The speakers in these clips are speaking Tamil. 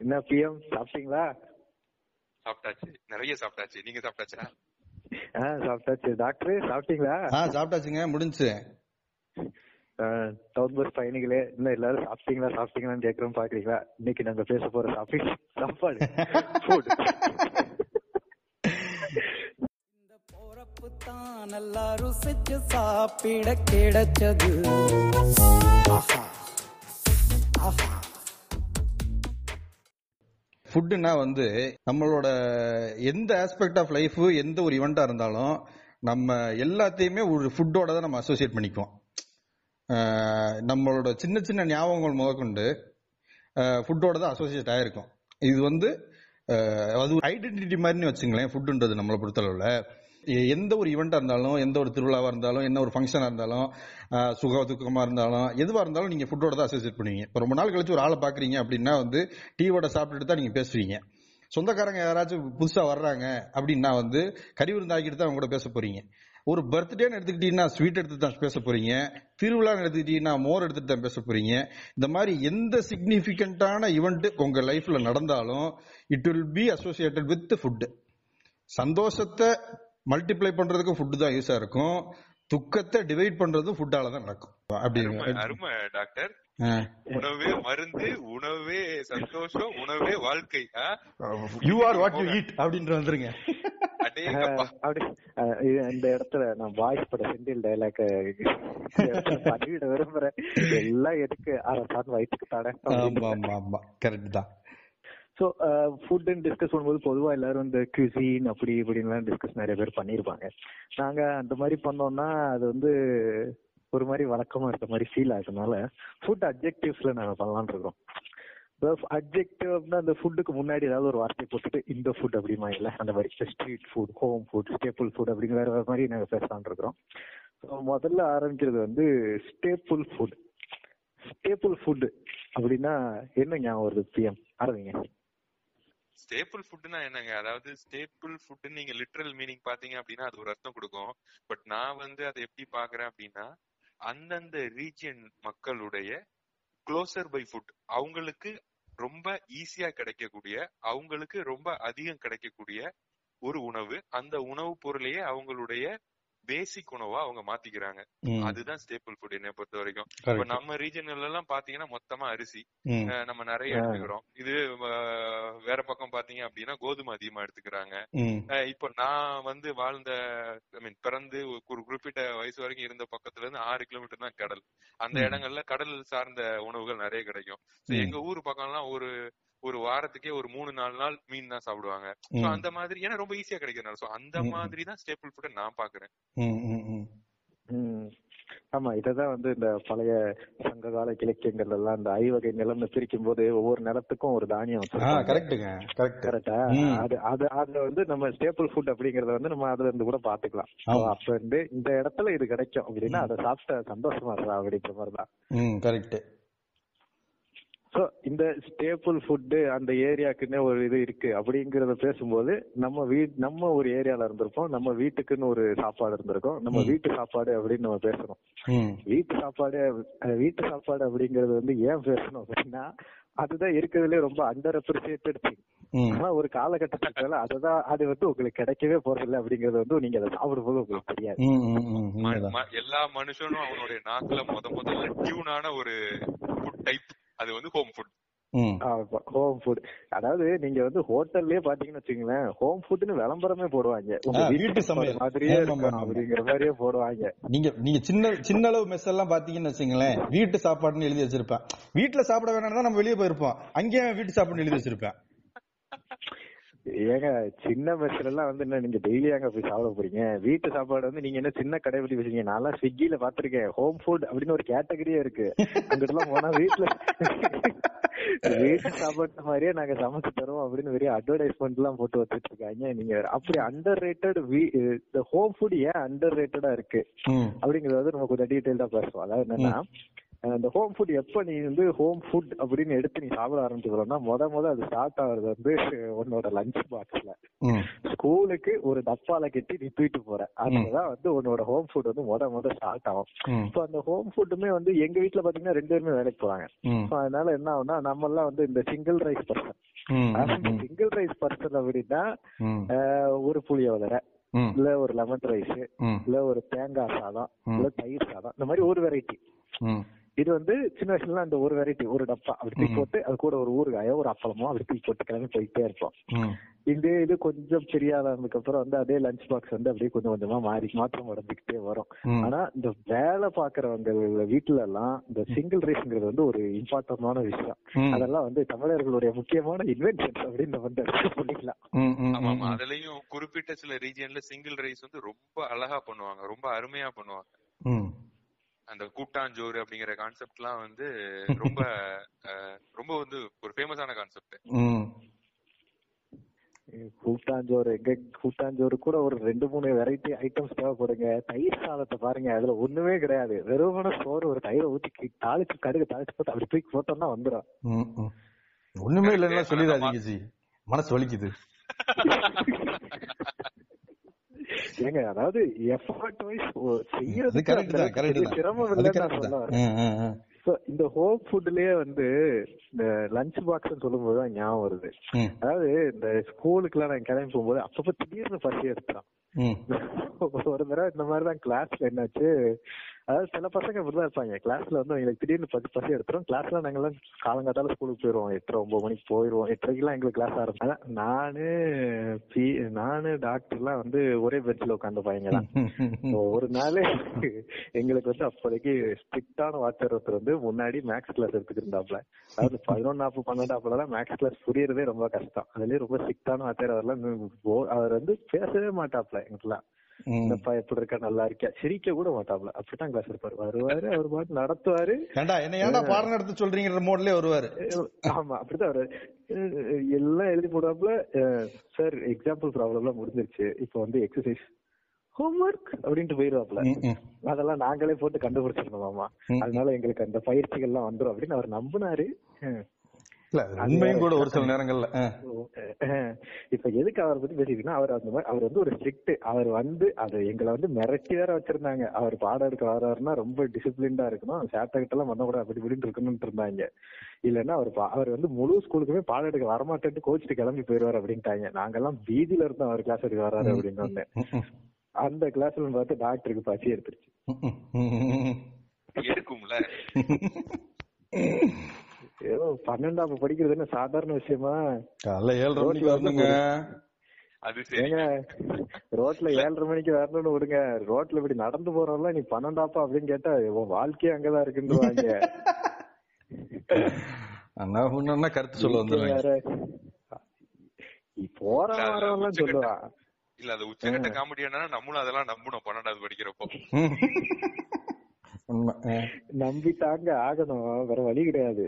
என்ன பிஎம் சாப்பிட்டீங்களா? சாப்பிட்டாச்சு. நிறைய சாப்பிட்டாச்சு. நீங்க சாப்பிட்டாச்சா? ஆ சாப்பிட்டாச்சு. டாக்டர் சாப்பிட்டீங்களா? ஆ சாப்பிட்டாச்சுங்க. முடிஞ்சுச்சு. டவுன் பஸ் பயணிகளே இன்னும் எல்லாரும் சாப்பிட்டீங்களா சாப்பிட்டீங்களான்னு கேக்குறோம் பாக்குறீங்களா இன்னைக்கு நாங்க பேச போற டாபிக் சாப்பாடு. ஃபுட் இந்த போறப்பு தான் நல்லா ருசிச்சு சாப்பிட கிடைச்சது. ஆஹா. ஆஹா. ஃபுட்டுனா வந்து நம்மளோட எந்த ஆஸ்பெக்ட் ஆஃப் லைஃப் எந்த ஒரு இவெண்டா இருந்தாலும் நம்ம எல்லாத்தையுமே ஒரு ஃபுட்டோட தான் நம்ம அசோசியேட் பண்ணிக்குவோம். நம்மளோட சின்ன சின்ன ஞாபகங்கள் முதற்கொண்டு ஃபுட்டோட தான் அசோசியேட் ஆயிருக்கும். இது வந்து அது ஐடென்டிட்டி மாதிரின்னு வச்சுங்களேன் ஃபுட்டுன்றது நம்மளை பொறுத்தளவில். எந்த ஒரு ஈவெண்டா இருந்தாலும் எந்த ஒரு திருவிழாவா இருந்தாலும் என்ன ஒரு ஃபங்க்ஷனா இருந்தாலும் சுக துக்கமா இருந்தாலும் எதுவா இருந்தாலும் நீங்க ஃபுட்டோட தான் அசோசியேட் பண்ணுவீங்க. இப்போ ரொம்ப நாள் கழிச்சு ஒரு ஆளை பாக்குறீங்க அப்படின்னா வந்து டீவோட சாப்பிட்டுட்டு தான் நீங்க பேசுவீங்க. சொந்தக்காரங்க யாராச்சும் புதுசா வர்றாங்க அப்படின்னா வந்து கறி விருந்தாக்கிட்டு தான் அவங்க கூட பேச போறீங்க. ஒரு பர்த்டேன்னு எடுத்துக்கிட்டீங்கன்னா ஸ்வீட் எடுத்து தான் பேச போறீங்க. திருவிழான்னு எடுத்துக்கிட்டீங்கன்னா மோர் எடுத்துட்டு தான் பேச போறீங்க. இந்த மாதிரி எந்த சிக்னிஃபிகண்டான இவெண்ட் உங்க லைஃப்ல நடந்தாலும் it will be associated with food சந்தோஷத்தை மல்டிப்ளை பண்றதுக்கு ஃபுட் தான் யூஸா இருக்கும். துக்கத்தை டிவைட் பண்றதும் ஃபுட்டால தான் நடக்கும். அப்படி அருமை டாக்டர். உணவே மருந்து உணவே சந்தோஷம் உணவே வாழ்க்கை? You are what you eat அப்படின்ற வந்துருங்க. இந்த இடத்துல நான் வாய்ஸ் பட செந்தில் டைலாக் பதிவிட விரும்புறேன். எல்லாம் எதுக்கு? அரசான் வயிற்றுக்கு தடை. ஆமா ஆமா ஆமா. கரெக்ட் தான். ஸோ ஃபுட்டுன்னு டிஸ்கஸ் பண்ணும்போது பொதுவா எல்லாரும் இந்த குசின் அப்படி இப்படின்லாம் டிஸ்கஸ் நிறைய பேர் பண்ணியிருப்பாங்க நாங்க அந்த மாதிரி பண்ணோம்னா அது வந்து ஒரு மாதிரி வழக்கமா இருக்க மாதிரி ஃபீல் ஆகுறதுனால ஃபுட் அப்ஜெக்டிவ்ஸ்ல நாங்க பண்ணலாம்னு இருக்கோம். அப்ஜெக்டிவ்னா அந்த ஃபுட்டுக்கு முன்னாடி ஏதாவது ஒரு வார்த்தை போட்டுட்டு இந்த ஃபுட் அப்படிமா இல்ல அந்த மாதிரி street food home food staple food அப்படிங்கிற மாதிரி நாங்க பேசலாம்னு இருக்கிறோம் ஸோ முதல்ல ஆரம்பிக்கிறது வந்து ஸ்டேபிள் ஃபுட் ஸ்டேபிள் ஃபுட் அப்படின்னா என்ன ஞாபகம் வருது பிஎம் ஆரம்பிங்க. ஸ்டேபிள் ஃபுட்னா என்னங்க? அதாவது ஸ்டேபிள் ஃபுட் நீங்க லிட்ரல் மீனிங் பாத்தீங்க அப்படின்னா அது ஒரு அர்த்தம் கொடுக்கும். பட் நான் வந்து அதை எப்படி பாக்குறேன் அப்படின்னா அந்தந்த ரீஜியன் மக்களுடைய க்ளோசர் பை ஃபுட் அவங்களுக்கு ரொம்ப ஈஸியா கிடைக்கக்கூடிய அவங்களுக்கு ரொம்ப அதிகம் கிடைக்கக்கூடிய ஒரு உணவு. அந்த உணவு பொருளையே அவங்களுடைய பேசிக் உணவா அவங்க மாத்திக்கிறாங்க. அதுதான் ஸ்டேபிள் ஃபுட் என்னை பொறுத்த வரைக்கும் இப்ப. நம்ம ரீஜன்ல எல்லாம் பாத்தீங்கன்னா மொத்தமா அரிசி. நம்ம நிறைய. எடுத்துக்கிறோம். இது வேற பக்கம் பாத்தீங்க அப்படின்னா கோதுமை அதிகமா எடுத்துக்கிறாங்க. இப்போ நான் வந்து வாழ்ந்த ஐ மீன் பிறந்து ஒரு குறிப்பிட்ட வயசு வரைக்கும் இருந்த பக்கத்துல இருந்து ஆறு கிலோமீட்டர் தான் கடல். அந்த. இடங்கள்ல கடல் சார்ந்த உணவுகள் நிறைய கிடைக்கும். எங்க ஊர் பக்கம்லாம் ஒரு ஒரு வாரத்துக்கே ஒரு மூணு நாலு நாள் மீன் தான் சாப்பிடுவாங்க அந்த மாதிரி ஏன்னா ரொம்ப ஈஸியா கிடைக்கிறனால சோ அந்த. மாதிரி தான் ஸ்டேபிள் ஃபுட் நான் பாக்குறேன் ம், ம், ம். ம். ஆமா இததான் வந்து இந்த பழைய சங்க கால இலக்கியங்கள் எல்லாம் இந்த ஐவகை நிலம்னு பிரிக்கும் போது ஒவ்வொரு நிலத்துக்கும் ஒரு தானியம் கரெக்ட்டுங்க கரெக்ட். அது அது அதுல வந்து நம்ம ஸ்டேபிள் ஃபுட் அப்படிங்கறத வந்து நம்ம அதுல இருந்து கூட பாத்துக்கலாம். அப்ப இருந்து இந்த இடத்துல இது கிடைக்கும் அப்படின்னா. அதை சாப்பிட்ட சந்தோஷமா இருக்கா அப்படிங்கிற மாதிரிதான் ம் கரெக்ட் சோ இந்த ஸ்டேபிள் ஃபுட் அந்த ஏரியாக்குன்னே ஒரு இது இருக்கு. அப்படிங்கறத பேசும்போது நம்ம வீட் நம்ம ஒரு ஏரியால இருந்திருப்போம். நம்ம வீட்டுக்குன்னு ஒரு சாப்பாடு இருந்திருக்கும். நம்ம. வீட்டு சாப்பாடு அப்படின்னு நம்ம பேசுறோம் வீட்டு சாப்பாடு வீட்டு சாப்பாடு அப்படிங்கறது வந்து ஏன் பேசணும் அப்படின்னா அதுதான் இருக்கிறதுலே ரொம்ப அண்டர் அப்ரிசியேட்டட் திங் ஆனா ஒரு காலகட்டத்துக்கு மேல அதுதான் அது வந்து உங்களுக்கு கிடைக்கவே போறதில்ல அப்படிங்கறது வந்து நீங்க அதை சாப்பிடும்போது உங்களுக்கு தெரியாது. எல்லா மனுஷனும் அவனுடைய நாக்குல முத முதல்ல டியூனான ஒரு ஃபுட் டைப் அது வந்து ஹோம் ஃபுட் ம். ஹோம் ஃபுட் அதாவது நீங்க வந்து ஹோட்டல்லயே பாத்தீங்கன்னு வச்சுங்களேன் ஹோம் ஃபுட்னு விளம்பரமே போடுவாங்க. உங்க வீட்டு சாப்பாடு சமையல். மாதிரியே. அப்படிங்கிற மாதிரியே போடுவாங்க. நீங்க நீங்க சின்ன சின்ன அளவு மெஸ் எல்லாம் பாத்தீங்கன்னு வச்சுங்களேன் வீட்டு சாப்பாடுன்னு எழுதி வச்சிருப்பேன். வீட்டுல சாப்பிட வேணாம் தான் நம்ம வெளியே போயிருப்போம். அங்கேயே வீட்டு சாப்பாடுன்னு எழுதி வச்சிருப்பேன். ஏங்க சின்ன மெஸ்ல எல்லாம் வந்து என்ன நீங்க டெய்லி அங்க போய் சாப்பிட போறீங்க? வீட்டு சாப்பாடு வந்து நீங்க என்ன சின்ன கடை பத்தி வச்சீங்க நான் ஸ்விக்கில பாத்திருக்கேன் ஹோம் ஃபுட் அப்படின்னு ஒரு கேட்டகரியே இருக்கு. அங்கிட்டு எல்லாம் போனா வீட்டுல வீட்டு சாப்பாடு மாதிரியே நாங்க சமைச்சு தருவோம் அப்படின்னு பெரிய அட்வர்டைஸ்மெண்ட் எல்லாம் போட்டு வச்சிட்டு இருக்காங்க நீங்க அப்படி அண்டர் ரேட்டட் ஹோம் ஃபுட் ஏன் அண்டர் ரேட்டடா இருக்கு அப்படிங்கறது வந்து நம்ம கொஞ்சம் டீடைல்டா பேசுவோம். அதாவது என்னன்னா அஹ் இந்த ஹோம் ஃபுட் எப்ப நீ வந்து ஹோம் ஃபுட் அப்படின்னு எடுத்து நீ சாப்பிட ஆரம்பிச்சுக்கிறோம்னா முத முத அது ஸ்டார்ட் ஆகுறது வந்து உன்னோட லஞ்ச் பாக்ஸ்ல ஸ்கூலுக்கு ஒரு டப்பால கட்டி நீ தூக்கிட்டு போற. அதுதான் வந்து உன்னோட ஹோம் ஃபுட் வந்து முத முத ஸ்டார்ட் ஆகும். இப்போ அந்த ஹோம் ஃபுட்டுமே வந்து எங்க வீட்ல பாத்தீங்கன்னா ரெண்டு பேருமே வேலைக்கு So அதனால என்ன ஆகும்னா நம்ம எல்லாம் வந்து இந்த single rice person single rice person அப்படின்னா ஒரு புளியோதரை இல்ல ஒரு லெமன் ரைஸ் இல்ல ஒரு தேங்காய் சாதம். இல்ல தயிர் சாதம் இந்த மாதிரி ஒரு வெரைட்டி இது வந்து சின்ன வயசுல அந்த ஒரு வெரைட்டி ஒரு டப்பா அப்படி தூக்கி. போட்டு அது கூட ஒரு ஊறுகாயோ ஒரு அப்பளமோ அப்படி தூக்கி போட்டு கிளம்பி போயிட்டே இருப்போம் இதே இது கொஞ்சம் பெரிய அப்புறம் வந்து அதே லஞ்ச் பாக்ஸ் வந்து அப்படியே கொஞ்சம் கொஞ்சமா மாறி மாற்றம் அடைஞ்சுக்கிட்டே வரும். ஆனா இந்த வேலை பாக்குறவங்க வீட்டுல எல்லாம் இந்த சிங்கிள் ரைஸ்ங்கிறது வந்து ஒரு இம்பார்ட்டன்டான விஷயம். அதெல்லாம் வந்து தமிழர்களுடைய முக்கியமான இன்வென்ஷன்ஸ் அப்படின்னு நம்ம வந்து accept பண்ணிக்கலாம் ம், ம், ஆமா ம், ஆமா ம். அதுலயும் குறிப்பிட்ட சில ரீஜியன்ல சிங்கிள் ரைஸ் வந்து ரொம்ப அழகா பண்ணுவாங்க ரொம்ப அருமையா பண்ணுவாங்க. அந்த கூட்டாஞ்சோறு அப்படிங்கிற கான்செப்ட்லாம் வந்து ரொம்ப ரொம்ப வந்து ஒரு ஃபேமஸான கான்செப்ட் ம். கூட்டாஞ்சோறு எங்க கூட்டாஞ்சோறு கூட ஒரு ரெண்டு மூணு வெரைட்டி ஐட்டம்ஸ் தேவைப்படுங்க. தயிர் சாதத்தை பாருங்க அதுல ஒண்ணுமே கிடையாது. வெறுமன சோறு ஒரு தயிரை ஊத்தி தாளிச்சு கடுகு தாளிச்சு போட்டு அப்படி தூக்கி போட்டோம்னா வந்துடும் ம், ம். ஒண்ணுமே இல்லைன்னா சொல்லிடாதீங்க ஜி. மனசு வலிக்குது. ஏங்க அதாவது எஃபர்ட் வைஸ் செய்யறது கரெக்ட் தான் கரெக்ட் தான். சிரமம் இல்லைன்னு நான் சொல்ல வரேன் இந்த ஹோம் ஃபுட்லயே வந்து இந்த லஞ்ச் பாக்ஸ் சொல்லும் போது தான் ஞாபகம் வருது. அதாவது இந்த ஸ்கூலுக்குலாம் நான் கிளம்பி போகும்போது அப்பப்ப திடீர்னு பசி எடுத்துறான் ம். ஒரு தடவை இந்த மாதிரி தான் கிளாஸ்ல என்னாச்சு அதாவது சில பசங்க இப்படிதான் இருப்பாங்க. கிளாஸ்ல வந்து எங்களுக்கு திடீர்னு பசி பசி எடுத்துரும். கிளாஸ்ல நாங்கெல்லாம் காலங்காத்தால ஸ்கூலுக்கு போயிருவோம். எட்டரை ஒன்பது மணிக்கு போயிருவோம். எட்டரைக்கெல்லாம் எங்களுக்கு கிளாஸ் ஆரம்பிச்சு நானு பி நானு டாக்டர் எல்லாம் வந்து ஒரே பெஞ்சில் உட்காந்து பையங்க தான். ஒரு நாள் எங்களுக்கு வந்து அப்போதைக்கு ஸ்ட்ரிக்டான வாட்சர் ஒருத்தர் வந்து முன்னாடி மேக்ஸ் கிளாஸ் எடுத்துட்டு இருந்தாப்ல. அதாவது பதினொன்னாப்பு பன்னெண்டாப்புல மேக்ஸ் கிளாஸ் புரியறதே ரொம்ப கஷ்டம். அதுலயே ரொம்ப ஸ்ட்ரிக்டான வாட்சர் அவர்லாம் அவர் வந்து பேசவே மாட்டாப்ல எங்களுக்குலாம் ம். என்னப்பா எப்படி இருக்க நல்லா இருக்கியா சிரிக்க கூட மாட்டாப்ல. அப்படிதான் கிளாஸ் இருப்பாரு. வருவாரு அவர் பாட்டு நடத்துவாரு. ஏண்டா என்ன ஏன்டா பாடம் நடத்த சொல்றீங்கிற மோட்லயே வருவாரு. ஆமா அப்படிதான் அவரு அஹ் எல்லாம் எழுதி போடாப்புல சார் எக்ஸாம்பிள் ப்ராப்ளம்லாம் முடிஞ்சிருச்சு. இப்போ வந்து எக்ஸசைஸ் ஹோம்ஒர்க் அப்படின்ட்டு போயிருவாப்ல. அதெல்லாம் நாங்களே போட்டு கண்டுபிடிச்சிருந்தோமாமா ம். அதனால எங்களுக்கு அந்த பயிற்சிகள்லாம் வந்துரும் அப்படின்னு அவர் நம்பினாரு. இல்ல உண்மையும் கூட ஒரு சில நேரங்கள்ல இப்ப எதுக்கு அவரை பத்தி பேசிக்கிட்டா அவர் அந்த மாதிரி அவர் வந்து ஒரு ஸ்ட்ரிக்ட் அவர் வந்து அது எங்களை வந்து மிரட்டி வேற வச்சிருந்தாங்க. அவர் பாடம் எடுக்க வர்றாருன்னா ரொம்ப டிசிப்ளின்டா இருக்கணும். சேட்டை கிட்ட எல்லாம் பண்ணக்கூடாது அப்படி இப்படின்னு இருக்கணும்னு இருந்தாங்க. இல்லன்னா அவர் அவர் வந்து முழு ஸ்கூலுக்குமே பாடம் எடுக்க வரமாட்டேன்ட்டு கோச்சிட்டு கிளம்பி போயிருவாரு அப்படின்ட்டாங்க. நாங்கெல்லாம் வீதியில இருந்தோம் அவர் கிளாஸ் எடுக்க வர்றாரு அப்படின்னு ஒண்ணு. அந்த கிளாஸ்ல பார்த்து டாக்டருக்கு பசி எடுத்துருச்சு. எடுக்கும்ல ஏதோ பன்னெண்டாம் படிக்கிறது என்ன சாதாரண விஷயமா? காலைல ஏழரை மணிக்கு வரணுங்க. அது சரி. ஏங்க ரோட்ல ஏழரை மணிக்கு வரணும்னு விடுங்க. ரோட்ல இப்படி நடந்து போறவங்க நீ பன்னெண்டாப்பா அப்படின்னு கேட்டா உன் வாழ்க்கையே அங்கதான் இருக்குன்னுவாங்க அண்ணா ஒண்ணு கருத்து சொல்ல நீ போற வரவெல்லாம் சொல்லுவா. இல்ல அது உச்சகட்ட காமெடி என்னன்னா நம்மளும் அதெல்லாம் நம்பணும் பன்னெண்டாவது படிக்கிறப்போ. நம்பிட்டாங்க ஆகணும். வேற வழி கிடையாது.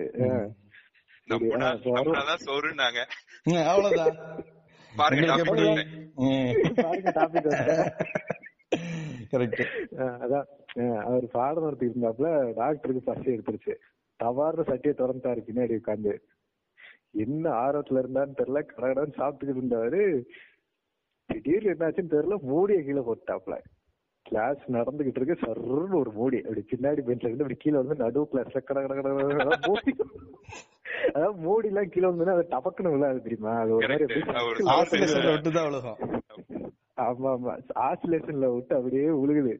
அவ்வளவுதான். கரெக்ட் அதான். அவர் பாடம் நடத்தி இருந்தாப்புல டாக்டருக்கு பசி எடுத்துருச்சு. தவார்னு சட்டியை திறந்துட்டாரு பின்னாடி உட்காந்து என்ன ஆர்வத்துல இருந்தான்னு தெரியல கடகடன்னு சாப்பிட்டுக்கிட்டு இருந்தாரு திடீர்னு என்னாச்சுன்னு தெரியல மூடிய கீழே போட்டாப்ல கிளாஸ் நடந்துகிட்டு இருக்கு சர்ன்னு ஒரு மூடி. அப்படி பின்னாடி பெஞ்ச்ல இருந்து அப்படி கீழே வந்து நடு கிளாஸ்ல கட கட கட மூடி. அதாவது மூடி எல்லாம் கீழே வந்து அது டபக்குன்னு விழாது தெரியுமா? அது ஒரு மாதிரி ஆமா ஆமா. ஆசிலேஷன்ல விட்டு அப்படியே உழுகுது.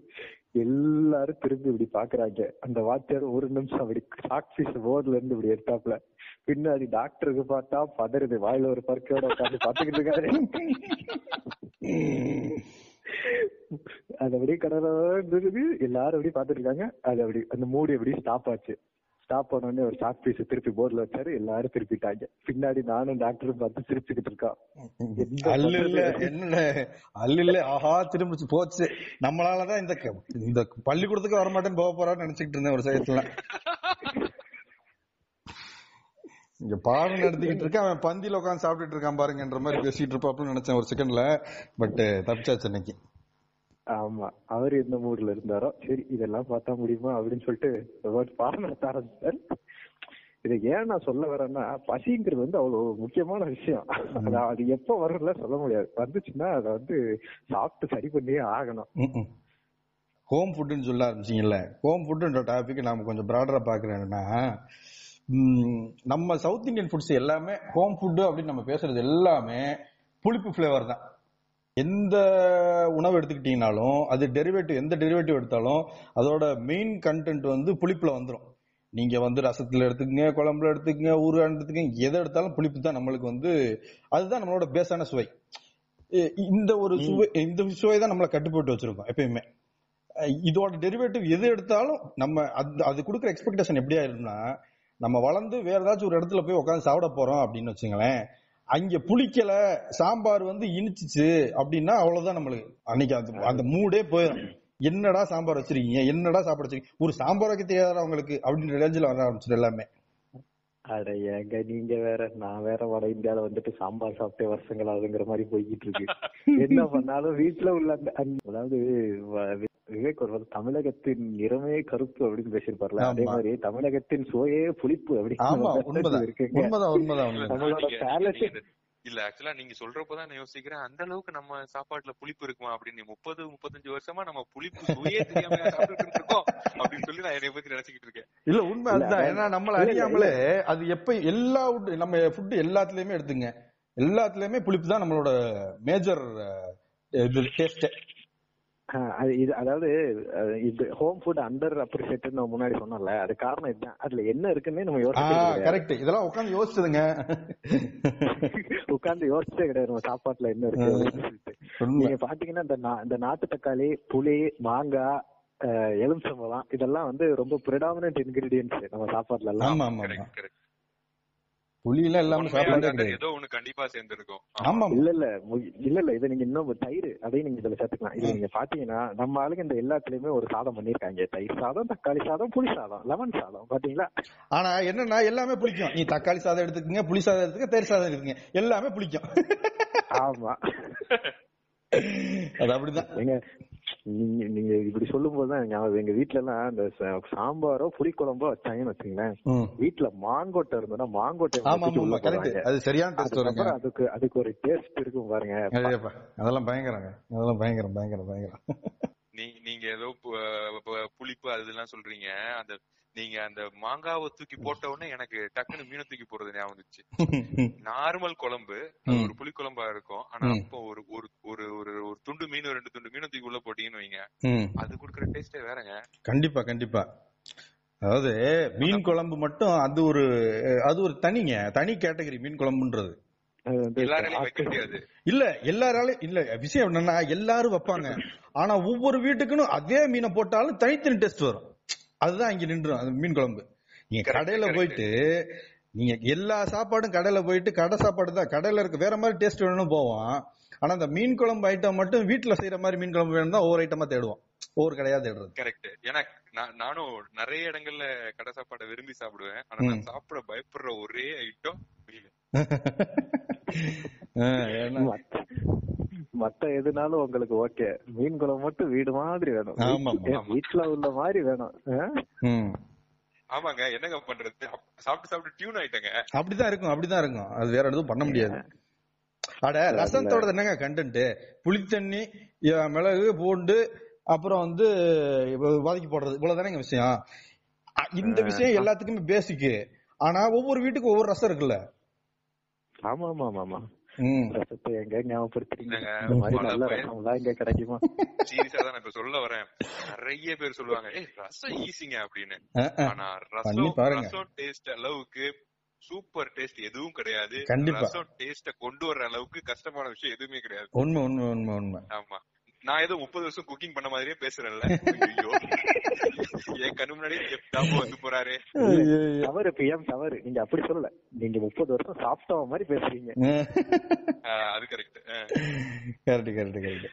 எல்லாரும் திரும்பி இப்படி பாக்குறாங்க. அந்த வாத்தியார் ஒரு நிமிஷம் அப்படி சாக்சிஸ் போர்டுல இருந்து இப்படி எடுத்தாப்ல பின்னாடி டாக்டருக்கு பார்த்தா பதறுது. வாயில ஒரு பருக்கையோட உட்காந்து பாத்துக்கிட்டு இருக்காரு. அது அப்படியே கடற்கரை எல்லாரும் அப்படியே பாத்துட்டு இருக்காங்க. அது அப்படி அந்த மூடி அப்படியே ஸ்டாப் ஆச்சு. ஸ்டாப் உடனே ஒரு சாக் பீஸ் திருப்பி போர்டுல வச்சாரு. எல்லாரும் திருப்பிட்டாங்க. பின்னாடி நானும் டாக்டரும் பார்த்து சிரிச்சுக்கிட்டு இருக்கோம். எந்த அல்ல இல்ல? என்ன? அல்ல இல்ல ஆஹா திரும்ப போச்சு. நம்மளாலதான் இந்த இந்த பள்ளிக்கூடத்துக்கு வரமாட்டேன்னு போக போறான்னு நினைச்சுக்கிட்டு இருந்தேன் ஒரு சைத்துல இங்க பாடம் நடத்திக்கிட்டு இருக்க அவன் பந்தியில உட்காந்து சாப்பிட்டுட்டு இருக்கான் பாருங்கன்ற மாதிரி பேசிட்டு இருப்பாப்னு நினைச்சேன் ஒரு செகண்ட்ல பட் தப்பிச்சாச்சு இன்னைக்கு ஆமா அவர் எந்த மூட்ல இருந்தாரோ சரி இதெல்லாம் பார்த்தா முடியுமா அப்படின்னு சொல்லிட்டு பாடம் ஆரம்பிச்சார். இதை ஏன் நான் சொல்ல வரேன்னா பசிங்கிறது வந்து அவ்வளவு முக்கியமான விஷயம். அது எப்ப வரும்ல சொல்ல முடியாது. வந்துச்சுன்னா அதை வந்து சாப்பிட்டு சரி பண்ணியே ஆகணும். ஹோம் ஃபுட்னு சொல்ல ஆரம்பிச்சீங்கல்ல? ஹோம் ஃபுட்ன்ற டாபிக் நாம கொஞ்சம் ப்ராடரா பாக்குறேன்னா ம், நம்ம சவுத் இந்தியன் ஃபுட்ஸ் எல்லாமே ஹோம் ஃபுட் அப்படின்னு நம்ம பேசுறது எல்லாமே புளிப்பு ஃபிளேவர் தான். எந்த உணவு எடுத்துக்கிட்டீங்கனாலும் அது டெரிவேட்டிவ் எந்த டெரிவேட்டிவ் எடுத்தாலும் அதோட மெயின் கண்டென்ட் வந்து புளிப்புல வந்துரும். நீங்க வந்து ரசத்துல எடுத்துக்கங்க குழம்புல எடுத்துக்கங்க ஊறுகாய் எடுத்துக்கங்க எதை எடுத்தாலும் புளிப்பு தான் நம்மளுக்கு வந்து அதுதான் நம்மளோட பேஸான சுவை. இந்த ஒரு சுவை இந்த சுவை தான் நம்மளை கட்டுப்பட்டு வச்சிருக்கோம் எப்பயுமே. இதோட டெரிவேட்டிவ் எது எடுத்தாலும் நம்ம அது அது கொடுக்குற எக்ஸ்பெக்டேஷன் எப்படி ஆயிரும்னா நம்ம வளர்ந்து வேற ஏதாச்சும் ஒரு இடத்துல போய் உட்காந்து சாப்பிட போறோம் அப்படின்னு வச்சுங்களேன் அங்க புளிக்கல சாம்பார் வந்து இனிச்சிச்சு அப்படின்னா அவ்வளவுதான் நம்மளுக்கு. அன்னைக்கு அந்த அந்த மூடே போயிடும் என்னடா சாம்பார் வச்சிருக்கீங்க? என்னடா சாப்பாடு வச்சிருக்கீங்க? ஒரு சாம்பார் வைக்க தெரியாதா அவங்களுக்கு? அப்படின்ற ரேஞ்சில் வர ஆரம்பிச்சிடும் எல்லாமே. அட ஏங்க நீங்க வேற நான் வேற வட இந்தியால வந்துட்டு சாம்பார் சாப்பிட்டே வருஷங்கள் ஆகுதுங்கிற மாதிரி போய்கிட்டு இருக்கு என்ன பண்ணாலும் வீட்டுல உள்ள அதாவது விவேக் ஒரு தமிழகத்தின் நிறமே கருப்பு அப்படின்னு பேசியிருப்பார்ல அதே. மாதிரி தமிழகத்தின் சுவையே புளிப்பு அப்படின்னு உண்மைதான். உண்மைதான் இல்ல, ஆக்சுவலா நீங்க சொல்றப்பதான் நான் யோசிக்கிறேன் அந்த அளவுக்கு நம்ம சாப்பாட்டுல புளிப்பு இருக்குமா அப்படின்னு முப்பது முப்பத்தஞ்சு வருஷமா நம்ம புளிப்பு சுவையே தெரியாம சாப்பிட்டு இருக்கோம் அப்படின்னு சொல்லி நான் என்னை பத்தி நினைச்சுக்கிட்டு இருக்கேன். இல்ல உண்மை அதுதான். ஏன்னா நம்மள அறியாமலே அது எப்ப எல்லா நம்ம ஃபுட் எல்லாத்துலயுமே எடுத்துங்க. எல்லாத்துலயுமே புளிப்பு தான் நம்மளோட மேஜர் இது டேஸ்ட் இது அதாவது இது ஹோம் ஃபுட் அண்டர் அப்ரிசியேட்டட் நம்ம முன்னாடி சொன்னோம்ல அது காரணம் இதுதான். அதுல என்ன இருக்குன்னே நம்ம கிடையாது. கரெக்ட் இதெல்லாம் உட்காந்து யோசிச்சதுங்க. உட்கார்ந்து யோசிச்சே கிடையாது. நம்ம சாப்பாட்டுல என்ன இருக்கு நீங்க பாத்தீங்கன்னா இந்த நா- இந்த நாட்டு தக்காளி புளி மாங்காய் எலுமிச்சம்பழம் இதெல்லாம் வந்து ரொம்ப ப்ரிடாமினன்ட் இன்கிரீடியன்ஸ் நம்ம சாப்பாட்டுல எல்லாம் ஆமா ஆமா ஆமா கரெக்ட் கரெக்ட் புளி எல்லாம் இல்லாம சாப்பாடே கிடையாது. ஏதோ ஒண்ணு கண்டிப்பா சேர்ந்திருக்கும். ஆமா. இல்ல இல்ல. இல்ல இல்ல. இதை நீங்க இன்னும் தயிர் அதையும் நீங்க இதுல சேர்த்துக்கலாம். இது நீங்க பாத்தீங்கன்னா நம்ம ஆளுங்க இந்த எல்லாத்துலயுமே ஒரு சாதம் பண்ணிருக்காங்க தயிர் சாதம் தக்காளி சாதம் புளி சாதம் லெமன் சாதம். பாத்தீங்களா? ஆனா என்னன்னா எல்லாமே புளிக்கும். நீ தக்காளி சாதம் எடுத்துக்கங்க புளி சாதம் எடுத்துக்க தயிர் சாதம் எடுத்துக்கங்க. எல்லாமே புளிக்கும். ஆமா. அது அப்படிதான். நீங்க நீங்க இப்படி சொல்லும் போதுதான் ஞாபகம் எங்க வீட்ல எல்லாம் இந்த சாம்பாரோ புளிக்குழம்போ வச்சாங்கன்னு வச்சுங்களேன் ம். வீட்ல மாங்கொட்டை இருந்ததுன்னா மாங்கொட்டை அது சரியான அதுக்கு அதுக்கு ஒரு டேஸ்ட் இருக்கும் பாருங்க. அதெல்லாம் பயங்கரங்க. அதெல்லாம் பயங்கரம் பயங்கரம் பயங்கரம். நீங்க ஏதோ புளிப்பு அதெல்லாம் சொல்றீங்க. அந்த நீங்க அந்த மாங்காவை தூக்கி போட்ட உடனே எனக்கு டக்குன்னு மீனை தூக்கி போறது ஞாபகம் வந்துச்சு. நார்மல் குழம்பு. ஒரு புளி குழம்பா இருக்கும். ஆனா. அப்போ ஒரு ஒரு ஒரு ஒரு ஒரு துண்டு மீன் ரெண்டு துண்டு மீனை தூக்கி உள்ள போட்டீங்கன்னு வைங்க. அது குடுக்கற டேஸ்டே வேறங்க. கண்டிப்பா கண்டிப்பா. அதாவது மீன் குழம்பு மட்டும் அது ஒரு அது ஒரு தனிங்க. தனி கேட்டகரி மீன் குழம்புன்றது. இல்ல எல்லாராலையும் இல்ல விஷயம் என்னன்னா எல்லாரும் வைப்பாங்க. ஆனா ஒவ்வொரு வீட்டுக்குன்னு அதே மீனை போட்டாலும் தனித்தனி டேஸ்ட் வரும். அதுதான் இங்க நின்றும் அது மீன் குழம்பு. நீங்க கடையில. போயிட்டு நீங்க எல்லா சாப்பாடும் கடையில போயிட்டு கடை சாப்பாடு தான். கடையில இருக்க வேற மாதிரி டேஸ்ட் வேணும்னு போவோம் ஆனா அந்த மீன் குழம்பு ஐட்டம் மட்டும் வீட்டுல செய்யற மாதிரி மீன் குழம்பு வேணும் தான் ஒவ்வொரு ஐட்டமா தேடுவோம் ஒவ்வொரு கடையா தேடுறது. கரெக்ட் ஏன்னா நான் நானும் நிறைய இடங்கள்ல கடை சாப்பாடை விரும்பி சாப்பிடுவேன். ஆனா. நான் சாப்பிட பயப்படுற ஒரே ஐட்டம் மீன். ஆ, ஏன்னா மத்த- எதுனாலும் உங்களுக்கு ஓகே. மீன் குழம்பு மட்டும் வீடு மாதிரி வேணும். வீட்ல உள்ள மாதிரி வேணும். ஆமாங்க என்னங்க பண்றது? சாப்பிட்டு சாப்பிட்டு டியூன் ஆயிட்டங்க. அப்படிதான் இருக்கும் அப்படிதான் இருக்கும். அது வேற எதுவும் பண்ண முடியாது. அட ரசத்தோட என்னங்க கண்டென்ட் புளித்தண்ணி மிளகு பூண்டு அப்புறம் வந்து வதக்கி போடுறது. இவ்வளவுதானேங்க விஷயம். இந்த விஷயம் எல்லாத்துக்குமே பேசிக்கு ஆனா ஒவ்வொரு வீட்டுக்கும் ஒவ்வொரு ரசம் இருக்குல்ல? ஆமா ஆமா ஆமா ஆமா. ரசத்தை எங்க ஞாபகப்படுத்துறீங்க? இந்த மாதிரி நல்ல ரசம்லாம் கிடைக்குமா? சீரியஸா தான் இப்ப சொல்ல வரேன். நிறைய பேர் சொல்லுவாங்க ஏய் ரசம் ஈஸிங்க அப்படின்னு. ஆனா ரசம் பாருங்க. ரசம் டேஸ்ட் அளவுக்கு சூப்பர் டேஸ்ட் எதுவும் கிடையாது. கண்டிப்பா. ரசம் டேஸ்ட கொண்டு வர்ற அளவுக்கு கஷ்டமான விஷயம் எதுவுமே கிடையாது. உண்மை உண்மை உண்மை உண்மை. ஆமா. நான் ஏதோ முப்பது வருஷம் குக்கிங் பண்ண மாதிரியே பேசுறேன்ல. ஐயோ என் கண்ணு ஞாபகம் வந்து போறாரு. தவறு பிஎம் தவறு. நீங்க அப்படி சொல்லல. நீங்க முப்பது வருஷம் சாப்பிட்டவ மாதிரி பேசுறீங்க. அது கரெக்ட் கரெக்ட் கரெக்ட் கரெக்ட்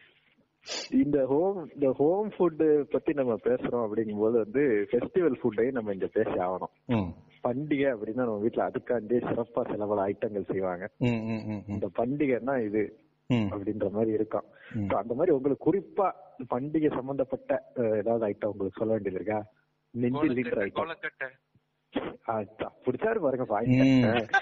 இந்த ஹோம் இந்த ஹோம் ஃபுட் பத்தி நம்ம பேசுறோம் அப்படிங்கும்போது வந்து ஃபெஸ்டிவல் ஃபுட்டையும் நம்ம இங்க பேசி ஆகணும். பண்டிகை அப்படின்னா நம்ம வீட்ல அதுக்காண்டி சிறப்பா சில பல ஐட்டங்கள் செய்வாங்க. இந்த பண்டிகைன்னா இது. அப்படின்ற மாதிரி. So, அந்த மாதிரி உங்களுக்கு குறிப்பா பண்டிகை சம்பந்தப்பட்ட ஏதாவது ஐட்டம் உங்களுக்கு சொல்ல வேண்டியது இருக்கா? நெஞ்சில் லிட்டர் ஐட்டம் பிடிச்சாரு பாருங்க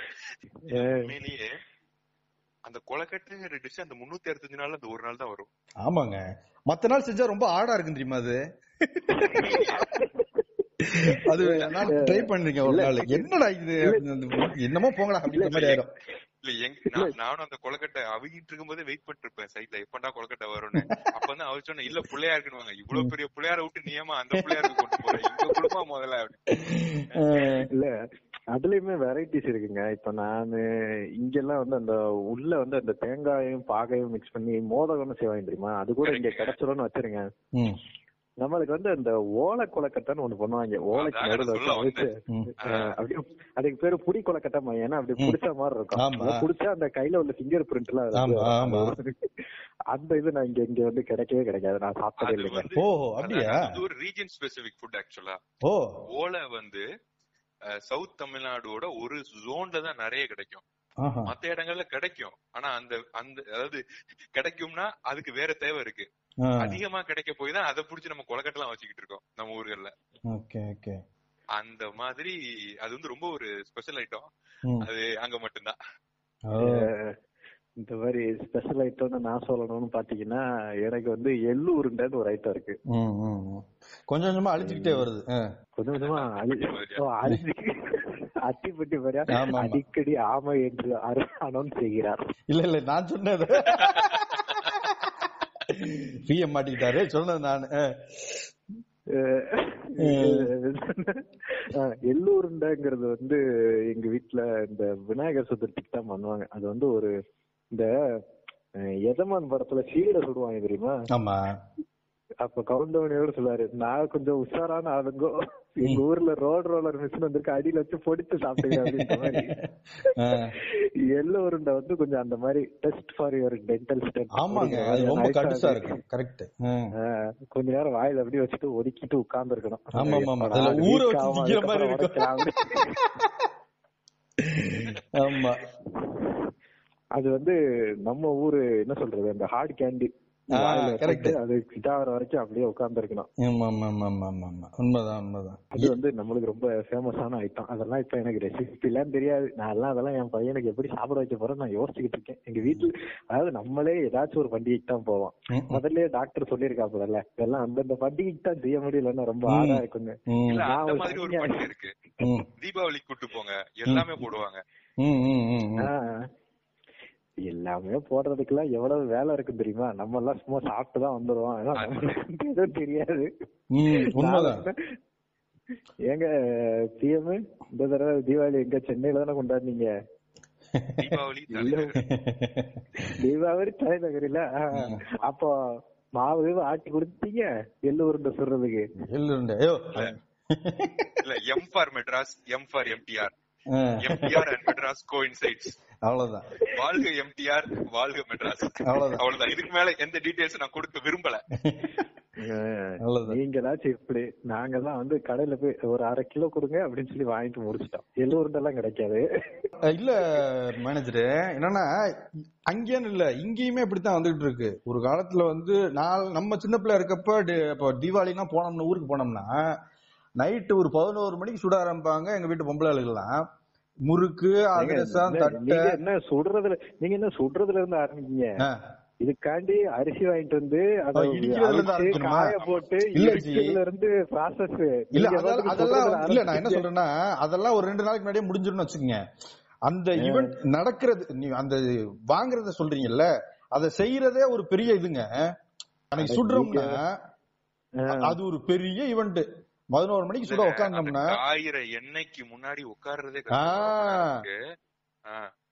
அந்த கொலக்கட்டைங்கிற டிஷ் அந்த முன்னூத்தி அறுபத்தஞ்சு நாள் அந்த ஒரு நாள் தான் வரும். ஆமாங்க. மத்த நாள் செஞ்சா ரொம்ப ஆடா இருக்கும் தெரியுமா அது? அது நான் ட்ரை பண்ணிருக்கேன் ஒரு நாள். என்னடா இது? என்னமோ போங்கடா அப்படின்ற மாதிரி ஆயிரும். இல்ல எங்க நான் நானும் அந்த கொலக்கட்டை அவிக்கிட்டு இருக்கும்போதே வெயிட் பண்ணிட்டு இருப்பேன் சைட்ல எப்படா கொலக்கட்டை வரும்னு. அப்ப வந்து அவர் சொன்ன இல்ல புள்ளையா இருக்குன்னு இவ்வளவு பெரிய புள்ளையார விட்டு நீ ஏமா அந்த புள்ளையாருக்கு கொண்டு போற? இங்க குடும்பமா முதல்ல? இல்ல. அதுலயுமே வெரைட்டிஸ் இருக்குங்க. இப்ப நானு இங்கெல்லாம் வந்து அந்த உள்ள வந்து அந்த தேங்காயும் பாகையும் மிக்ஸ் பண்ணி மோதகம்னு செய்வாங்க தெரியுமா? அது கூட இங்க கிடைச்சிடும்னு வச்சிருங்க. ம், நம்மளுக்கு வந்து அந்த ஓலை கொலக்கட்டைன்னு ஒண்ணு பண்ணுவாங்க. ஓலைக்கு நடுவுல வச்சு. அஹ் அப்படியே அதுக்கு பேரு புடி கொலக்கட்டை ஏன்னா அப்படி. புடிச்ச மாதிரி இருக்கும். புடிச்சா அந்த கையில உள்ள ஃபிங்கர் பிரிண்ட் எல்லாம். அந்த இது நான் இங்க இங்க வந்து கிடைக்கவே கிடைக்காது. நான் சாப்பிட்டதே இல்லைங்க. ஓ அப்படியா? அது ஒரு ரீஜன் ஸ்பெசிபிக் ஃபுட் ஆக்சுவலா ஓ. ஓலை வந்து சவுத் தமிழ்நாடோட ஒரு ஜோன்ல தான் நிறைய கிடைக்கும். மத்த இடங்கள்ல கிடைக்கும். ஆனா அந்த அந்த அதாவது கிடைக்கும்னா அதுக்கு வேற தேவை இருக்கு. அதிகமா கிடைக்க போய் தான் அதை புடிச்சு நம்ம கொலக்கட்டெல்லாம் வச்சுக்கிட்டு இருக்கோம் நம்ம ஊர்கள்ல. Okay okay. அந்த மாதிரி அது வந்து ரொம்ப ஒரு ஸ்பெஷல் ஐட்டம். அது அங்க மட்டும்தான். இந்த மாதிரி ஸ்பெஷல் ஐட்டம்னு நான் சொல்லணும்னு பாத்தீங்கன்னா எனக்கு வந்து எள்ளு உருண்டைன்னு ஒரு ஐட்டம் இருக்கு. கொஞ்சம் கொஞ்சமா அழிச்சுக்கிட்டே வருது. கொஞ்சம் கொஞ்சமா அழி- ஓ, அழிஞ்சு. அத்திப்பட்டி ஆமா. அடிக்கடி ஆமை என்று அனௌன்ஸ் செய்கிறார். இல்ல இல்ல நான் சொன்னது. பிஎம் மாட்டிக்கிட்டாரு. சொன்னது நான். உருண்டைங்கிறது வந்து எங்க வீட்ல இந்த விநாயகர் சதுர்த்திக்கு தான் பண்ணுவாங்க. அது வந்து ஒரு இந்த எஜமான் படத்துல சீடை சுடுவாங்க தெரியுமா? ஆமா. அப்ப கவுண்டமணியோட சொல்லுவாரு நான் கொஞ்சம் உஷாரான ஆளுங்கோ எங்க ஊர்ல ரோட் ரோலர் மிஷின் வந்திருக்கு அடியில வச்சு பொடித்து சாப்பிட்டுக்கிறேன் அப்படின்ற மாதிரி. எள்ளு உருண்டை வந்து கொஞ்சம் அந்த மாதிரி test for your dental stent ஆமாங்க ரொம்ப கடுசா இருக்கும் கரெக்ட். கொஞ்ச நேரம் வாயில அப்படியே வச்சுட்டு ஒதுக்கிட்டு உட்கார்ந்து இருக்கணும் ஆமா. அதுல ஊற வச்சு. ஆமா. அது வந்து நம்ம ஊரு என்ன சொல்றது அந்த ஹார்ட் கேண்டி. அது இதாகிற வரைக்கும் அப்படியே உட்கார்ந்து இருக்கணும் ஆமா ஆமா ஆமா ஆமா ஆமா ஆமா உண்மைதான் உண்மைதான். அது வந்து நம்மளுக்கு ரொம்ப ஃபேமஸான ஐட்டம் அதெல்லாம் இப்ப எனக்கு ரெசிபி எல்லாம் தெரியாது. நான் எல்லாம் அதெல்லாம் என் பையனுக்கு எப்படி சாப்பிட வைக்க போறேன் நான் யோசிச்சுக்கிட்டு இருக்கேன். எங்க வீட்டுல அதாவது நம்மளே ஏதாச்சும் ஒரு பண்டிகைக்கு தான் போவோம். முதல்ல டாக்டர் சொல்லியிருக்காப்புல இதெல்லாம் அந்தந்த பண்டிகைக்கு தான் செய்ய முடியலன்னா ரொம்ப. ஆடா இருக்குங்க தீபாவளிக்கு கூட்டு போங்க. எல்லாமே போடுவாங்க. ம், ம், ம், ம். ஆ, எல்லாமே போடுறதுக்கெல்லாம் எவ்வளவு வேலை இருக்கு தெரியுமா? நம்ம எல்லாம் சும்மா சாப்பிட்டு தான் வந்துருவோம். ஆனா நமக்கு எதுவும் தெரியாது. ஏங்க பிஎம் இந்த தடவை தீபாவளி எங்க? சென்னையில தானே கொண்டாடுனீங்க? தீபாவளி தலைநகரில? அப்போ மாவு ஆட்டி கொடுத்தீங்க எள்ளு உருண்டை சுடுறதுக்கு. எள்ளு உருண்டை. ஐயோ. இல்ல M for Madras M for MTR MTR and Madras coincides அவ்வளவுதான். வாழ்க எம்டிஆர் வாழ்க மெட்ராஸ். அவ்வளவுதான். அவ்வளவுதான். இதுக்கு மேல எந்த டீடைல்ஸ் நான் கொடுக்க விரும்பல. ஆ, அவ்வளவுதான். நீங்க ஏதாச்சும் இப்படி நாங்கெல்லாம் வந்து கடையில போய் ஒரு அரை கிலோ கொடுங்க அப்படின்னு சொல்லி வாங்கிட்டு முடிச்சிட்டோம். எள்ளு உருண்டை எல்லாம் கிடைக்காது இல்ல மேனேஜர் என்னன்னா அங்கேன்னு இல்ல இங்கேயுமே இப்படித்தான் வந்துகிட்டு இருக்கு. ஒரு காலத்துல வந்து நான் நம்ம சின்ன பிள்ளை இருக்கப்ப இப்போ தீபாவளினா போனோம்னா ஊருக்கு போனோம்னா நைட்டு ஒரு பதினோரு மணிக்கு சுட ஆரம்பிப்பாங்க எங்க வீட்டு பொம்பளை ஆளுகள்லாம். முறுக்கு என்ன சுடுறதுல நீங்க என்ன சுடுறதுல இருந்து ஆரம்பிக்கீங்க? இதுக்காண்டி அரிசி வாங்கிட்டு வந்து? காய போட்டு. இடிக்கிறதுல இருந்து ப்ராசஸ் இல்ல அதெல்லாம் இல்ல நான் என்ன சொல்றேன்னா அதெல்லாம் ஒரு ரெண்டு நாளைக்கு முன்னாடியே முடிஞ்சிரும்னு வச்சுக்கோங்க. அந்த ஈவெண்ட் நடக்கிறது நீ அந்த வாங்குறத சொல்றீங்கல்ல அதை செய்யறதே ஒரு பெரிய இதுங்க. அன்னைக்கு சுடுறோம்னா அது ஒரு பெரிய ஈவெண்ட் பதினோரு மணிக்கு சுட உட்காந்தோம்னா காயிற எண்ணெய்க்கு முன்னாடி உட்கார்றதே.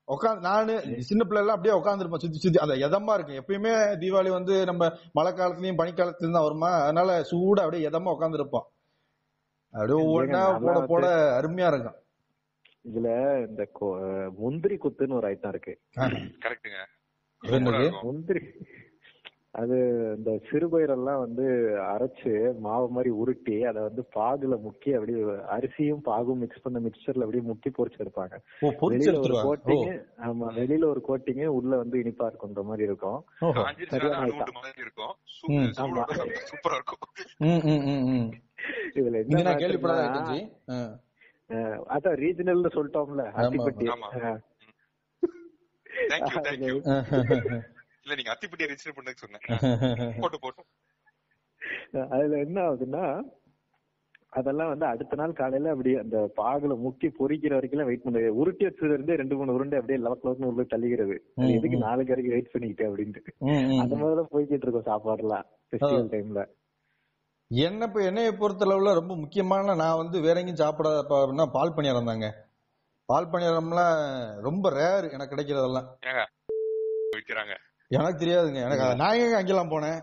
உட்காந்து நானு சின்ன பிள்ளை எல்லாம் அப்படியே உட்காந்துருப்போம் சுத்தி சுத்தி. அந்த எதமா இருக்கும் எப்பயுமே தீபாவளி வந்து நம்ம மழை காலத்துலயும் பனிக்காலத்துலயும் தான் வருமா? அதனால சூடா அப்படியே எதமா உட்காந்துருப்போம் அப்படியே ஒவ்வொன்றா போட போட அருமையா இருக்கும். இதுல இந்த கொ- முந்திரி குத்துன்னு ஒரு ஐட்டம் இருக்கு. இருக்கும். முந்திரி அது இந்த சிறுபயிரெல்லாம் வந்து அரைச்சு மாவு மாதிரி உருட்டி அதை வந்து பாகுல முக்கி அப்படியே அரிசியும் பாகும் மிக்ஸ் பண்ண மிக்சர்ல அப்படியே முக்கி பொரிச்சு எடுப்பாங்க. வெளியில ஒரு கோட்டிங் ஆமா வெளியில ஒரு கோட்டிங் உள்ள வந்து இனிப்பா இருக்குன்ற மாதிரி இருக்கும். சூப்பரா இருக்கும். ம், ம், ம், ம். இதுல என்ன கேள்விப்படாத அதான் ரீஜனல்னு சொல்லிட்டோம்ல அத்திப்பட்டி. இல்ல நீங்க அத்திப்பட்டியை ரிஜிஸ்டர் பண்ண சொன்னேன். போட்டு போட்டு. அதுல என்ன ஆகுதுன்னா அதெல்லாம் வந்து அடுத்த நாள் காலையில அப்படி அந்த பாகுல முக்கி பொரிக்கிற வரைக்கும் வெயிட் பண்ணது உருட்டி வச்சதுல இருந்து ரெண்டு மூணு உருண்டை அப்படியே லவக் லவக்னு உள்ள தள்ளிக்கிறது. ம். நாளைக்கு வரைக்கும் வெயிட் பண்ணிக்கிட்டு அப்படின்ட்டு. அந்த ம். மாதிரிதான் போய்கிட்டு இருக்கோம் சாப்பாடுலாம் ஃபெஸ்டிவல் டைம்ல என்ன இப்ப என்னைய பொறுத்தளவுல ரொம்ப முக்கியமான நான் வந்து வேற எங்கேயும் சாப்பிடாத அப்படின்னா பால் பணியாரம் தாங்க. பால் பணியாரம்லாம் ரொம்ப ரேர் எனக்கு கிடைக்கிறதெல்லாம். விற்கிறாங்க எனக்கு தெரியாதுங்க. எனக்கு நான் எங்க அங்கெல்லாம் போனேன்?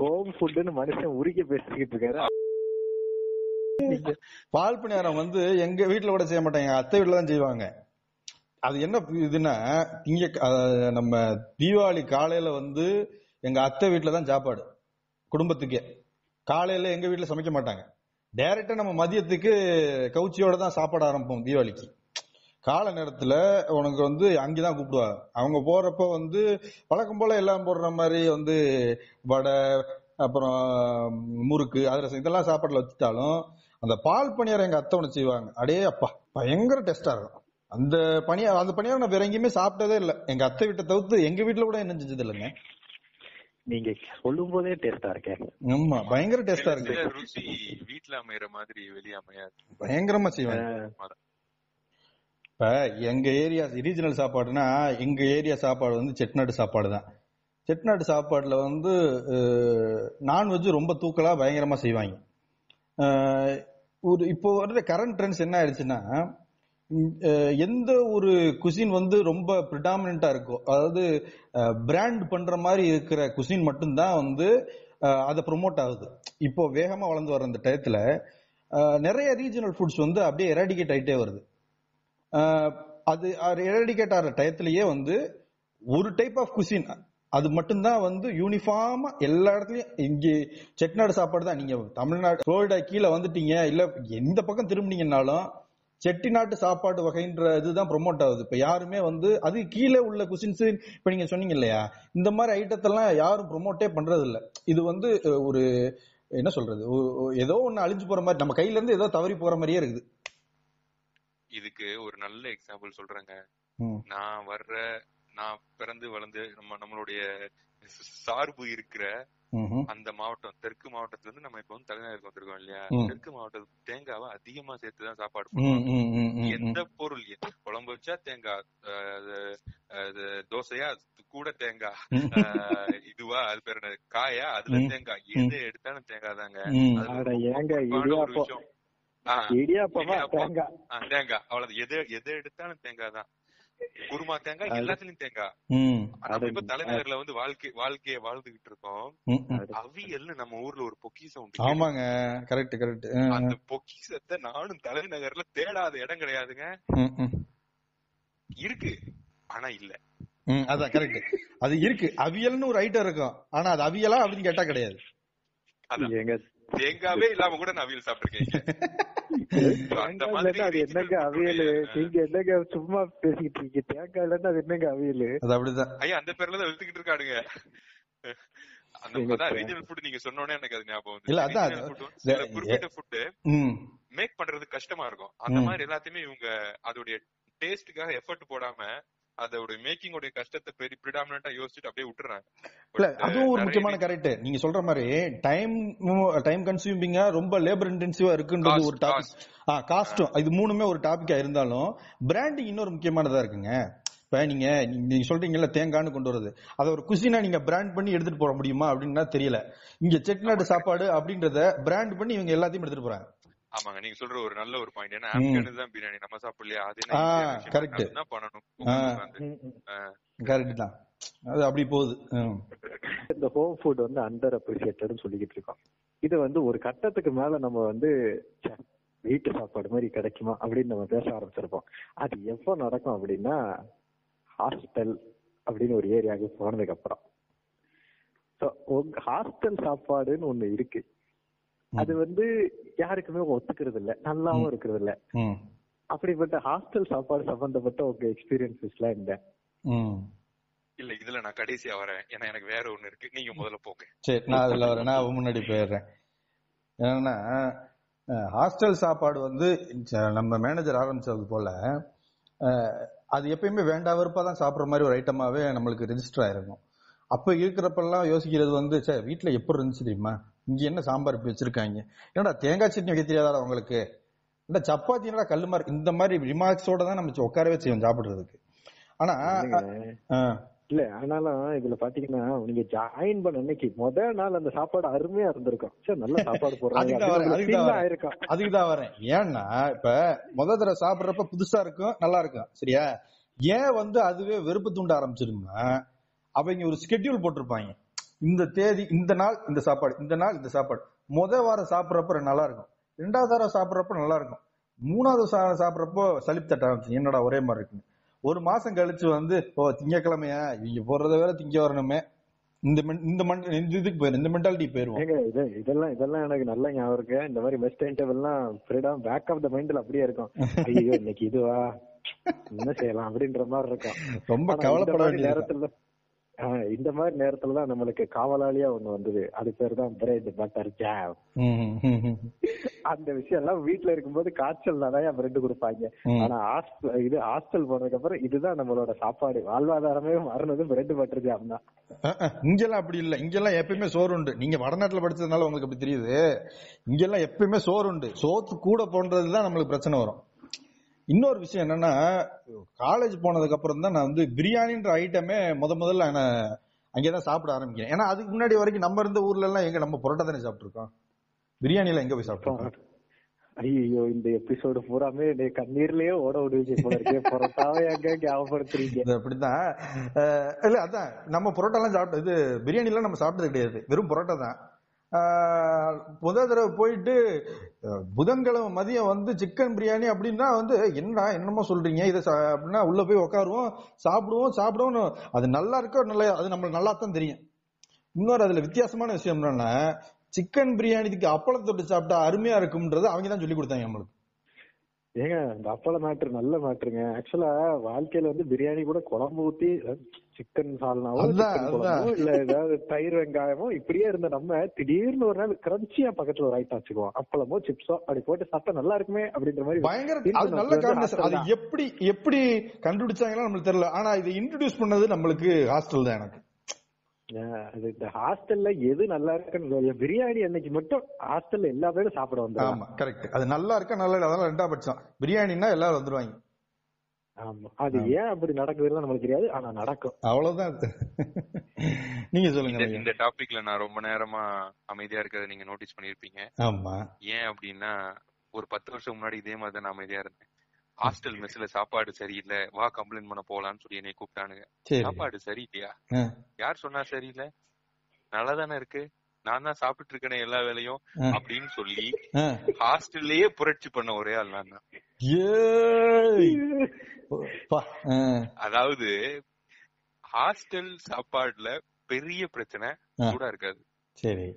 ஹோம் ஃபுட்டுன்னு மனுஷன் உருக்கி பேசிக்கிட்டு இருக்காரு. பால் பணியாரம் வந்து எங்க வீட்டுல கூட செய்ய மாட்டாங்க. எங்க அத்தை வீட்டுல தான் செய்வாங்க. அது என்ன இதுன்னா இங்க நம்ம தீபாவளி காலையில வந்து எங்க அத்தை வீட்டுல தான் சாப்பாடு. குடும்பத்துக்கே. காலையில எங்க வீட்டுல சமைக்க மாட்டாங்க. டைரக்டா நம்ம மதியத்துக்கு கவுச்சியோட தான் சாப்பாடு ஆரம்பிப்போம் தீபாவளிக்கு. காலை நேரத்துல உனக்கு வந்து அங்கேதான் கூப்பிடுவாங்க. அவங்க போறப்ப வந்து வழக்கம் போல எல்லாம் போடுற மாதிரி வந்து வடை அப்புறம் முறுக்கு அதிரசம் இதெல்லாம் சாப்பாடுல வச்சுட்டாலும் அந்த பால் பணியாரம் எங்க அத்தை ஒன்று செய்வாங்க. அடே அப்பா பயங்கர டேஸ்டா இருக்கும். அந்த பணியாரம் அந்த பணியாரம் நான் வேற எங்கேயுமே சாப்பிட்டதே இல்லை. எங்க அத்தை வீட்டை தவிர்த்து எங்க வீட்டுல கூட என்ன செஞ்சது இல்லைங்க நீங்க சொல்லும் போதே டேஸ்டா இருக்கேன் ஆமா பயங்கர டேஸ்டா இருக்கு. ருசி வீட்ல அமையற மாதிரி வெளிய அமையாது பயங்கரமா செய்வாங்க இப்ப எங்க ஏரியா ரீஜனல் சாப்பாடுனா எங்க ஏரியா சாப்பாடு வந்து செட்நாடு சாப்பாடு தான் செட்நாடு சாப்பாடுல வந்து நான்வெஜ் ரொம்ப தூக்கலா பயங்கரமா செய்வாங்க. ஒரு இப்போ வர்ற கரண்ட் ட்ரெண்ட்ஸ் என்ன ஆயிடுச்சுன்னா எந்த ஒரு குசின் வந்து ரொம்ப ப்ரிடாமினா இருக்கோ அதாவது பிராண்ட் பண்ற மாதிரி இருக்கிற குசின் மட்டும்தான் வந்து அதை ப்ரொமோட் ஆகுது. இப்போ வேகமா வளர்ந்து வர அந்த டயத்துல நிறைய ரீஜனல் ஃபுட்ஸ் வந்து அப்படியே எராடிகேட் ஆகிட்டே வருது. அது எராடிகேட் ஆகிற டயத்திலேயே வந்து ஒரு டைப் ஆஃப் குசின் அது மட்டும்தான் வந்து யூனிஃபார்மா எல்லா இடத்துலயும் இங்கே செட்டிநாடு சாப்பாடு தான். நீங்க தமிழ்நாடு ஃப்ளோரிடா கீழே வந்துட்டீங்க இல்ல எந்த பக்கம் திரும்பினீங்கன்னாலும் செட்டிநாட்டு சாப்பாடு வகைன்ற இதுதான் ப்ரொமோட் ஆகுது. இப்ப யாருமே வந்து அது கீழே உள்ள குசின்ஸ் இப்ப நீங்க சொன்னீங்க இல்லையா? இந்த மாதிரி ஐட்டத்தெல்லாம் யாரும் ப்ரொமோட்டே பண்றது இல்ல. இது வந்து ஒரு என்ன சொல்றது? ஏதோ ஒண்ணு அழிஞ்சு போற மாதிரி நம்ம கையில இருந்து ஏதோ தவறி போற மாதிரியே இருக்குது. இதுக்கு ஒரு நல்ல எக்ஸாம்பிள் சொல்றேங்க. நான் வர்ற நான் பிறந்து வளர்ந்து நம்ம நம்மளுடைய சார்பு இருக்கிற. அந்த மாவட்டம் தெற்கு மாவட்டத்துல இருந்து நம்ம இப்ப வந்து தலைநகருக்கு வந்திருக்கோம் இல்லையா. தெற்கு மாவட்டத்துக்கு தேங்காவை அதிகமா சேர்த்துதான் சாப்பாடு ம், பண்ணுவாங்க ம், ம், ம், எந்த. பொருள்? குழம்பு வச்சா தேங்காய் தோசையா கூட தேங்காய் இதுவா அது பேர் காயா அதுல. தேங்காய் எது எடுத்தாலும் தேங்காய் தாங்க. இடியாப்பம். தேங்காய் தேங்காய் அவ்வளவு எது எது எடுத்தாலும் தேங்காய் தான். குருமா தேங்காய் எல்லாத்துலயும் தேங்காய். இப்ப தலைநகர்ல வந்து வாழ்க்கை வாழ்க்கைய வாழ்ந்துகிட்டு இருக்கோம். அவியல்னு நம்ம ஊர்ல ஒரு பொக்கிஷம் உண்டு ஆமாங்க. கரெக்ட் கரெக்ட் அந்த பொக்கிஷத்தை நானும் தலைநகர்ல தேடாத இடம் கிடையாதுங்க. இருக்கு ஆனா இல்ல. அதான் கரெக்ட் அது இருக்கு. அவியல்னு ஒரு ஐட்டம் இருக்கும். ஆனா அது அவியலா அப்படின்னு கேட்டா கிடையாது. தேங்காவே இல்லாம கூட நான் அவியல் சாப்பிட்டிருக்கேன். அந்த தேங்காய் மாதிரி இல்லைன்னா அது regional என்னங்க food அவியல்? உடைய- நீங்க என்னங்க சும்மா பேசிக்கிட்டு இருக்கீங்க? தேங்காய் இல்லைன்னா அது என்னங்க அவியல்? அது அப்படிதான். ஐயா அந்த பேர்ல தான் எழுத்துக்கிட்டு இருக்கானுங்க. அந்த? ரீஜனல் ஃபுட் நீங்க சொன்ன உடனே எனக்கு அது ஞாபகம் வந்து இல்ல, அதான் குறிப்பிட்ட ஃபுட் ம். மேக் பண்றது கஷ்டமா இருக்கும். அந்த. மாதிரி எல்லாத்தையுமே இவங்க அதோடைய டேஸ்டுக்காக எஃபர்ட் போடாம அதோட மேக்கிங் உடைய கஷ்டத்தை பெரிய பிரிடாமினா யோசிச்சுட்டு அப்படியே விட்டுறாங்க. இல்ல But, அதுவும் ஒரு முக்கியமான கரெக்ட் நீங்க சொல்ற மாதிரி டைம் டைம் கன்சியூமிங்கா ரொம்ப லேபர் இன்டென்சிவா இருக்குன்றது ஒரு டாபிக் ஆ காஸ்டும் இது மூணுமே ஒரு டாபிக்கா இருந்தாலும் பிராண்டிங் இன்னொரு முக்கியமானதா இருக்குங்க. இப்ப நீங்க நீங்க- சொல்றீங்கல்ல தேங்காய்னு கொண்டு வருது அதை ஒரு குசினா நீங்க பிராண்ட் பண்ணி எடுத்துட்டு போட முடியுமா? அப்படின்னா தெரியல. இங்க செட்டிநாடு சாப்பாடு அப்படின்றத பிராண்ட் பண்ணி இவங்க எல்லாத்தையும் எடுத்துட்டு போறாங்க. ஆமாங்க நீங்க சொல்ற ஒரு நல்ல ஒரு பாயிண்ட் ஏன்னா. ஆப்கானு தான் பிரியாணி. நம்ம சாப்பிடலையா? அது என்ன பண்ணணும். ஆ. உட்கார்ந்து. ஆ. கரெக்ட் தான். அது அப்படி போகுது. இந்த ஹோம் ஃபுட் வந்து அண்டர் அப்ரிசியேட்டட்னு சொல்லிக்கிட்டு இருக்கோம். இது வந்து ஒரு கட்டத்துக்கு மேல நம்ம வந்து வீட்டு சாப்பாடு மாதிரி கிடைக்குமா? அப்படின்னு நம்ம பேச ஆரம்பிச்சிருப்போம். அது எப்போ நடக்கும் அப்படின்னா ஹாஸ்டல் அப்படின்னு ஒரு ஏரியாவுக்கு போனதுக்கு அப்புறம் ஹாஸ்டல் சாப்பாடுன்னு ஒண்ணு இருக்கு. அது வந்து யாருக்குமே ஒத்துக்கிறது இல்ல நல்லாவும் இருக்கிறது இல்ல ம். அப்படிப்பட்ட ஹாஸ்டல் சாப்பாடு சம்பந்தப்பட்ட உங்க எக்ஸ்பீரியன்சஸ்லாம் என்ன? ம். இல்ல இதுல நான் கடைசியா வரேன். ஏன்னா எனக்கு வேற ஒண்ணு இருக்கு. நீங்க முதல்ல போங்க. சரி நான் அதுல வரேன். நான் முன்னாடி போயிடுறேன். ஏன்னா ஹாஸ்டல் சாப்பாடு வந்து நம்ம மேனேஜர் ஆரம்பிச்சது போல அது எப்பயுமே வேண்டா வெறுப்பா தான் சாப்பிடுற மாதிரி ஒரு ஐட்டமாவே நம்மளுக்கு ரெஜிஸ்டர் ஆயிருக்கும். அப்ப இருக்கிறப்பெல்லாம் யோசிக்கிறது வந்து சே வீட்டுல எப்படி இருந்துச்சு தெரியுமா? இங்க என்ன சாம்பார் இப்படி வச்சிருக்காங்க? என்னடா தேங்காய் சட்னி வைக்க தெரியாதா உங்களுக்கு? இந்த சப்பாத்தி என்னடா கல்லு மாதிரி இந்த மாதிரி ரிமார்க்ஸோட தான் நம்ம உட்காரவே செய்வோம் சாப்பிடுறதுக்கு. ஆனா இல்ல ஆனாலும் இதுல பாத்தீங்கன்னா நீங்க ஜாயின் பண்ண அன்னைக்கு முத நாள் அந்த சாப்பாடு அருமையா இருந்திருக்கும். சரி நல்ல சாப்பாடு போடுறாங்க. அதுக்கு தான் வரேன், ஏன்னா இப்ப முத தடவை சாப்பிடுறப்ப புதுசா இருக்கும் நல்லா இருக்கும். சரியா? ஏன் வந்து அதுவே வெறுப்பு தூண்ட ஆரம்பிச்சிருந்தா அவங்க ஒரு ஸ்கெட்யூல் போட்டிருப்பாங்க. இந்த தேதி இந்த நாள் இந்த சாப்பாடு இந்த நாள் இந்த சாப்பாடு. முத வாரம் சாப்பிடுறப்ப நல்லா இருக்கும். ரெண்டாவது வாரம் சாப்பிடுறப்ப நல்லா இருக்கும். மூணாவது சாப்பிடுறப்போ சலிப்பு தட்ட ஆரம்பிச்சு என்னடா ஒரே மாதிரி இருக்குன்னு. ஒரு மாசம் கழிச்சு வந்து ஓ திங்கக்கிழமையா? இவங்க போறத வேற திங்க வரணுமே. இந்த இந்த இந்த இதுக்கு போயிரும் இந்த மென்டாலிட்டி போயிருவோம். இதெல்லாம் இதெல்லாம் எனக்கு நல்ல ஞாபகம் இருக்கு. இந்த மாதிரி பெஸ்ட் டைம் டேபிள்லாம் ஃப்ரீடம் பேக் ஆஃப் த மைண்ட்ல அப்படியே இருக்கும். ஐயோ இன்னைக்கு இதுவா? என்ன செய்யலாம் அப்படின்ற மாதிரி இருக்கும். ரொம்ப கவலைப்பட மாதிரி வேண்டியது நேரத்துல இந்த மாதிரி நேரத்துல தான் நம்மளுக்கு காவலாளியா ஒண்ணு வந்தது. அது பேர் தான் பிரெட் பட்டர் ஜாம். அந்த விஷயம் எல்லாம் வீட்டுல இருக்கும்போது காய்ச்சல் நிறைய பிரெட் கொடுப்பாங்க. ஆனா ஹாஸ்டல் இது ஹாஸ்டல் போனதுக்கு அப்புறம் இதுதான் நம்மளோட சாப்பாடு. வாழ்வாதாரமே மாறினது பிரெட் பட்டர் ஜாம் தான். இங்கெல்லாம் அப்படி இல்ல. இங்கெல்லாம் எப்பயுமே சோறு உண்டு. நீங்க வடநாட்டுல படிச்சதுனால உங்களுக்கு அப்படி தெரியுது. இங்கெல்லாம் எப்பயுமே சோறு உண்டு. சோத்து கூட போன்றதுதான் நம்மளுக்கு பிரச்சனை வரும். இன்னொரு விஷயம் என்னன்னா காலேஜ் போனதுக்கு அப்புறம் தான் நான் வந்து பிரியாணின்ற ஐட்டமே முத முதல்ல நான் அங்கேதான் சாப்பிட ஆரம்பிக்கிறேன். ஏன்னா அதுக்கு முன்னாடி வரைக்கும் நம்ம இருந்த ஊர்ல எல்லாம் எங்க நம்ம புரோட்டா தானே சாப்பிட்டுருக்கோம்? பிரியாணி எல்லாம் எங்க போய் சாப்பிட்டுருக்கோம்? ஐயோ இந்த எபிசோடு பூராமே கண்ணீர்லயே ஓட விடுவீங்க போல இருக்கே. புறத்தாவே அங்க ஞாபகப்படுத்துறீங்க? அப்படிதான் இல்ல அதான். நம்ம புரோட்டா எல்லாம் சாப்பிட்டு இது பிரியாணி எல்லாம் நம்ம சாப்பிட்டது கிடையாது. வெறும் புரோட்டா தான். முதல் தடவை போயிட்டு புதன்கிழமை மதியம் வந்து சிக்கன் பிரியாணி அப்படின்னா வந்து என்னடா என்னமோ சொல்றீங்க? இதை சா- அப்படின்னா உள்ள போய் உட்காருவோம் சாப்பிடுவோம் சாப்பிடுவோம் அது நல்லா இருக்கோ நல்லா அது நம்மளுக்கு நல்லா தான் தெரியும். இன்னொரு அதுல வித்தியாசமான விஷயம் என்னன்னா சிக்கன் பிரியாணிக்கு அப்பளம் தொட்டு சாப்பிட்டா அருமையா இருக்கும்ன்றது அவங்க தான் சொல்லி கொடுத்தாங்க நம்மளுக்கு. ஏங்க இந்த அப்பள மேட்ரு நல்ல மேட்ருங்க. ஆக்சுவலா வாழ்க்கையில வந்து பிரியாணி கூட குழம்பு ஊத்தி சிக்கன் சால்னாவோ இல்ல ஏதாவது தயிர் வெங்காயமோ இப்படியே இருந்த நம்ம திடீர்னு ஒரு நாள் கிரன்ச்சியா பக்கத்துல ஒரு ஐட்டம் வச்சுக்குவோம் அப்பளமோ சிப்ஸோ அப்படி போட்டு சாப்பிட்டா நல்லா இருக்குமே அப்படின்ற மாதிரி பயங்கர அது நல்ல வந்து காம்பினேஷன் அது. எப்படி எப்படி கண்டுபிடிச்சாங்கன்னா நம்மளுக்கு தெரியல. ஆனா இதை இன்ட்ரடியூஸ் பண்ணது நம்மளுக்கு ஹாஸ்டல் தான் எனக்கு. அது இந்த ஹாஸ்டல்ல எது நல்லா இருக்குன்னு பிரியாணி அன்னைக்கு மட்டும் ஹாஸ்டல்ல எல்லா பேரும் சாப்பிட வந்துருவாங்க. ஆமா கரெக்ட் அது நல்லா இருக்கா நல்லா அதெல்லாம் ரெண்டா பட்சம். பிரியாணின்னா எல்லாரும் வந்துருவாங்க. ஆமா. அது ஏன் அப்படி நடக்குதுன்னு நம்மளுக்கு தெரியாது. ஆனா நடக்கும். அவ்வளவுதான். நீங்க சொல்லுங்க இந்த- டாபிக்ல நான் ரொம்ப நேரமா அமைதியா இருக்கிறத நீங்க நோட்டீஸ் பண்ணிருப்பீங்க ஆமா. ஏன் அப்படின்னா ஒரு பத்து வருஷம் முன்னாடி இதே மாதிரி தான் நான் அமைதியா இருந்தேன். ஹாஸ்டல் மெஸ்ல சாப்பாடு சரியில்லை. வா கம்ப்ளைண்ட் பண்ண போலான்னு சொல்லி என்னை கூப்பிட்டானுங்க. சாப்பாடு சரியில்லையா? யார் சொன்னா சரியில்லை? நல்லா தானே இருக்கு? நான் தான் சாப்பிட்டு இருக்கேனே எல்லா வேலையும். அப்படின்னு சொல்லி. ஹாஸ்டல்லயே புரட்சி பண்ண ஒரே ஆள் நான் அதாவது ஹாஸ்டல் சாப்பாடுல பெரிய பிரச்சனை. சூடா இருக்காது சரி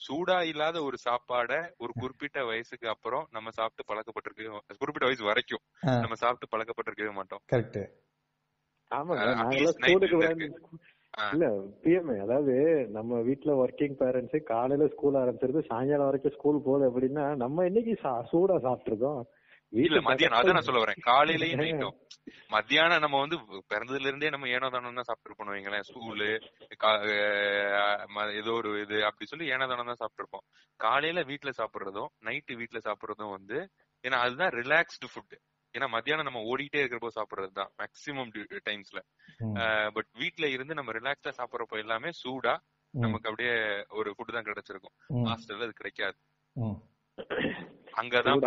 சூடா இல்லாத ஒரு சாப்பாட ஒரு குறிப்பிட்ட வயசுக்கு அப்புறம் நம்ம சாப்பிட்டு பழக்கப்பட்டிருக்கவே குறிப்பிட்ட வயசு வரைக்கும். நம்ம சாப்பிட்டு பழக்கப்பட்டிருக்கவே மாட்டோம் கரெக்ட் ஆமாங்க இல்ல பிஎம்ஏ அதாவது நம்ம வீட்ல ஒர்க்கிங் பேரண்ட்ஸ் காலையில ஸ்கூல் ஆரம்பிச்சிருந்து சாயங்காலம் வரைக்கும் ஸ்கூல் போகுது அப்படின்னா நம்ம இன்னைக்கு சா- சூடா சாப்பிட்டுருக்கோம். இல்ல வீட்டுல மத்தியானம் அதான் நான் சொல்ல வரேன். காலையிலயும். நைட்டும் மத்தியானம் நம்ம வந்து பிறந்ததுல இருந்தே நம்ம ஏனோ தானோ தான் சாப்பிட்டு வைங்களேன். ஸ்கூலு ஏதோ ஒரு இது அப்படி சொல்லி ஏனோ தானோ தான் சாப்பிட்டுருப்போம். காலையில வீட்ல சாப்பிடுறதும் நைட்டு வீட்ல சாப்பிடுறதும் வந்து ஏன்னா அதுதான் ரிலாக்ஸ்டு ஃபுட் ஏன்னா மத்தியானம் நம்ம ஓடிட்டே இருக்கிறப்போ சாப்பிடுறது தான் மேக்சிமம் டைம்ஸ்ல ம், பட் வீட்ல இருந்து நம்ம ரிலாக்ஸா சாப்பிடுறப்போ எல்லாமே சூடா நமக்கு அப்படியே ஒரு ஃபுட் தான் கிடைச்சிருக்கும். ஹாஸ்டல்ல அது கிடைக்காது. அங்கதான்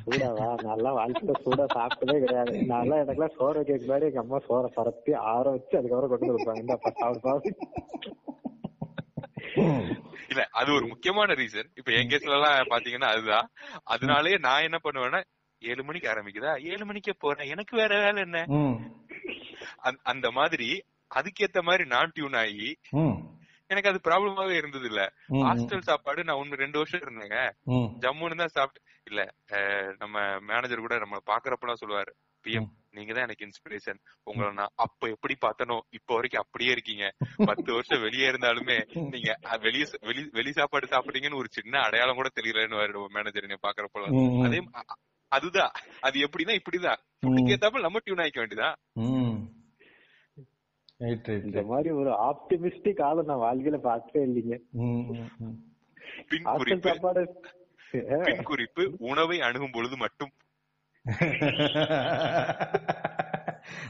சூடாவா நல்லா வாழ்க்கையில சூடா சாப்பிட்டதே கிடையாது. நல்லா எனக்குலாம் சோற வைக்கிறதுக்கு முன்னாடி எங்க அம்மா சோற பரப்பி ஆற வச்சு அதுக்கப்புறம் கொண்டு கொடுப்பாங்க. இல்ல அது ஒரு முக்கியமான ரீசன் இப்ப என் கேஸ்ல எல்லாம் பாத்தீங்கன்னா அதுதான். அதனாலயே நான் என்ன பண்ணுவேன்னா ஏழு மணிக்கு ஆரம்பிக்குதா? ஏழு மணிக்கே போறேன். எனக்கு வேற வேலை என்ன? அந்த- மாதிரி அதுக்கேத்த மாதிரி நான் டியூன் ஆகி எனக்கு அது ப்ராப்ளமாவே இருந்தது இல்ல ஹாஸ்டல் சாப்பாடு நான் ஒண்ணு ரெண்டு வருஷம் இருந்தேங்க. ஜம்முன்னு தான் சாப்பிட்டு இல்ல நம்ம மேனேஜர் கூட நம்ம பாக்குறப்பெல்லாம் சொல்லுவாரு பிஎம் நீங்க தான் எனக்கு இன்ஸ்பிரேஷன் உங்களை நான் அப்ப எப்படி பார்த்தனோ இப்ப வரைக்கும் அப்படியே இருக்கீங்க. பத்து வருஷம் வெளியே இருந்தாலுமே நீங்க வெளிய வெளி வெளி சாப்பாடு சாப்பிடுறீங்கன்னு ஒரு சின்ன அடையாளம் கூட தெரியலன்னு மேனேஜர் ம், ம். அதே அதுதான். அது எப்படின்னா இப்படிதான். ஃபுட்டுக்கு ஏத்தாப்புல நம்ம டியூன் ஆயிக்க வேண்டியதா ம். ரைட் ரைட் இந்த மாதிரி ஒரு ஆப்டிமிஸ்டிக் ஆளை நான் வாழ்க்கையில பார்த்ததே இல்லைங்க. பின் குறிப்பு. உணவை அணுகும் பொழுது மட்டும்.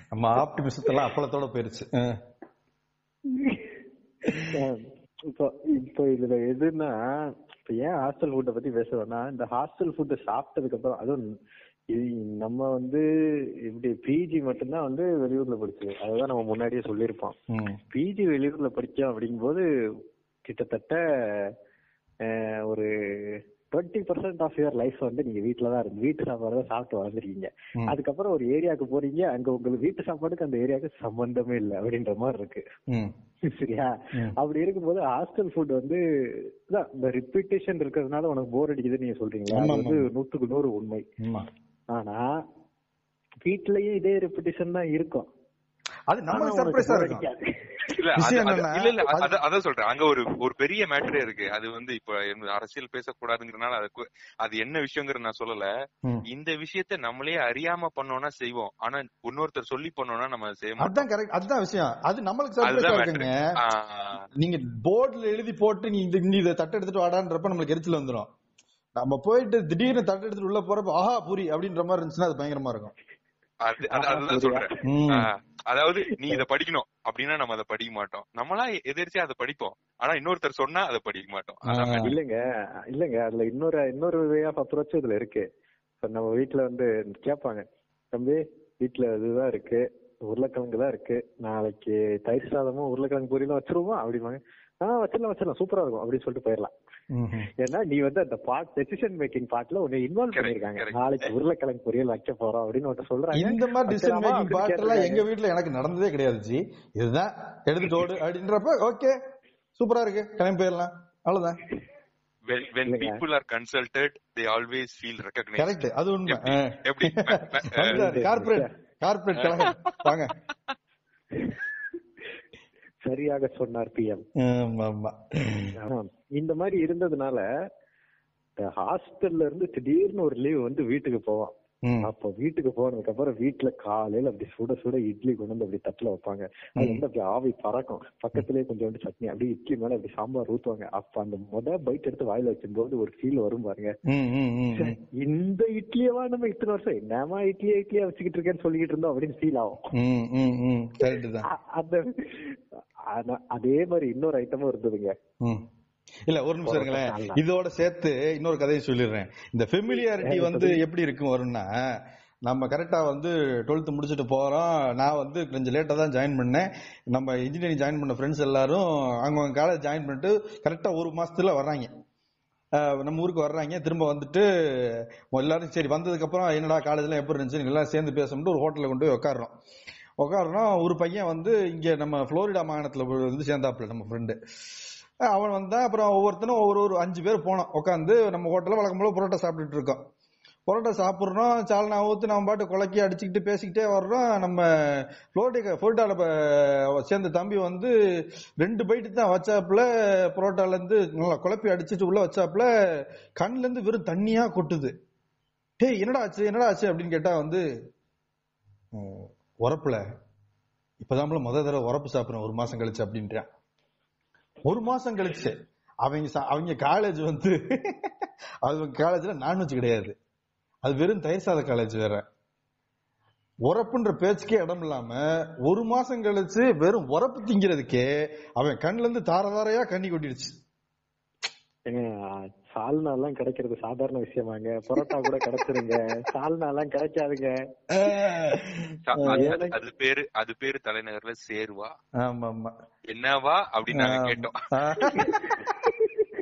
நம்ம ஆப்டிமிசத்தெல்லாம் அப்பளத்தோட போயிருச்சு. இப்போ இப்போ இதுல எதுன்னா இப்ப ஏன் ஹாஸ்டல் ஃபுட்டை பத்தி பேசுறோம்னா இந்த ஹாஸ்டல் ஃபுட்டை சாப்பிட்டதுக்கு அப்புறம் அதுவும் நம்ம வந்து இப்படி பிஜி மட்டும்தான் வந்து வெளியூர்ல படிச்சது அதுதான் நம்ம முன்னாடியே சொல்லியிருப்போம். பிஜி வெளியூர்ல படிச்சோம் அப்படிங்கும்போது கிட்டத்தட்ட ஒரு twenty percent of your life வந்து நீங்க வீட்டுல தான் இருந்து வீட்டு சாப்பாடு தான் சாப்பிட்டு வளர்ந்துருக்கீங்க. அதுக்கப்புறம் ஒரு ஏரியாவுக்கு போறீங்க அங்க உங்களுக்கு வீட்டு சாப்பாடுக்கு அந்த ஏரியாவுக்கு சம்பந்தமே இல்லை அப்படின்ற மாதிரி இருக்கு. சரியா. அப்படி இருக்கும்போது ஹாஸ்டல் ஃபுட் வந்து இந்த ரிப்பீட்டேஷன் இருக்கிறதுனால உனக்கு போர் அடிக்குதுன்னு நீங்க சொல்றீங்களா அது வந்து. நூத்துக்கு நூறு உண்மை. ஆனா வீட்லயும் இதே ரிப்பீட்டேஷன் தான் இருக்கும் அது நம்மளுக்கு சர்ப்ரைஸா இருக்கும். இல்ல அது- அது- அது- அத- அதான் சொல்றேன். அங்க ஒரு ஒரு பெரிய மேட்டரே இருக்கு. அது வந்து இப்ப அரசியல் பேசக்கூடாதுங்கிறனால அதுக்கு அது என்ன விஷயங்கிற நான் சொல்லல. இந்த விஷயத்த நம்மளே அறியாம பண்ணோம்னா செய்வோம். ஆனா இன்னொருத்தர் சொல்லி பண்ணோம்னா நம்ம அதை செய்ய மாட்டோம். அதான் கரெக்ட் அதுதான் விஷயம். அது நம்மளுக்கு சர்ப்ரைஸா இருக்குங்க. நீங்க போர்டுல எழுதி போட்டு நீ இந்த தட்டு எடுத்துட்டு வாடான்றப்ப நம்மளுக்கு எரிச்சல் வந்துரும். நம்ம போயிட்டு திடீர்னு தட்டு எடுத்துட்டு உள்ள போறப்ப ஆஹா பூரி அப்படின்ற மாதிரி இருந்துச்சுன்னா அது பயங்கரமா இருக்கும். அது அதுதான் சொல்றேன். அதாவது நீ இத படிக்கணும் அப்படின்னா நம்ம அதை படிக்க மாட்டோம். நம்மளா எதிர்த்து அதை படிப்போம். ஆனா இன்னொருத்தர் சொன்னா அதை படிக்க மாட்டோம். இல்லங்க இல்லங்க. அதுல இன்னொரு இன்னொரு வே ஆஃப் அப்ரோச் இதுல இருக்கு. இப்ப நம்ம வீட்ல வந்து கேட்பாங்க தம்பி வீட்ல இதுதான் இருக்கு உருளைக்கிழங்கு தான் இருக்கு. நாளைக்கு தயிர் சாதமும் உருளைக்கிழங்கு பொரியலும் வச்சிருவோமா? அப்படிம்பாங்க. ஆஹ் வச்சிடலாம் வச்சிடலாம். சூப்பரா இருக்கும். அப்படின்னு சொல்லிட்டு போயிடலாம். ஏன்னா நீ வந்து அந்த பார்ட் டெசிஷன் மேக்கிங் பார்ட்ல உன்னை இன்வால்வ் Correct, பண்ணிருக்காங்க correct. நாளைக்கு உருளைக்கிழங்கு பொரியல் வைக்க போறோம் அப்படின்னு உன்கிட்ட சொல்றாங்க. இந்த மாதிரி டிசிஷன் மேக்கிங் பார்ட் எல்லாம். எங்க வீட்ல எனக்கு நடந்ததே கிடையாது ஜி. இதுதான் எடுத்துட்டு ஓடு அப்படின்றப்ப ஓகே சூப்பரா இருக்கு. கிளம்பி போயிடலாம். அவ்வளவுதான். When when people are consulted they always feel recognized correct அது உண்மை. எப்படி? கார்பரேட் கழகம் வாங்க. சரியாக சொன்னார் ஆமா ஆமா. இந்த மாதிரி இருந்ததுனால ஹாஸ்டல்ல இருந்து திடீர்னு ஒரு லீவ் வந்து வீட்டுக்கு போவோம் ம். அப்ப வீட்டுக்கு போனதுக்கு அப்புறம் வீட்டுல காலையில அப்படி சுட சுட இட்லி கொண்டு வந்து அப்படி தட்டுல வைப்பாங்க. அது வந்து அப்படி ஆவி பறக்கும். பக்கத்துலயே கொஞ்சோண்டு சட்னி அப்படியே இட்லி மேல அப்படி சாம்பார் ஊத்துவாங்க. அப்ப அந்த முத பைட் எடுத்து வாயில வச்சும்போது ஒரு ஃபீல் வரும் பாருங்க. இந்த இட்லியவா நம்ம இத்தனை வருஷம் என்னமா இட்லியா இட்லியா வச்சுக்கிட்டு இருக்கேன்னு சொல்லிக்கிட்டு இருந்தோம் அப்படின்னு ஃபீல் ஆகும். அந்த அதே மாதிரி இன்னொரு ஐட்டமும் இருந்ததுங்க. இல்ல ஒரு நிமிஷம் இருங்களேன். இதோட சேர்த்து இன்னொரு கதையை சொல்லிடுறேன். இந்த ஃபெமிலியாரிட்டி வந்து எப்படி இருக்கும் வரும்னா நம்ம கரெக்டா வந்து டுவெல்த் முடிச்சுட்டு போறோம். நான் வந்து கொஞ்சம் லேட்டா தான் ஜாயின் பண்ணேன். நம்ம இன்ஜினியரிங் ஜாயின் பண்ண ஃப்ரெண்ட்ஸ் எல்லாரும் அவங்க காலேஜ் ஜாயின் பண்ணிட்டு கரெக்டா ஒரு மாசத்துல வர்றாங்க. நம்ம ஊருக்கு வர்றாங்க. திரும்ப வந்துட்டு எல்லாரும் சரி வந்ததுக்கு அப்புறம் என்னடா காலேஜ்ல எப்படி இருந்துச்சு? எல்லாம் சேர்ந்து பேசணும்னு ஒரு ஹோட்டல்ல கொண்டு போய் உட்காடுறோம் உட்காடுறோம் ஒரு பையன் வந்து இங்க நம்ம புளோரிடா மாகாணத்துல வந்து சேர்ந்தாப்புல நம்ம ஃப்ரெண்டு அவன் வந்தான் அப்புறம் ஒவ்வொருத்தனும் ஒவ்வொரு ஒரு அஞ்சு பேர் போனோம். உட்காந்து நம்ம ஹோட்டலில் வழக்கம் போல புரோட்டா சாப்பிட்டுட்டு இருக்கோம். புரோட்டா சாப்பிட்றோம் சால்னா ஊத்து நம்ம பாட்டு குலக்கி அடிச்சுக்கிட்டு பேசிக்கிட்டே வர்றோம். நம்ம புளோரிடா புளோரிடால சேர்ந்த தம்பி வந்து ரெண்டு பைட்டு தான் வச்சாப்புல புரோட்டாலேருந்து நல்லா குழப்பி அடிச்சிட்டு உள்ள வச்சாப்புல கண்லேருந்து வெறும் தண்ணியாக கொட்டுது. டேய் என்னடா ஆச்சு என்னடா ஆச்சு அப்படின்னு கேட்டால் வந்து "உம், உரப்புல இப்பதான் முத தடவை உரப்பு சாப்பிட்றேன் ஒரு மாதம் கழிச்சு அப்படின்றான். ஒரு மாசம் கழிச்சு. அவங்க அவங்க காலேஜ் வந்து அவங்க காலேஜ்ல நான்வெஜ் கிடையாது. அது வெறும் தயிர் சாத காலேஜ் வேற. உரப்புன்ற பேச்சுக்கே இடம் இல்லாம ஒரு மாசம் கழிச்சு வெறும் உரப்பு திங்கிறதுக்கே அவன் கண்ணுல இருந்து தார தாரையா கண்ணி கொட்டிடுச்சு. சால்னா எல்லாம் கிடைக்கிறது சாதாரண விஷயமாங்க. பரோட்டா கூட கிடைச்சிருங்க. சால்னா எல்லாம் கிடைக்காதுங்க அது- பேரு அது பேரு தலைநகர்ல சேர்வா? ஆமா ஆமா என்னவா? அப்படின்னு நாங்க. கேட்டோம்.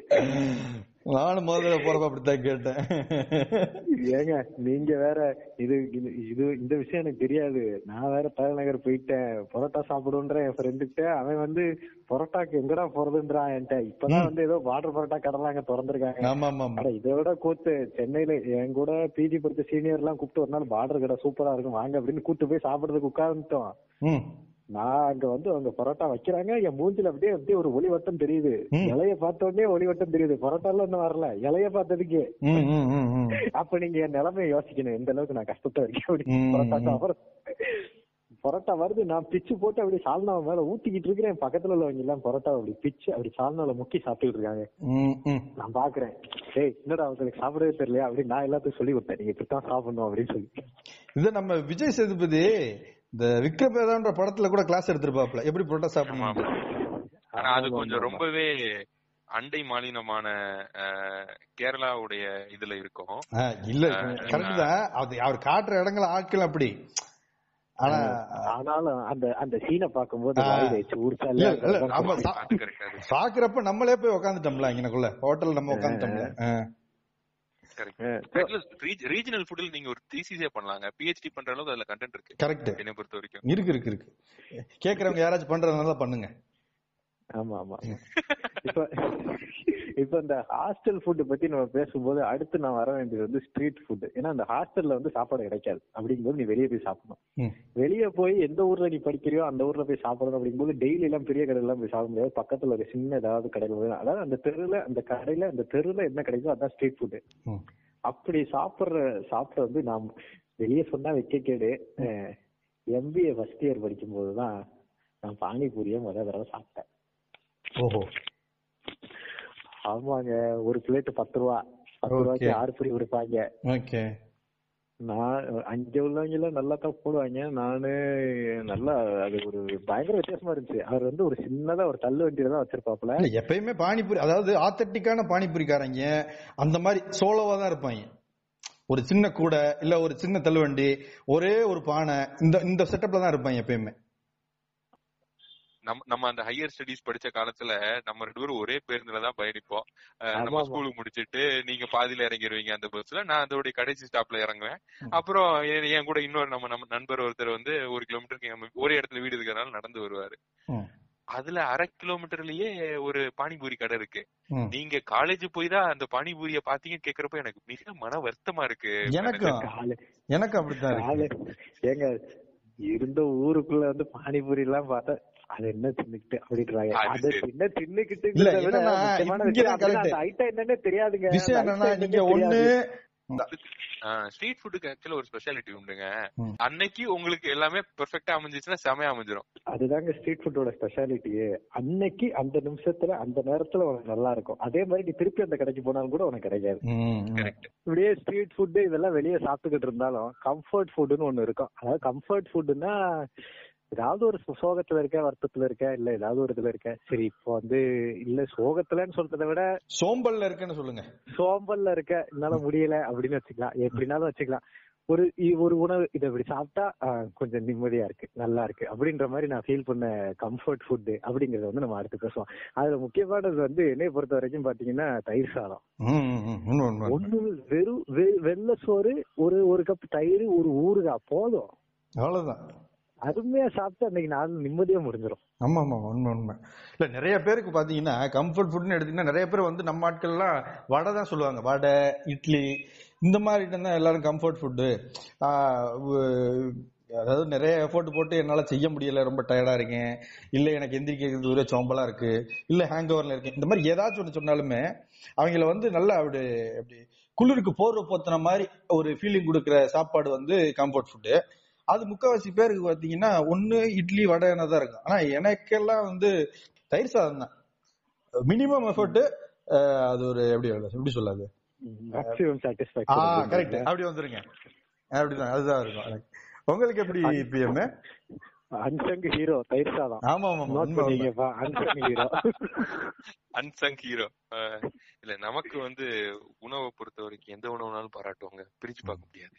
நானும் முதல்ல போறப்ப அப்படித்தான் கேட்டேன். ஏங்க நீங்க வேற இது இது இந்த விஷயம் எனக்கு தெரியாது. நான் வேற தலைநகர் போயிட்டேன். பரோட்டா சாப்பிடுன்ற என் ஃப்ரெண்டுகிட்ட அவன் வந்து பரோட்டாக்கு எங்கடா போறதுன்றான் என்கிட்ட. இப்பதான் வந்து ஏதோ வாட்டர் பரோட்டா கடலாம் அங்க திறந்திருக்காங்க. ஆமா ஆமா இதை விட கூத்து சென்னையில என் கூட பிஜி படிச்ச சீனியர் எல்லாம் கூப்பிட்டு ஒரு நாள் பார்டர் கடை சூப்பரா இருக்கும். வாங்க அப்படின்னு கூப்பிட்டு போய் சாப்பிடுறதுக்கு உட்கார்ந்துட்டோம். நான் அங்க வந்து அவங்க பரோட்டா வைக்கிறாங்க. என் மூஞ்சில அப்படியே அப்படியே ஒரு ஒளிவட்டம் தெரியுது. இலைய பார்த்த உடனே ஒளிவட்டம் தெரியுது. பரோட்டால இன்னும் வரல. இலைய பார்த்ததுக்கு. அப்ப நீங்க என் நிலைமையை யோசிக்கணும். எந்த அளவுக்கு நான் கஷ்டத்தை இருக்கேன் அப்படி பரோட்டா பரோட்டா வருது. நான் பிச்சு போட்டு அப்படியே சால்னா மேல ஊத்திக்கிட்டு இருக்கிறேன். பக்கத்துல உள்ளவங்க எல்லாம் பரோட்டா அப்படி பிச்சு அப்படி சால்னால முக்கி சாப்பிட்டுட்டு இருக்காங்க. நான் பாக்குறேன். டேய் என்னடா அவங்களுக்கு சாப்பிடவே தெரியலையா? அப்படின்னு நான் எல்லாத்தையும் சொல்லி கொடுத்தேன். நீங்க இப்படித்தான் சாப்பிடணும் அப்படின்னு சொல்லி. இது நம்ம விஜய் சேதுபதி இந்த விக்ரம் வேதான்ற படத்துல கூட கிளாஸ் எடுத்திருப்பாப்ல எப்படி புரோட்டா சாப்பிடணும்? ஆனா அது கொஞ்சம் ரொம்பவே அண்டை மாநிலமான கேரளாவுடைய இதுல இருக்கும். இல்ல கரெக்ட் தான். அது அவர் காட்டுற இடங்கள் ஆட்கள் அப்படி. ஆனா ஆனாலும் அந்த அந்த சீனை பாக்கும்போது ஆ. வாயில வச்சு ஊர்ச்சா இல்ல இல்ல நம்ம சா- அது கரெக்ட் அது பாக்குறப்ப நம்மளே போய் உக்காந்துட்டோம்ல இங்கனக்குள்ள. ஹோட்டல் நம்ம உட்காந்துட்டோம்ல கரெக்ட் ரீஜனல் ஃபுட்ல நீங்க ஒரு தீசிஸே பண்ணலாங்க. பிஹெச்டி பண்ற அளவுக்கு அதுல கண்டென்ட் இருக்கு. கரெக்ட் என்னை பொறுத்த வரைக்கும். இருக்கு இருக்கு இருக்கு. கேக்குறவங்க யாராச்சும் பண்றதுனால பண்ணுங்க. ஆமா ஆமா. இப்ப இப்ப இந்த ஹாஸ்டல் ஃபுட் பத்தி நம்ம பேசும்போது அடுத்து நான் வர வேண்டியது வந்து ஸ்ட்ரீட் ஃபுட் ஏன்னா அந்த ஹாஸ்டல்ல வந்து சாப்பாடு கிடைக்காது. அப்படிங்கும்போது நீ வெளியே போய் சாப்பிடணும். வெளியே போய் எந்த ஊர்ல நீ படிக்கிறியோ அந்த ஊர்ல போய் சாப்பிடணும் அப்படிங்கும்போது டெய்லி எல்லாம் பெரிய கடையில எல்லாம் போய் சாப்பிட முடியாது. பக்கத்துல ஒரு சின்ன ஏதாவது கடையில அதாவது அந்த தெருல அந்த கடையில அந்த தெருல என்ன கிடைக்குதோ அதான் ஸ்ட்ரீட் ஃபுட் ம். அப்படி சாப்பிடுற சாப்பிட வந்து நாம் வெளியே சொன்னா வைக்க கேடு. எம்பிஏ ஃபர்ஸ்ட் இயர் படிக்கும் போதுதான் நான் பானிபூரியை முதல் தடவை சாப்பிட்டேன். ஓஹோ. ஆமாங்க. ஒரு பிளேட் பத்து ரூபா பத்து ரூபாய்க்கு. ஆறு பூரி கொடுப்பாங்க? ஓகே நான் அங்க உள்ளவங்க எல்லாம் நல்லா தான் போடுவாங்க. நானு நல்லா அது ஒரு பயங்கர வித்தியாசமா இருந்துச்சு. அவர் வந்து ஒரு சின்னதா ஒரு தள்ளு வண்டியில தான் வச்சிருப்பாப்புல. இல்ல எப்பயுமே பானிபூரி அதாவது ஆத்தட்டிக்கான பானிபூரிக்காரங்க அந்த மாதிரி சோலோவா தான் இருப்பாங்க. ஒரு சின்ன கூடை இல்ல ஒரு சின்ன தள்ளுவண்டி ஒரே ஒரு பானை இந்த இந்த செட்டப்ல தான் இருப்பாங்க எப்பயுமே. நம்ம நம்ம அந்த ஹையர் ஸ்டடீஸ் படிச்ச காலத்துல நம்ம ரெண்டு பேரும் ஒரே பேருந்துல தான் பயணிப்போம். நம்ம. ஸ்கூலுக்கு முடிச்சிட்டு நீங்க பாதியில இறங்கிடுவீங்க அந்த பஸ்ல நான் அதோட கடைசி ஸ்டாப்ல இறங்குவேன். அப்புறம் என் கூட இன்னொரு நம்ம நம்ம நண்பர் ஒருத்தர் வந்து ஒரு கிலோமீட்டருக்கு ஒரே இடத்துல வீடு இருக்கிறனால நடந்து வருவாரு. அதுல அரை கிலோமீட்டர்லயே ஒரு பானிபூரி கடை இருக்கு. நீங்க காலேஜ் போய் தான் அந்த பானிபூரிய பாத்தீங்கன்னு கேக்குறப்ப எனக்கு மிக மன வருத்தமா இருக்கு. எனக்கும் காலை எனக்கு அப்படித்தான் ஏங்க இருந்த ஊருக்குள்ள வந்து பானிபூரி எல்லாம் பார்த்தா அது என்ன தின்னுக்கிட்டு? அப்படின்றாங்க அது. தின்ன தின்னுக்கிட்டு என்னன்னா, தெரியாதுங்க. விஷயம் என்னன்னா நீங்க ஒண்ணு. ஸ்ட்ரீட் ஃபுட்டுக்கு ஆக்சுவலா ஒரு ஸ்பெஷாலிட்டி உண்டுங்க. அன்னைக்கு உங்களுக்கு எல்லாமே பெர்ஃபெக்ட்டா அமைஞ்சிச்சுன்னா செமையா அமைஞ்சிரும். அதுதாங்க ஸ்ட்ரீட் ஃபுட்டோட ஸ்பெஷாலிட்டியே அன்னைக்கு அந்த நிமிஷத்துல அந்த நேரத்துல உனக்கு நல்லா இருக்கும். அதே மாதிரி நீ திருப்பி அந்த கடைக்கு போனாலும் கூட உனக்கு கிடைக்காது. ம், ம். கரெக்ட் இப்படியே ஸ்ட்ரீட் ஃபுட் இதெல்லாம் வெளியே சாப்பிட்டுக்கிட்டு இருந்தாலும் கம்ஃபர்ட் ஃபுட்னு ஒண்ணு இருக்கும். அதாவது கம்ஃபர்ட் ஃபுட்னா ஏதாவது ஒரு சோகத்துல இருக்க வருத்தத்துல இருக்க இல்ல ஏதாவது ஒரு இதுல இருக்க. சரி இப்போ வந்து இல்ல சோகத்துலன்னு சொல்றதை விட சோம்பல்ல இருக்குன்னு சொல்லுங்க. சோம்பல்ல இருக்க என்னால முடியல அப்படின்னு வச்சுக்கலாம். எப்படினாலும் வச்சுக்கலாம். ஒரு ஒரு உணவு இதை இப்படி சாப்பிட்டா கொஞ்சம் நிம்மதியா இருக்கு நல்லா இருக்கு. அப்படின்ற மாதிரி நான் ஃபீல் பண்ண கம்ஃபர்ட் ஃபுட் அப்படிங்கறத வந்து நம்ம அடுத்து பேசுவோம். அதுல முக்கியமானது வந்து என்னைய பொறுத்த வரைக்கும் பாத்தீங்கன்னா தயிர் சாதம். ஒண்ணு வெறும் வெள்ளை சோறு ஒரு ஒரு கப் தயிர் ஒரு ஊறுகாய் போதும். அவ்வளவுதான். அருமையா சாப்பிட்டு அன்னைக்கு நாள் நிம்மதியா முடிஞ்சிடும் ஆமா ஆமா உண்மை உண்மை. இல்ல நிறைய பேருக்கு பாத்தீங்கன்னா கம்ஃபர்ட் ஃபுட்னு எடுத்தீங்கன்னா நிறைய பேர் வந்து நம்ம ஆட்கள்லாம் வடை தான் சொல்லுவாங்க. வடை இட்லி இந்த மாதிரி தான் எல்லாரும் கம்ஃபர்ட் ஃபுட்டு அதாவது நிறைய எஃபோர்ட் போட்டு என்னால் செய்ய முடியல ரொம்ப டயர்டா இருக்கேன். இல்லை எனக்கு எந்திரிக்கிறது ஒரே சோம்பலா இருக்கு. இல்லை ஹேங் ஓவரில் இருக்கேன். இந்த மாதிரி ஏதாச்சும் ஒன்று சொன்னாலுமே அவங்கள வந்து நல்லா அப்படி அப்படி குளிருக்கு போர்வை போத்துன மாதிரி ஒரு ஃபீலிங் கொடுக்குற சாப்பாடு வந்து கம்ஃபர்ட் ஃபுட்டு அது முக்காவாசி பேருக்கு பாத்தீங்கன்னா ஒண்ணு இட்லி வடை தான் இருக்கும் ஆனா எனக்கெல்லாம் வந்து தயிர் சாதம் தான். மினிமம் எஃபர்ட் அது ஒரு எப்படி? எப்படி சொல்லாது கரெக்ட் அப்படி வந்துருங்க. அப்படிதான் அதுதான் இருக்கும். உங்களுக்கு எப்படி பிஎம் அன்சங் ஹீரோ தயிர் சாதம் ஆமா ஆமா. பண்ணீங்கப்பா அன்சங் ஹீரோ அன்சங் ஹீரோ இல்ல நமக்கு வந்து உணவை பொறுத்த வரைக்கும் எந்த உணவுனாலும் பாராட்டுவாங்க. பிரிச்சு பார்க்க முடியாது.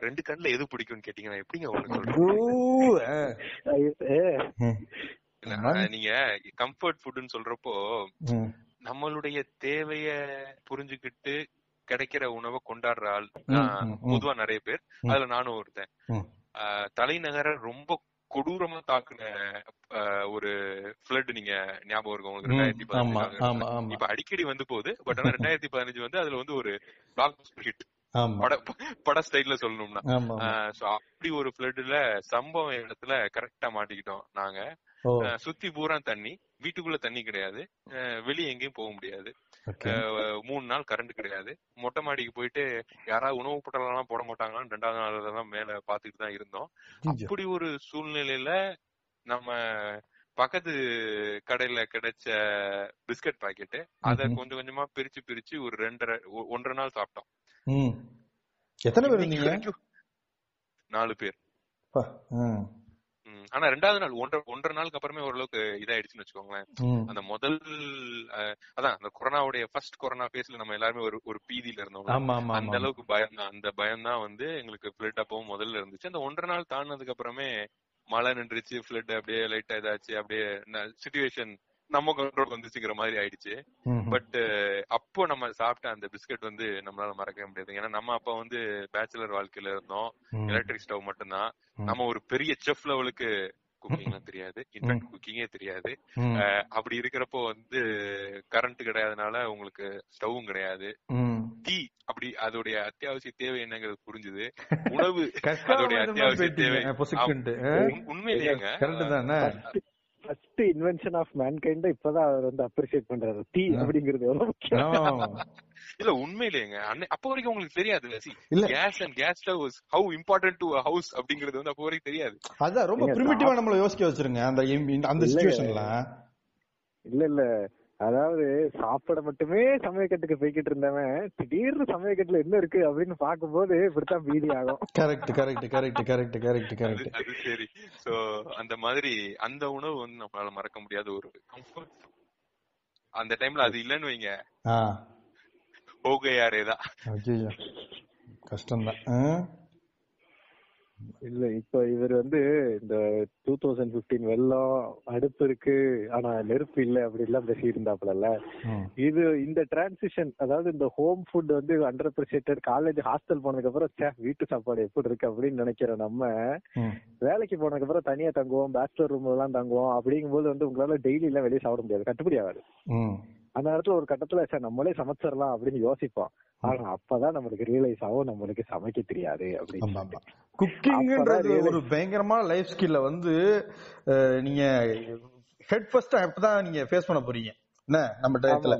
ரெண்டு கண்ணுல எது பிடிக்கும்னு கேட்டீங்கன்னா எப்படிங்க ஆஹ், நீங்க கம்ஃபர்ட் ஃபுட்னு சொல்றப்போ நம்மளுடைய தேவைய புரிஞ்சுக்கிட்டு கிடைக்கிற உணவை கொண்டாடுற ஆள். பொதுவா நிறைய பேர். அதுல நானும் ஒருத்தன். தலைநகர ரொம்ப கொடூரமா தாக்குன ஒரு ஃபிளட் நீங்க ஞாபகம் இருக்கும் உங்களுக்கு? ரெண்டாயிரத்தி பதினஞ்சு இப்ப அடிக்கடி வந்து போகுது. பட் ஆனா ரெண்டாயிரத்தி பதினஞ்சு வந்து அதுல வந்து ஒரு பிளாக் ஹிட் பட ஸ்டைல்ல சொல்லணும்னா. அப்படி ஒரு பிளட்ல சம்பவம் இடத்துல கரெக்டா மாட்டிக்கிட்டோம் நாங்க. சுத்தி பூரா தண்ணி வீட்டுக்குள்ள தண்ணி கிடையாது. வெளிய எங்கேயும் போக முடியாது. மூணு நாள் கரண்ட் கிடையாது. மொட்டை மாடிக்கு போயிட்டு யாராவது உணவு பொட்டலம் போட மாட்டாங்களான்னு ரெண்டாவது நாள் தான் மேல பாத்துட்டு தான் இருந்தோம். அப்படி ஒரு சூழ்நிலையில நம்ம பக்கத்து கடையில கிடைச்ச பிஸ்கட் பாக்கெட் அத. கொஞ்சம் கொஞ்சமா பிரிச்சு பிரிச்சு ஒரு ரெண்டரை ஒன்றரை நாள் சாப்பிட்டோம். எத்தனை பேர் நாலு பேர். ஆனா ரெண்டாவது நாள் ஒன்றரை ஒன்றரை நாளுக்கு அப்புறமே ஓரளவுக்கு இதாயிடுச்சுன்னு வச்சுக்கோங்களேன். அந்த முதல் அதான் அந்த கொரோனாவுடைய ஃபர்ஸ்ட் கொரோனா பேஸ்ல நம்ம எல்லாருமே ஒரு ஒரு பீதியில இருந்தோம். அந்த அளவுக்கு பயம் தான் அந்த பயம் தான் வந்து எங்களுக்கு ஃபிளட் அப்பவும் முதல்ல இருந்துச்சு. அந்த ஒன்றரை நாள் தாண்டினதுக்கு அப்புறமே மழை நின்றுச்சு ஃபிளட் அப்படியே லைட்டா இதாச்சு அப்படியே சுச்சுவேஷன் நம்ம கண்ட்ரோல் வந்துச்சுங்கிற மாதிரி ஆயிடுச்சு. பட் அப்போ நம்ம சாப்பிட்ட அந்த பிஸ்கட் வந்து நம்மளால மறக்கவே முடியாது. ஏன்னா நம்ம அப்ப வந்து பேச்சுலர் வாழ்க்கையில இருந்தோம். எலக்ட்ரிக் ஸ்டவ் மட்டும்தான். நம்ம ஒரு பெரிய செஃப் லெவலுக்கு குக்கிங்லாம் தெரியாது. இன்ஃபேக்ட் குக்கிங்கே தெரியாது. அப்படி இருக்கிறப்போ வந்து கரண்ட் கிடையாதனால உங்களுக்கு ஸ்டவ்வும் கிடையாது. டீ அப்படி அதோடைய அத்தியாவசிய தேவை என்னங்கிறது புரிஞ்சுது. உணவு அதோடைய அத்தியாவசிய தேவை. போயிட்டீங்க, ஃபர்ஸ்ட் இன்வென்ஷன் ஆஃப் மேன்கைண்ட் இப்பதான் அவர் வந்து அப்ரிஷியேட் பண்றாரு டீ. அப்படிங்கிறது எவ்வளவு முக்கியம் ஆமா. இல்ல உண்மையிலேயேங்க அன்னை- அப்ப வரைக்கும் உங்களுக்கு தெரியாது இல்ல. Gas and gas stove how important to house அப்படிங்கிறது வந்து அப்ப வரைக்கும் தெரியாது அதான் ரொம்ப பிரிமிட்டிவா நம்மள யோசிக்க வச்சிருங்க அந்த அந்த. சுச்சுவேஷன்ல இல்ல இல்ல அதாவது சாப்பிட மட்டுமே சமயக்கட்டுக்கு போய்கிட்டு இருந்தவன் திடீர்னு சமயக்கட்டுல என்ன இருக்கு அப்படின்னு பாக்கும்போது இப்படித்தான் பீதி ஆகும். Correct correct correct correct correct correct அது சரி. சோ அந்த மாதிரி அந்த உணவு வந்து நம்மளால மறக்க முடியாத ஒரு கம்ஃபர்ட் அந்த டைம்ல அது இல்லன்னு வைங்க. ஆ. ஓகையாரேதான் ஐயோ கஷ்டம்தான். ஆ? இல்ல இப்ப இவர் வந்து இந்த டூ தௌசண்ட் பிப்டீன் வெள்ளம் அடுப்பு இருக்கு ஆனா நெருப்பு இல்ல அப்படி எல்லாம் பேசி இருந்தாப்புல ம். இது இந்த டிரான்சிஷன் அதாவது இந்த ஹோம் ஃபுட் வந்து அண்டர் அப்ரிசியேட்டட் காலேஜ் ஹாஸ்டல் போனதுக்கு அப்புறம் வீட்டு சாப்பாடு எப்படி இருக்கு அப்படின்னு நினைக்கிற நம்ம. வேலைக்கு போனதுக்கு அப்புறம் தனியா தங்குவோம் பேச்சுலர் ரூம்ல எல்லாம் தங்குவோம் அப்படிங்கும்போது வந்து உங்களால டெய்லி எல்லாம் வெளியே சாப்பிட முடியாது கட்டுப்படி ஆகாது. அந்த நேரத்துல ஒரு கட்டத்துல சார் நம்மளே சமைச்சிடலாம் அப்படின்னு யோசிப்போம் ஆனா அப்பதான் நம்மளுக்கு ரியலைஸ் ஆகும் நம்மளுக்கு சமைக்க தெரியாது அப்படின்னு. குக்கிங்ன்றது ஒரு பயங்கரமான லைஃப் ஸ்கில்ல வந்து நீங்க ஹெட் ஃபர்ஸ்ட் அப்பதான் நீங்க ஃபேஸ் பண்ண போறீங்க? என்ன நம்ம டயத்துல.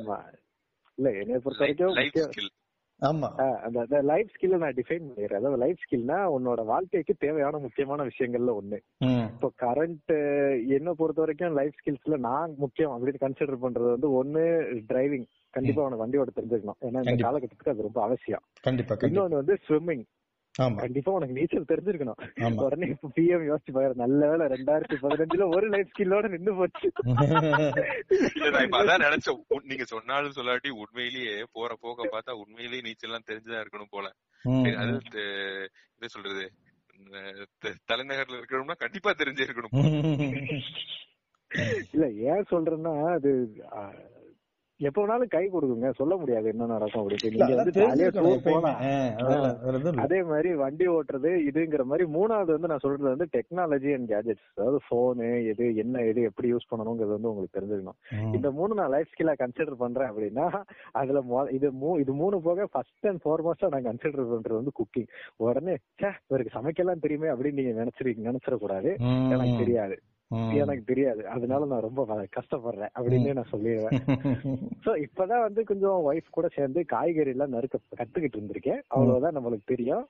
இல்ல என்னைய பொறுத்த வரைக்கும் ஆமா. அந்த லைஃப் ஸ்கில்ல நான் டிஃபைன் பண்ணிடுறேன். அதாவது லைஃப் ஸ்கில்னா உன்னோட வாழ்க்கைக்கு தேவையான முக்கியமான விஷயங்கள்ல ஒண்ணு. இப்போ கரண்ட் என்ன பொறுத்த வரைக்கும் லைஃப் ஸ்கில்ஸ்ல நான் முக்கியம் அப்படின்னு கன்சிடர் பண்றது வந்து ஒண்ணு டிரைவிங் கண்டிப்பா உனக்கு வண்டி ஓட்ட தெரிஞ்சிருக்கணும். ஏன்னா இந்த. காலகட்டத்துக்கு அது ரொம்ப அவசியம். கண்டிப்பா இன்னொன்னு வந்து ஸ்விம்மிங் ஆமா. கண்டிப்பா உனக்கு நீச்சல் தெரிஞ்சிருக்கணும். உடனே இப்ப பிஎம் யோசிச்சு பாரு நல்ல வேளை ரெண்டாயிரத்தி பதினஞ்சுல ஒரு லைஃப் ஸ்கில்லோட நின்னு போச்சு. இல்ல நான் இப்ப அதான் நினைச்சேன். நீங்க சொன்னாலும் சொல்லாட்டி உண்மையிலேயே போற போக்க பார்த்தா உண்மையிலேயே நீச்சல் எல்லாம் தெரிஞ்சுதான் இருக்கணும் போல. அது என்ன சொல்றது? தலைநகர்ல இருக்கணும்னா கண்டிப்பா தெரிஞ்சே இருக்கணும் இல்ல ஏன் சொல்றேன்னா அது எப்ப வேணாலும் கை கொடுக்குங்க சொல்ல முடியாது என்ன நடக்கும் அப்படின்னு இல்ல, நீங்க வந்து ஜாலியா டூர். போலாம். அதே மாதிரி வண்டி ஓட்டுறது இதுங்கிற மாதிரி மூணாவது வந்து நான் சொல்றது வந்து டெக்னாலஜி அண்ட் கேஜெட்ஸ் அதாவது போனு எது என்ன எது எப்படி யூஸ் பண்ணணுங்கிறது வந்து உங்களுக்கு தெரிஞ்சுக்கணும். இந்த மூணு நான் லைஃப் ஸ்கில்லா கன்சிடர் பண்றேன் அப்படின்னா அதுல இது மூ இது மூணு போக ஃபர்ஸ்ட் அண்ட் ஃபார்மோஸ்டா நான் கன்சிடர் பண்றது வந்து குக்கிங் உடனே ச்சே இவருக்கு சமைக்கலாம் தெரியுமே அப்படின்னு நீங்க நினைச்சிருக்கீங்க நினைச்சிடக்கூடாது. எனக்கு தெரியாது. எனக்கு தெரியாது. அதனால நான் ரொம்ப கஷ்டப்படுறேன் அப்படின்னு நான் சொல்லிடுவேன். சோ இப்பதான் வந்து கொஞ்சம் ஒய்ஃப் கூட சேர்ந்து காய்கறி எல்லாம் நறுக்க கத்துக்கிட்டு இருந்திருக்கேன். அவ்வளவுதான் நம்மளுக்கு தெரியும்.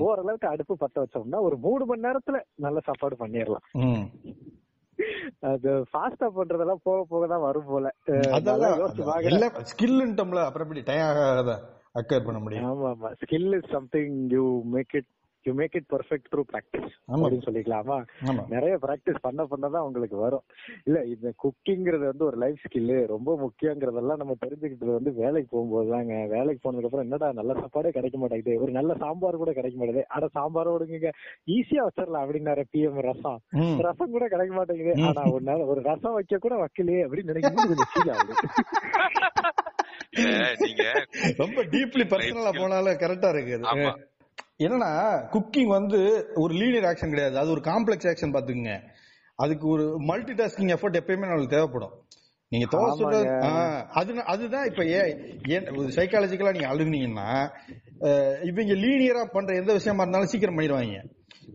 ஓரளவுக்கு அடுப்பு பத்த வச்சோம்னா ஒரு மூணு மணி நேரத்துல நல்ல சாப்பாடு பண்ணிடலாம். அது ஃபாஸ்டா பண்றதெல்லாம் போக போக தான் வரும் போல. எல்லாம் ஸ்கில்ன்ட்டோம்ல அப்புறம் எப்படி டயம் ஆகாத அக்கர் பண்ண முடியும்? ஆமா ஆமா. Skill is something you make it you make it perfect through practice. அப்படின்னு சொல்லிக்கலாமா? நிறைய பிராக்டிஸ் பண்ண பண்ணதான் உங்களுக்கு வரும். இல்ல இந்த குக்கிங்கிறது வந்து ஒரு லைஃப் ஸ்கில் ரொம்ப முக்கியங்கிறதெல்லாம் நம்ம தெரிஞ்சுக்கிட்டது வந்து வேலைக்கு போகும்போது தாங்க. வேலைக்கு போனதுக்கு அப்புறம் என்னடா நல்ல சாப்பாடே கிடைக்க மாட்டேங்குது. ஒரு நல்ல சாம்பார் கூட கிடைக்க மாட்டேங்குது. அட சாம்பார் விடுங்க ஈஸியா வச்சிடலாம் அப்படின்னாரு பிஎம் ரசம். ரசம் கூட கிடைக்க மாட்டேங்குது. ஆனா ஒரு நாள் ஒரு ரசம் வைக்க கூட வைக்கலையே அப்படின்னு நினைக்கும் கொஞ்சம் ஃபீல் ஆகுது. இல்ல, நீங்க ரொம்ப டீப்லி பர்சனலா போனாலும் கரெக்டா இருக்கு அது. ஆமா. என்னன்னா குக்கிங் வந்து ஒரு லீனியர் ஆக்ஷன் கிடையாது. அது ஒரு காம்ப்ளெக்ஸ் ஆக்ஷன் பாத்துக்கங்க அதுக்கு ஒரு மல்டி டாஸ்கிங் எஃபர்ட் எப்பயுமே நம்மளுக்கு தேவைப்படும். நீங்க தோசை சுட- ஆமாங்க. ஆ, அது அதுதான் இப்ப ஏன் சைக்காலஜிக்கலா நீங்க அழுகுனீங்கன்னா இவங்க லீனியரா பண்ற எந்த விஷயமா இருந்தாலும் சீக்கிரம் பண்ணிடுவாங்க.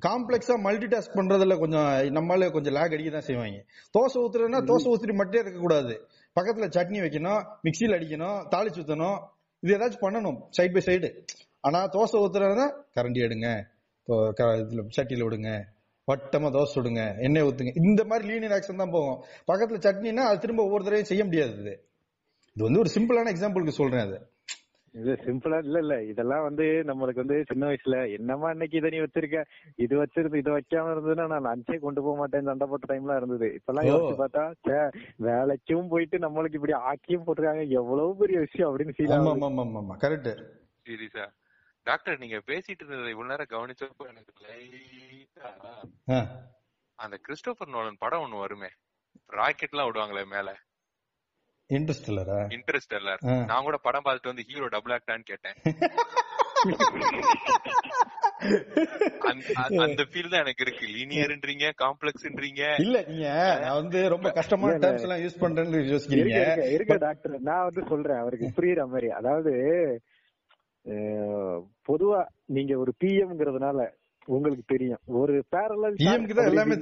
காம்ப்ளெக்ஸா மல்டி டாஸ்க் பண்றதுல கொஞ்சம் நம்மளால கொஞ்சம் லேக் அடிக்க தான் செய்வாங்க. தோசை ஊத்துறதுன்னா தோசை ஊத்திட்டு மட்டும் இருக்க கூடாது. பக்கத்துல சட்னி வைக்கணும் மிக்சியில் அடிக்கணும் தாளிச்சு ஊத்தணும். இது ஏதாச்சும் பண்ணணும் சைடு பை சைடு ஆனா தோசை ஊத்துறதுனா கரண்டி எடுங்க. சட்டியில விடுங்க. வட்டமா தோசை சுடுங்க. எண்ணெய் ஊத்துங்க. இந்த மாதிரி லீனியர் ஆக்ஷன் தான் போகும். பக்கத்துல சட்னினா அது திரும்ப ஒவ்வொரு தடவையும் செய்ய முடியாது இது. இது வந்து ஒரு சிம்பிளான எக்ஸாம்பிளுக்கு சொல்றேன் அது. இது சிம்பிளா இல்ல இல்ல. இதெல்லாம் வந்து நம்மளுக்கு வந்து சின்ன வயசுல என்னமா இன்னைக்கு இதை நீ வச்சிருக்க? இது வச்சிருந்து இது வைக்காம இருந்ததுன்னா நான் லஞ்சே கொண்டு போக மாட்டேன் சண்டை போட்ட டைம்லாம் இருந்தது. இப்பெல்லாம். யோசிச்சு பார்த்தா வேலைக்கும் போயிட்டு நம்மளுக்கு இப்படி ஆக்கியும் போட்டிருக்காங்க. எவ்வளவு பெரிய விஷயம் அப்படின்னு ஃபீல் ஆமா ஆமா ஆமா கரெக்ட் சீரியஸா டாக்டர் நீங்க பேசிட்டு இருந்ததை இவ்வளவு நேரம் கவனிச்சப்போ எனக்கு லைட்டா அந்த கிறிஸ்டோபர் நோலன் படம் ஒண்ணு வருமே. ராக்கெட் எல்லாம் விடுவாங்களே மேல. இன்ட்ரெஸ்ட் இல்லரா இன்ட்ரெஸ்ட் எல்லார் ஆ. நான் கூட படம் பார்த்துட்டு வந்து ஹீரோ டபுள் ஆக்டான்னு கேட்டேன். அந்த- ஃபீல் தான் எனக்கு இருக்கு. லீனியர்ன்றீங்க காம்ப்ளெக்ஸ்ன்றீங்க இல்ல நீங்க நான் வந்து ரொம்ப கஷ்டமான டேர்ம்ஸ் எல்லாம் யூஸ் பண்றேன்னு யோசிக்கிறீங்க இருக்க டாக்டர். நான் வந்து சொல்றேன் அவருக்கு புரியுற மாதிரி. அதாவது பொதுவா நீங்க ஒரு பிஎம்ங்கிறதுனால உங்களுக்கு தெரியும். ஒரு பேரலல் எல்லாமே.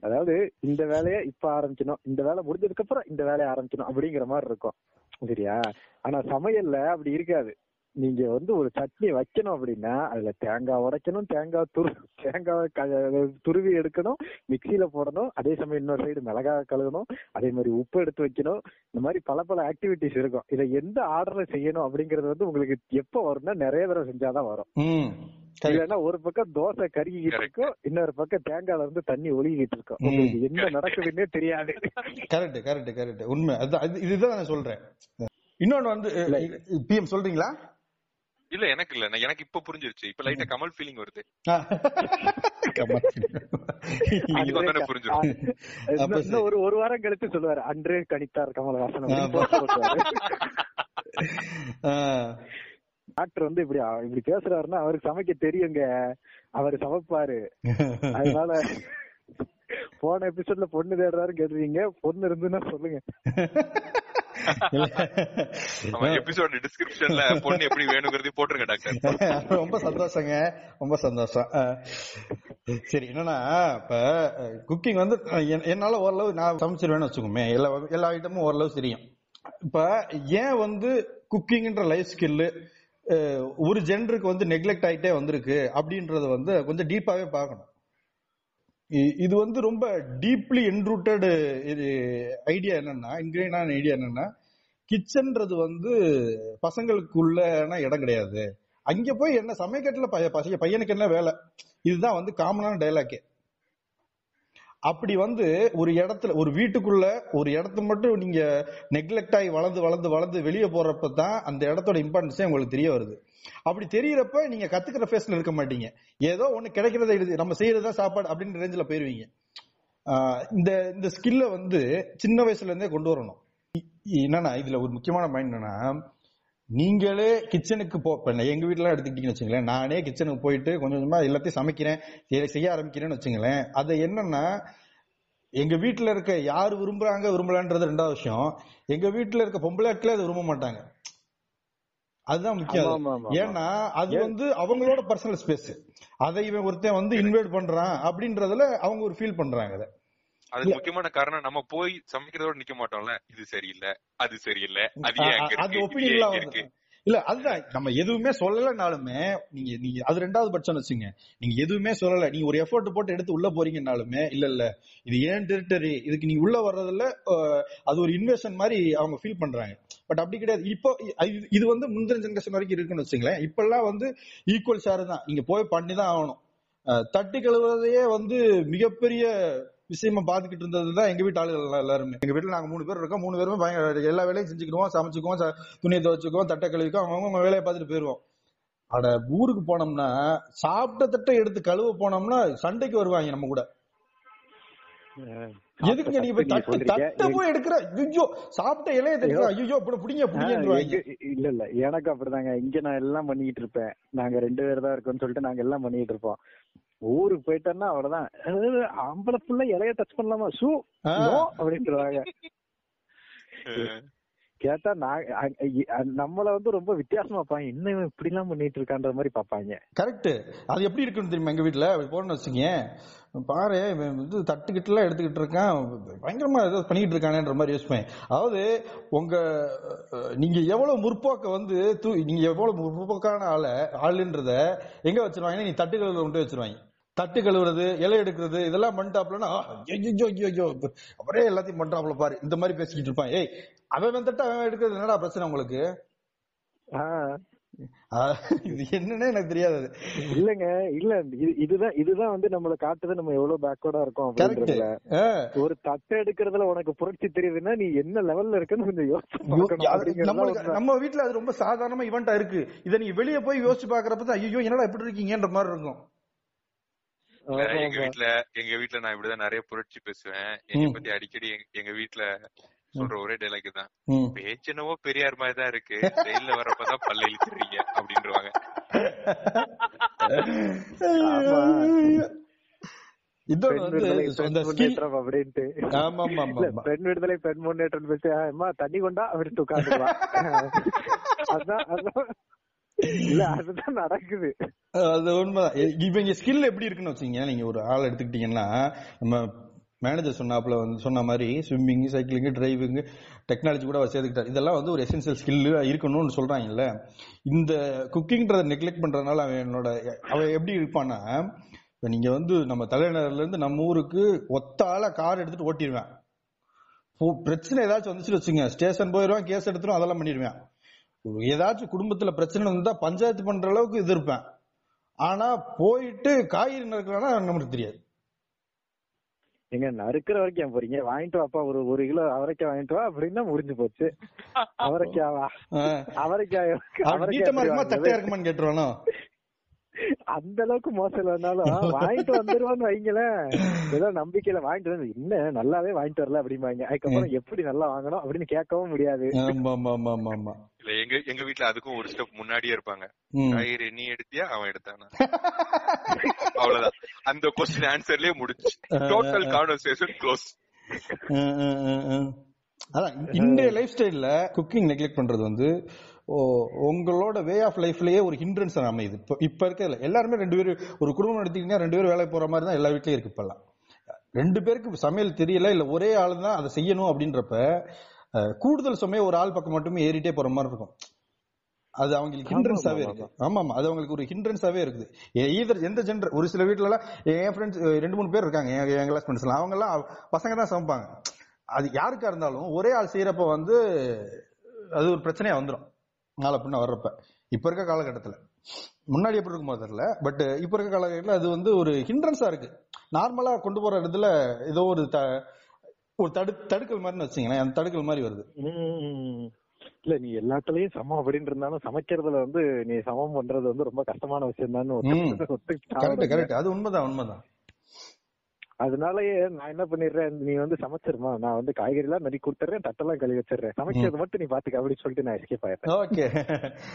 அதாவது இந்த வேலையை இப்ப ஆரம்பிக்கணும் இந்த வேலை முடிஞ்சதுக்கு அப்புறம் இந்த வேலையை ஆரம்பிக்கணும் அப்படிங்கிற மாதிரி இருக்கும். சரியா? ஆனா சமையல்ல அப்படி இருக்காது. நீங்க வந்து ஒரு சட்னி வைக்கணும் அப்படின்னா அதுல தேங்காய் உடைக்கணும் தேங்காய் துரு தேங்காய் க- துருவி எடுக்கணும் மிக்சியில போடணும் அதே சமயம் இன்னொரு சைடு மிளகாய் கழுகணும் அதே மாதிரி உப்பு எடுத்து வைக்கணும். இந்த மாதிரி பல பல ஆக்டிவிட்டிஸ் இருக்கும். இதை எந்த ஆர்டர்ல செய்யணும் அப்படிங்கறது வந்து உங்களுக்கு எப்ப வரும்னா நிறைய தடவை செஞ்சாதான் வரும். இல்லன்னா ஒரு பக்கம் தோசை கருகிக்கிட்டு. இருக்கும் இன்னொரு பக்கம் தேங்காய்ல இருந்து தண்ணி ஒழுகிட்டு இருக்கும். உங்களுக்கு என்ன நடக்குதுன்னே தெரியாது. கரெக்ட் கரெக்ட் கரெக்ட் உண்மை. அதுதான் இதுதான் நான் சொல்றேன். இன்னொன்னு வந்து பிஎம் சொல்றீங்களா? இல்ல எனக்கு இல்ல. எனக்கு இப்ப புரிஞ்சிருச்சு. இப்ப லைட்டா கமல் ஃபீலிங் வருது. ஒரு ஒரு வாரம் கழிச்சு சொல்லுவாரு. அன்றே கணித்தார் கமலஹாசன் டாக்டர் வந்து இப்படி இப்படி பேசுறாருன்னா அவருக்கு சமைக்க தெரியுங்க. அவரு சமைப்பாரு. அதனால போன எபிசோட்ல பொண்ணு தேடுறாரு கேட்டுறீங்க பொண்ணு இருந்துன்னா சொல்லுங்க. எபிசோட் டிஸ்கிரிப்ஷன்ல பொண்ணு எப்படி வேணுங்கிறதையும் போட்டுருங்க டாக்டர். ரொம்ப சந்தோஷங்க. ரொம்ப சந்தோஷம். சரி என்னன்னா இப்ப குக்கிங் வந்து என்- என்னால ஓரளவு நான் சமைச்சிருவேன்னு வச்சுக்கோமே. எல்லா எல்லா ஐட்டமும் ஓரளவு தெரியும். இப்ப ஏன் வந்து குக்கிங்ன்ற லைஃப் ஸ்கில்லு ஒரு ஜென்டருக்கு வந்து நெக்லெக்ட் ஆயிட்டே வந்திருக்கு அப்படின்றத வந்து கொஞ்சம் டீப்பாவே பார்க்கணும். இது வந்து ரொம்ப டீப்லி என்ரூட்டடு இது ஐடியா என்னன்னா இன்கிரீனான ஐடியா என்னன்னா கிச்சன்றது வந்து பசங்களுக்குள்ளன இடம் கிடையாது. அங்க போய் என்ன சமைக்கட்டுல பைய பசங்க பையனுக்கு என்ன வேலை? இதுதான் வந்து காமனான டைலாக்கே அப்படி வந்து ஒரு இடத்துல ஒரு வீட்டுக்குள்ள ஒரு இடத்த மட்டும் நீங்க நெக்லெக்ட் ஆகி வளர்ந்து வளர்ந்து வளர்ந்து வெளியே போறப்ப தான் அந்த இடத்தோட இம்பார்ட்டன்ஸே உங்களுக்கு தெரிய வருது. அப்படி தெரியறப்ப நீங்க கத்துக்கிற ஃபேஸ்ல இருக்க மாட்டீங்க. ஏதோ ஒண்ணு கிடைக்கிறத இது நம்ம செய்யறதா சாப்பாடு அப்படின்ற ரேஞ்சில போயிருவீங்க. இந்த இந்த ஸ்கில்ல வந்து சின்ன வயசுல இருந்தே கொண்டு வரணும். இ- என்னன்னா இதுல ஒரு முக்கியமான பாயிண்ட் என்னன்னா நீங்களே கிச்சனுக்கு போ இப்ப எங்க வீட்டுல எடுத்துக்கிட்டீங்கன்னு வச்சுங்களேன் நானே கிச்சனுக்கு போயிட்டு கொஞ்சம் கொஞ்சமா எல்லாத்தையும் சமைக்கிறேன் செய்ய- ஆரம்பிக்கிறேன்னு வச்சுங்களேன். அது என்னன்னா எங்க வீட்டுல இருக்க யார் விரும்புறாங்க விரும்பலான்றது ரெண்டாவது விஷயம். எங்க வீட்டுல இருக்க பொம்பளையாட்களே அதை விரும்ப மாட்டாங்க. அதுதான் முக்கியம். ஏன்னா அது வந்து அவங்களோட பர்சனல் ஸ்பேஸ் அதை இவன் ஒருத்தன் வந்து இன்வைட் பண்றான் அப்படின்றதுல அவங்க ஒரு ஃபீல் பண்றாங்க அதை. அதுக்கு முக்கியமான காரணம் நம்ம போய் சமைக்கிறதோட நிக்க மாட்டோம்ல. இது சரியில்லை அது சரியில்லை அது ஏன் இருக்கு இல்ல அதுதான். நம்ம எதுவுமே சொல்லலைனாலுமே நீங்க நீங்க அது ரெண்டாவது பட்சம் வச்சுங்க. நீங்க எதுவுமே சொல்லல. நீங்க ஒரு எஃபோர்ட் போட்டு எடுத்து உள்ள போறீங்கனாலுமே இல்ல இல்ல. இது ஏன் டெரிட்டரி இதுக்கு நீ உள்ள வர்றதுல அது ஒரு இன்வெஸ்டன் மாதிரி அவங்க ஃபீல் பண்றாங்க. பட் அப்படி கிடையாது. இப்போ இது- வந்து முந்தின ஜெனரேஷன் வரைக்கும் இருக்குன்னு வச்சுங்களேன். இப்பெல்லாம் வந்து ஈக்குவல் ஷேர் தான். நீங்க போய் பண்ணி தான் ஆகணும் தட்டி கழுவுறதையே வந்து மிகப்பெரிய விஷயமா பாத்துக்கிட்டு இருந்தது தான் எங்க வீட்டு ஆளுகள் எல்லாருமே. எங்க வீட்டுல நாங்க மூணு பேர் இருக்கோம். மூணு பேருமே பயங்கர எல்லா வேலையும் செஞ்சுக்கிடுவோம். சமைச்சுக்குவோம். துணியை துவைச்சுக்குவோம். தட்டை கழுவிக்குவோம். அவங்க அவங்க வேலையை பார்த்துட்டு போயிருவோம். அட ஊருக்கு போனோம்னா சாப்பிட்ட தட்டை எடுத்து கழுவ போனோம்னா சண்டைக்கு வருவாங்க நம்ம கூட. எதுக்கு நீங்க போய் தட்டு தட்டை போய் எடுக்கிற? ஐயோ சாப்பிட்ட இலைய தட்டுற ஐயோ. இப்படி புடிங்க புடிங்கன்றாங்க இல்ல இல்ல. எனக்கு அப்படிதாங்க. இங்க நான் எல்லாம் பண்ணிக்கிட்டு இருப்பேன். நாங்க ரெண்டு பேர் தான் இருக்கோம்னு சொல்லிட்டு நாங்க எல்லாம் பண்ணிட்டு இருப்போம். ஊருக்கு போயிட்டோம்னா அவ்வளவுதான். ஆம்பளை புள்ள இலைய டச் பண்ணலாமா? ஷூ அப்படின்றாங்க கேட்டா நான் நம்மள வந்து ரொம்ப வித்தியாசமா பாப்பாங்க என்ன இவன் இப்படி எல்லாம் பண்ணிட்டு இருக்கான்ற மாதிரி பாப்பாங்க கரெக்ட் அது எப்படி இருக்குன்னு தெரியுமா எங்க வீட்டுல போன வச்சுக்கீங்க. பாரு இவன் வந்து தட்டுக்கிட்டு எல்லாம் எடுத்துக்கிட்டு இருக்கான். பயங்கரமா ஏதோ பண்ணிட்டு இருக்கானேன்ற மாதிரி யோசிப்பேன். அதாவது உங்க நீங்க எவ்வளவு முற்போக்க வந்து தூ- நீங்க எவ்வளவு முற்போக்கான ஆள ஆளுன்றத எங்க வச்சிருவாங்கன்னா நீ தட்டு கழுவுல கொண்டு வச்சிருவாங்க. தட்டு கழுவுறது இலை எடுக்கிறது இதெல்லாம் பண்ணிட்டாப்லன்னா அவரே எல்லாத்தையும் பண்றாப்ல பாரு. இந்த மாதிரி பேசிக்கிட்டு இருப்பான். ஏய் அவன் தட்டு அவன் எடுக்கிறது என்னடா பிரச்சனை உங்களுக்கு? இது என்னன்னே எனக்கு தெரியாது. இல்லங்க இல்ல இது- இதுதான் இதுதான் வந்து நம்மள காட்டுது நம்ம எவ்வளவு பேக்வர்டா இருக்கோம் அப்படின்றதுல. ஒரு தட்டை எடுக்கிறதுல உனக்கு புரட்சி தெரியுதுன்னா நீ என்ன லெவல்ல இருக்குன்னு கொஞ்சம் யோசிச்சு. நம்ம வீட்ல அது ரொம்ப சாதாரணமா இவெண்டா இருக்கு. இத நீங்க வெளிய போய் யோசிச்சு பாக்குறப்ப தான் ஐயோ என்னடா இப்படி இருக்கீங்கன்ற மாதிரி இருக்கும். எங்க. வீட்ல எங்க வீட்ல நான் இப்படிதான் நிறைய புரட்சி பேசுவேன். என்னை. பத்தி அடிக்கடி எங்க- வீட்ல சொல்ற ஒரே டைலாக் தான். பேச்சு என்னவோ பெரியார் மாதிரி தான் இருக்கு. ஜெயில வரப்பதான் பல்ல இழுத்துறீங்க அப்படின்றவாங்க பெண் வந்து முன்னேற்றம் அப்படின்ட்டு. ஆமா ஆமா. பெண் விடுதலை பெண் முன்னேற்றம் பேசி அம்மா தண்ணி கொண்டா அப்படின்ட்டு உட்காந்துக்கலாம் அதான் அதான். இல்ல அதுதான் நடக்குது. அது உண்மைதான். இப்ப இவங்க ஸ்கில் எப்படி இருக்குன்னு வச்சீங்க நீங்க ஒரு ஆள் எடுத்துக்கிட்டீங்கன்னா நம்ம மேனேஜர் சொன்னாப்ல வந்து சொன்ன மாதிரி ஸ்விம்மிங் சைக்கிளிங் டிரைவிங் டெக்னாலஜி கூட அவர் சேர்த்துக்கிட்டார் இதெல்லாம் வந்து ஒரு எசென்சியல் ஸ்கில் இருக்கணும்னு சொல்றாங்கல்ல. இந்த குக்கிங்ன்றத நெக்லெக்ட் பண்றதுனால அவன் என்னோட அவன் எப்படி இருப்பான்னா இப்போ நீங்க வந்து நம்ம தலைநகர்ல இருந்து நம்ம ஊருக்கு ஒத்தால கார் எடுத்துட்டு ஓட்டிடுவேன். பிரச்சனை ஏதாச்சும் வந்துச்சுன்னு வச்சுங்க ஸ்டேஷன் போயிடுவான் கேஸ் எடுத்துரும் அதெல்லாம் பண்ணிடுவேன். ஏதாச்சும் குடும்பத்துல பிரச்சனை வந்தா பஞ்சாயத்து பண்ற அளவுக்கு இது இருப்பேன். ஆனா போயிட்டு காய்கறி நறுக்கிறானா நமக்கு தெரியாது. எங்க நறுக்கிற வரைக்கும் போறீங்க? வாங்கிட்டு வாப்பா ஒரு ஒரு கிலோ அவரைக்காய் வாங்கிட்டு வா அப்படின்னா முடிஞ்சு போச்சு. அவரைக்காவா. அவரைக்காய் அவரைக்காய்? தட்டையா இருக்குமான்னு கேட்டுருவானோ? அந்த அளவுக்கு மோசம் இல்லைனாலும் வாங்கிட்டு வந்துருவான்னு வைங்களேன். ஏதோ நம்பிக்கையில வாங்கிட்டு வந்து என்ன நல்லாவே வாங்கிட்டு வரல அப்படிம்பாங்க. அதுக்கப்புறம் எப்படி நல்லா வாங்கணும் அப்படின்னு கேட்கவும் முடியாது. இல்ல எங்க எங்க வீட்ல அதுக்கும் ஒரு ஸ்டெப் முன்னாடியே இருப்பாங்க. காய்கறி நீ எடுத்தியா? அவன் எடுத்தானா? அவ்வளவுதான். அந்த கொஸ்டின் ஆன்சர்லயே முடிச்சு டோட்டல் கான்வர்சேஷன் க்ளோஸ். அதான் இன்றைய லைஃப் ஸ்டைல்ல குக்கிங் நெக்லெக்ட் பண்றது வந்து உங்களோட வே ஆஃப் லைஃப்லயே ஒரு ஹிண்ட்ரன்ஸ் அமையுது. இப்ப இப்ப இருக்கிறதுல எல்லாருமே ரெண்டு பேரும் ஒரு குடும்பம் எடுத்தீங்கன்னா ரெண்டு பேரும் வேலைக்கு போற மாதிரி தான் எல்லா வீட்லயும் இருக்கு இப்பெல்லாம். ரெண்டு பேருக்கு சமையல் தெரியல இல்ல ஒரே ஆள் தான் அதை செய்யணும் அப்படின்றப்ப கூடுதல் சுமையை ஒரு ஆள் பக்கம் மட்டுமே ஏறிட்டே போற மாதிரி இருக்கும். அது அவங்களுக்கு ஹிண்ட்ரன்ஸாவே இருக்கு. ஆமா. ஆமா அது அவங்களுக்கு ஒரு ஹிண்ட்ரன்ஸாவே இருக்குது. ஈதர் எந்த ஜென்டர் ஒரு சில வீட்ல எல்லாம் என் ஃப்ரெண்ட்ஸ் ரெண்டு மூணு பேர் இருக்காங்க என் கிளாஸ் ஃப்ரெண்ட்ஸ் எல்லாம். அவங்க எல்லாம் பசங்க தான் சமைப்பாங்க. அது யாருக்கா இருந்தாலும் ஒரே ஆள் செய்யறப்ப வந்து அது ஒரு பிரச்சனையா வந்துரும். நாளை பின்ன வர்றப்ப. இப்ப இருக்க காலகட்டத்துல. முன்னாடி எப்படி இருக்குமோ தெரியல பட் இப்ப இருக்க காலகட்டத்துல அது வந்து ஒரு ஹிண்ட்ரன்ஸா இருக்கு. நார்மலா கொண்டு போற இடத்துல ஏதோ ஒரு த- ஒரு தடு தடுக்கல் மாதிரின்னு வச்சீங்களேன் அந்த தடுக்கல் மாதிரி வருது. இல்ல நீ எல்லாத்துலயும் சமம் அப்படின்னு இருந்தாலும் சமைக்கிறதுல வந்து நீ சமம் பண்றது வந்து ரொம்ப கஷ்டமான விஷயம் தான் கரெக்ட் கரெக்ட் அது உண்மைதான் உண்மைதான். அதனாலயே நான் என்ன பண்ணிடுறேன்? நீ வந்து சமைச்சிருமா? நான் வந்து காய்கறி எல்லாம் நறுக்கி கொடுத்துறேன் தட்டெல்லாம் கழுவி வச்சிடுறேன். சமைக்கிறது மட்டும் நீ பாத்துக்க அப்படின்னு சொல்லிட்டு நான் எஸ்கேப் ஆயிடுறேன். ஓகே.